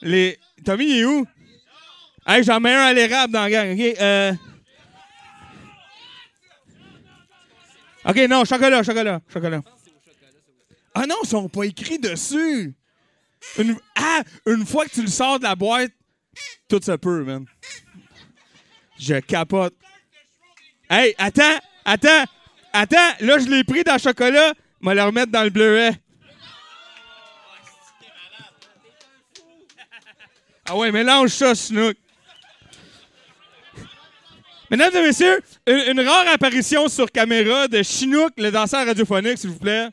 les... Tommy, il est où? Hey, j'en mets un à l'érable dans la gang, OK? Euh... OK, non, chocolat, chocolat, chocolat. Ah non, ils sont pas écrits dessus. Une... Ah, une fois que tu le sors de la boîte, tout se peut, man. Je capote. Hey, attends, attends, attends. Là, je l'ai pris dans le chocolat. Je vais le remettre dans le bleuet. Ah ouais, mélange ça, Snook. Mesdames et messieurs, une, rare apparition sur caméra de Chinook, le danseur radiophonique, s'il vous plaît.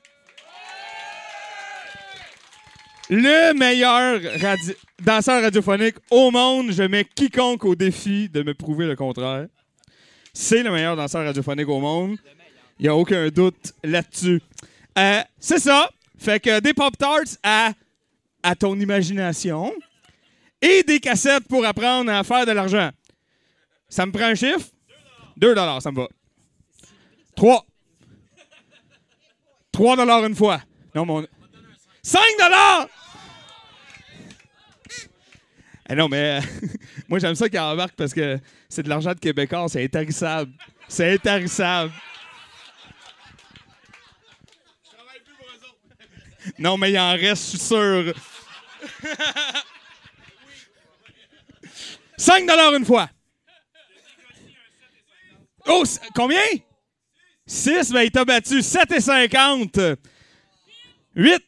Le meilleur danseur radiophonique au monde. Je mets quiconque au défi de me prouver le contraire. C'est le meilleur danseur radiophonique au monde. Il n'y a aucun doute là-dessus. Euh, c'est ça. Fait que des Pop-Tarts à ton imagination et des cassettes pour apprendre à faire de l'argent. Ça me prend un chiffre? 2 ça me va. 3. 3 une fois. Non, mon... 5 Eh non, mais euh, [laughs] moi, j'aime ça qu'il embarque parce que c'est de l'argent de Québécois, c'est intarissable. C'est intarissable. Non, mais il en reste, je suis sûr. 5 une fois. Oh, combien? 6, ben il t'a battu. 7 et 50. 8.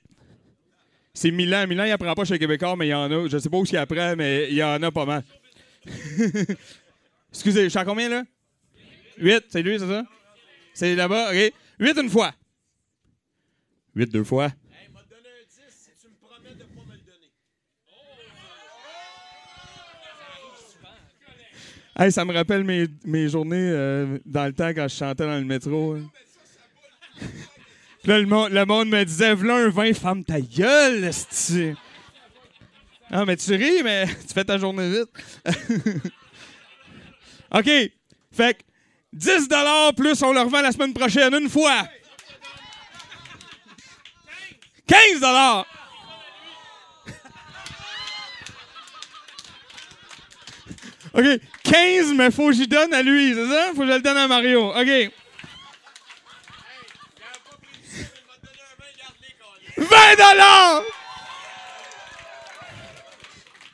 C'est Milan. Milan, il apprend pas chez les Québécois, mais il y en a. Je sais pas où il apprend, mais il y en a pas mal. [laughs] Excusez, je suis à combien, là? 8, c'est lui, c'est ça? C'est là-bas, OK. 8 une fois. 8 deux fois. Hey, ça me rappelle mes, mes journées euh, dans le temps quand je chantais dans le métro. hein. Puis là, le monde, le monde me disait, v'là un vin, femme ta gueule, esti. Ah, mais tu ris, mais tu fais ta journée vite. [laughs] OK. Fait que 10 plus, on le revend la semaine prochaine, une fois. 15 OK. 15, mais faut que j'y donne à lui, c'est ça? Faut que je le donne à Mario. OK. 20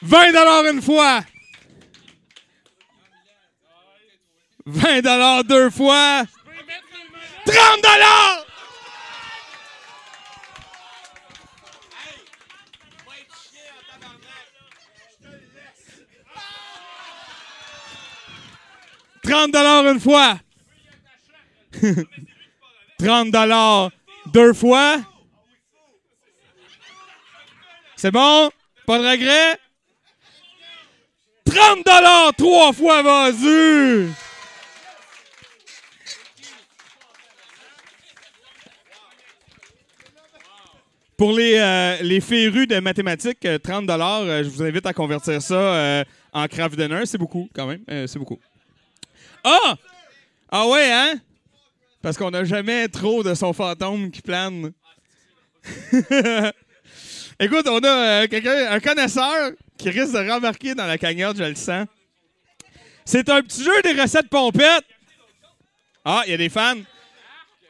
20 une fois. 20 deux fois. 30 30 une fois. [laughs] 30 deux fois. C'est bon? Pas de regret? 30 trois fois, vas-y! Pour les, euh, les férus de mathématiques, euh, 30 euh, je vous invite à convertir ça euh, en craft dinner. C'est beaucoup, quand même. Euh, c'est beaucoup. Ah! Ah ouais, hein? Parce qu'on n'a jamais trop de son fantôme qui plane. [laughs] Écoute, on a euh, quelqu'un, un connaisseur qui risque de rembarquer dans la cagnotte, je le sens. C'est un petit jeu des recettes pompettes. Ah, il y a des fans.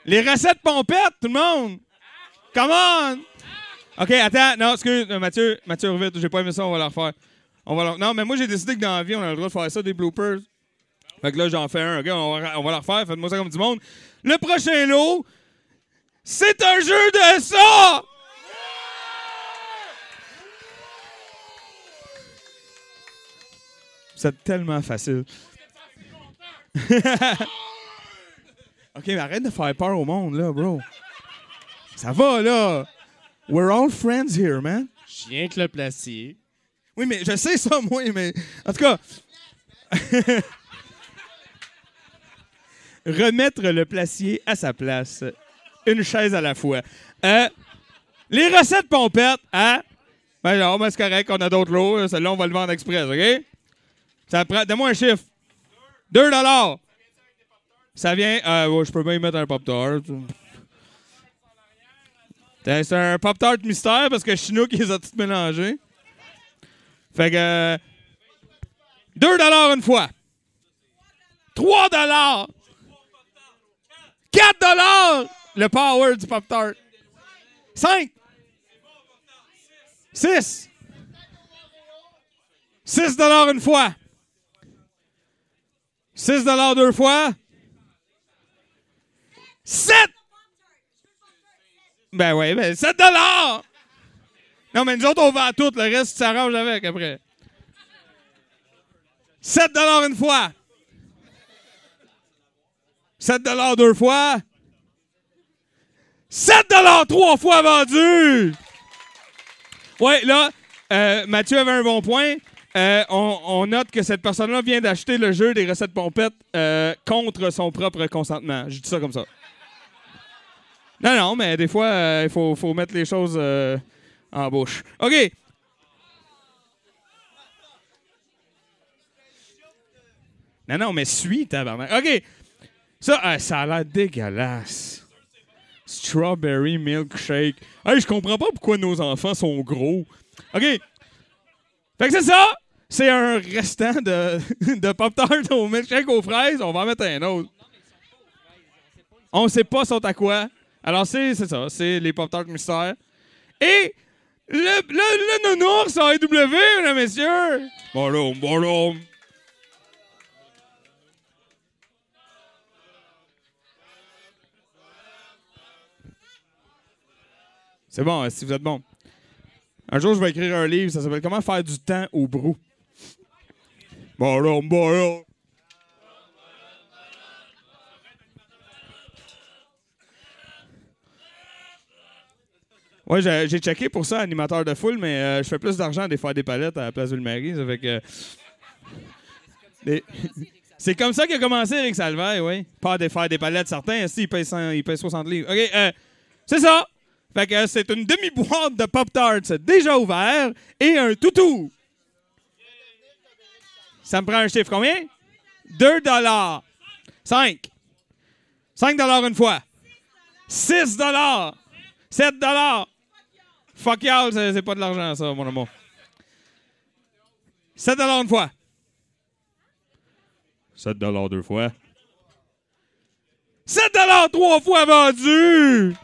Les recettes pompettes, tout le monde. Come on! OK, attends. Non, excuse, euh, Mathieu, Mathieu, vite, j'ai pas aimé ça, on va le refaire. On va Non, mais moi, j'ai décidé que dans la vie, on a le droit de faire ça, des bloopers. Fait que là, j'en fais un. OK, on va, on va le refaire. Faites-moi ça comme du monde. Le prochain lot, c'est un jeu de ça! C'est tellement facile. [laughs] OK, mais arrête de faire peur au monde, là, bro. Ça va, là. We're all friends here, man. Je viens que le placier. Oui, mais je sais ça, moi, mais. En tout cas. [laughs] Remettre le placier à sa place. Une chaise à la fois. Euh, les recettes pompettes, hein? Ben non, mais c'est correct, on a d'autres lots. Celle-là, on va le vendre express, OK? Ça prend. Donne-moi un chiffre. 2 dollars. Ça vient. Euh, ouais, je peux bien y mettre un Pop-Tart. Tiens, C'est un Pop-Tart mystère parce que Chinook, [laughs] ils les a tous mélangés. Fait que. euh, 2 dollars une fois. 3 dollars. 4 dollars le power du Pop-Tart. 5. 6. 6 dollars une fois. 6 dollars deux fois. 7. Ben oui, ben 7 dollars. Non, mais nous autres, on vend tout. Le reste, tu s'arranges avec après. 7 dollars une fois. 7 dollars deux fois. 7 dollars trois fois vendu. Ouais, là, euh, Mathieu avait un bon point. Euh, on, note que cette personne-là vient d'acheter le jeu des recettes pompettes euh, contre son propre consentement. Je dis ça comme ça. Non, non, mais des fois, euh, il faut, faut mettre les choses en bouche. OK. Non, non, mais suis, tabarnak. OK. Ça, euh, ça a l'air dégueulasse. Strawberry milkshake. Hey, je comprends pas pourquoi nos enfants sont gros. OK. Fait que c'est ça. C'est un restant de, [laughs] de Pop-Tart au milkshake aux fraises. On va en mettre un autre. On sait pas sont à quoi. Alors, c'est ça. C'est les Pop-Tart mystères. Et le, le, nounours en AW, mesdames et messieurs. Bonhomme, bonhomme. C'est bon, si vous êtes bon. Un jour, je vais écrire un livre, ça s'appelle Comment faire du temps au brou. Bonhomme, bonhomme. Ouais, j'ai checké pour ça, animateur de foule, mais euh, je fais plus d'argent des faire des palettes à la place Ville-Marie. Ça fait que. Des- [laughs] C'est comme ça qu'a commencé Eric Salvaire, oui. Pas à des faire des palettes, certains. Si, il paye, 100 il paye 60 livres. OK, euh, C'est ça. Fait que c'est une demi-boîte de Pop-Tarts déjà ouvert et un toutou. Ça me prend un chiffre. Combien? 2 dollars. 5. 5 dollars une fois. 6 dollars. 7 dollars. Fuck y'all, c'est c'est pas de l'argent, ça, mon amour. 7 dollars une fois. 7 dollars deux fois. 7 dollars trois fois vendu!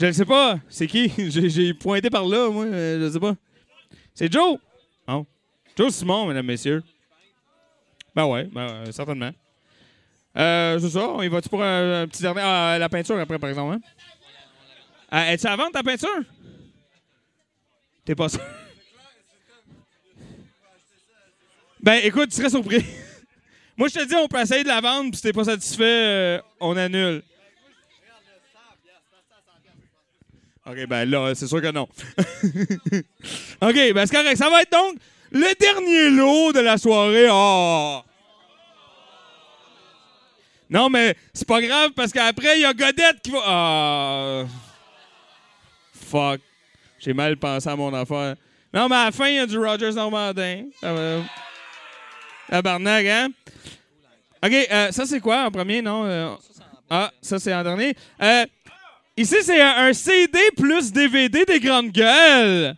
Je ne sais pas. C'est qui? [laughs] J'ai pointé par là, moi. euh, Je sais pas. C'est Joe. Oh. Joe Simon, mesdames, messieurs. Ben ouais, ben, euh, certainement. Euh, c'est ça. On y va-tu pour un, petit dernier? Ah, la peinture après, par exemple. Hein? Ah, Es-tu à vendre ta peinture? T'es pas sûr? [laughs] Ben écoute, tu serais surpris. [laughs] Moi, je te dis, on peut essayer de la vendre, puis si t'es pas satisfait, euh, on annule. OK, ben là, c'est sûr que non. [laughs] OK, ben c'est correct. Ça va être donc le dernier lot de la soirée. Oh! Non, mais c'est pas grave parce qu'après, il y a Godette qui va. Ah! Fuck. J'ai mal pensé à mon affaire. Non, mais à la fin, il y a du Rogers Normandin. Va. Tabarnak, hein? OK, euh, ça, c'est quoi en premier, non? Euh, ah, ça, c'est en dernier. Euh, ici, c'est un, CD plus DVD des grandes gueules.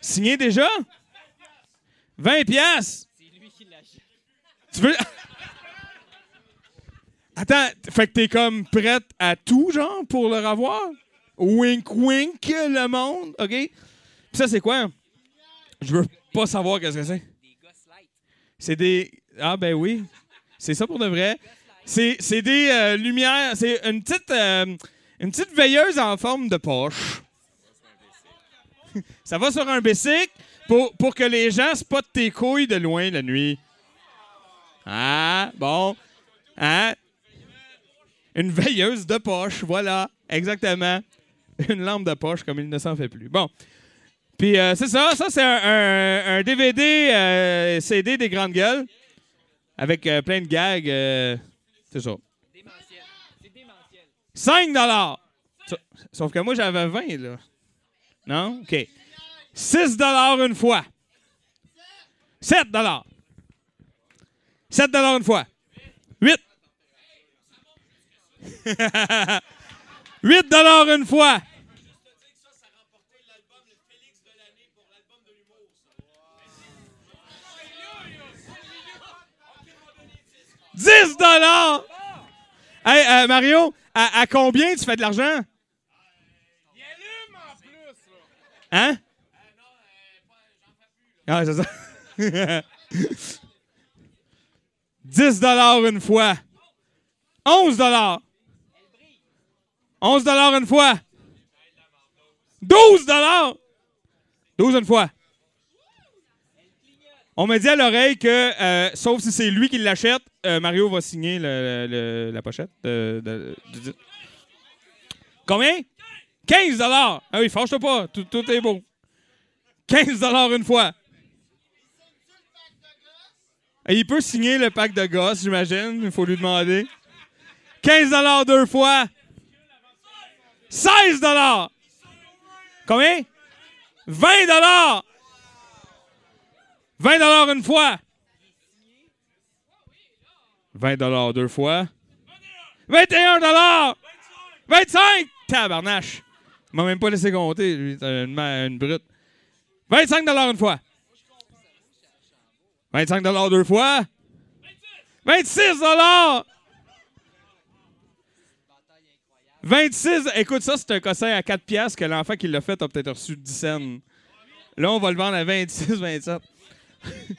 Signé déjà? 20 piastres. Tu veux... [laughs] Attends, fait que t'es comme prête à tout, genre, pour le revoir? Wink, wink, le monde, OK? Puis ça, c'est quoi? Je veux pas savoir qu'est-ce que c'est. C'est des... Ah, ben oui. C'est ça pour de vrai. C'est des euh, lumières... C'est une petite... euh, une petite veilleuse en forme de poche. [laughs] ça va sur un bicycle pour, pour que les gens spotent tes couilles de loin la nuit. Ah, bon. Hein? Une veilleuse de poche, voilà, exactement. Une lampe de poche, comme il ne s'en fait plus. Bon. Puis euh, c'est ça, ça c'est un, DVD CD des grandes gueules avec plein de gags. C'est ça. 5 dollars. Sauf que moi j'avais 20 là. Non? OK. 6 dollars une fois. 7 dollars. 7 dollars une fois. 8. 8 [laughs] dollars une fois. « 10 dollars! Hey, euh, Mario, à, combien tu fais de l'argent? Hein? Ah, c'est ça. [laughs] 10 dollars une fois. 11 dollars. 11 dollars une fois. 12 dollars. 12 une fois. On m'a dit à l'oreille que, euh, sauf si c'est lui qui l'achète, euh, Mario va signer le- la pochette. de- Combien? 15 dollars. Ah oui, fâche-toi pas. Tout, est beau. 15 dollars une fois. Il peut signer le pack de gosses, j'imagine. Il faut lui demander. 15 dollars deux fois. 16 dollars. Combien? 20 dollars. 20 dollars une fois. 20 dollars deux fois. 21 dollars. 25. Tabarnache. Il m'a même pas laissé compter, lui. Une, une brute. 25 dollars une fois. 25 dollars deux fois. 26 dollars. 26. Écoute, ça, c'est un cossin à 4 piastres que l'enfant qui l'a fait a peut-être reçu 10 cents. Là, on va le vendre à 26, 27. [laughs]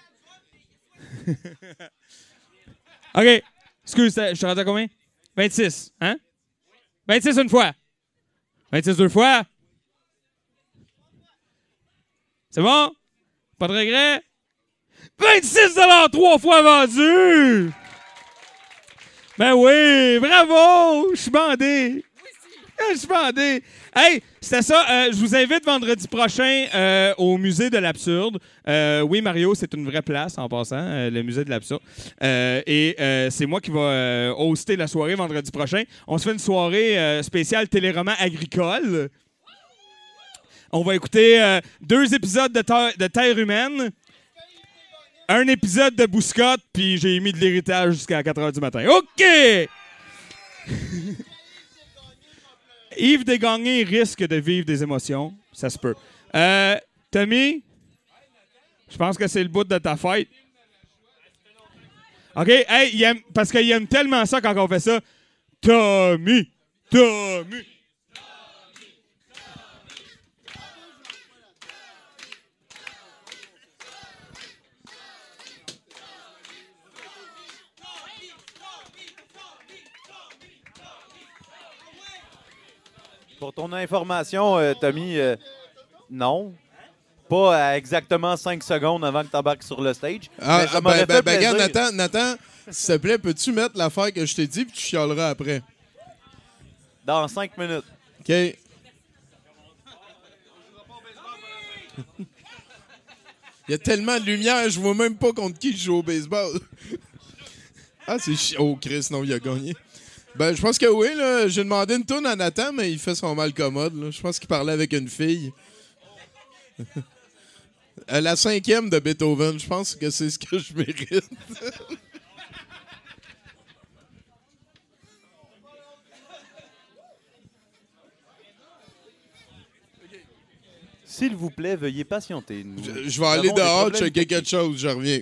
OK. Excuse, je suis rendu à combien? 26. Hein? 26 une fois. 26 deux fois. C'est bon? Pas de regret? 26 trois fois vendu! Ben oui, bravo! Je suis bandé! Je suis bandé. Hey, c'était ça. Euh, je vous invite vendredi prochain euh, au musée de l'absurde. Euh, oui, Mario, c'est une vraie place en passant, le musée de l'absurde. Et c'est moi qui va hoster la soirée vendredi prochain. On se fait une soirée spéciale téléroman agricole. On va écouter deux épisodes de, de Terre humaine, un épisode de Bouscotte, puis j'ai mis de l'héritage jusqu'à 4 h du matin. OK! [laughs] Yves Desgagnés risque de vivre des émotions. Ça se peut. Euh, Tommy, je pense que c'est le bout de ta fête. OK? Hey, il aime- parce qu'il aime tellement ça quand on fait ça. Tommy! Tommy! Pour ton information, euh, Tommy, euh, non. Pas à exactement 5 secondes avant que tu embarques sur le stage. Ah, Mais ça m'aurait ben, fait ben, ben, regarde. Nathan, Nathan, s'il te plaît, peux-tu mettre l'affaire que je t'ai dit puis tu chialeras après? Dans 5 minutes. OK. Il y a tellement de lumière, je vois même pas contre qui je joue au baseball. ah, c'est chi... Oh, Chris, non, il a gagné. Ben, je pense que oui, là. J'ai demandé une tourne à Nathan, mais il fait son mal commode, là. Je pense qu'il parlait avec une fille. [laughs] Euh, La cinquième de Beethoven, je pense que c'est ce que je mérite. S'il vous plaît, veuillez patienter. Nous Je vais aller avons des dehors problèmes checker quelque chose, je reviens.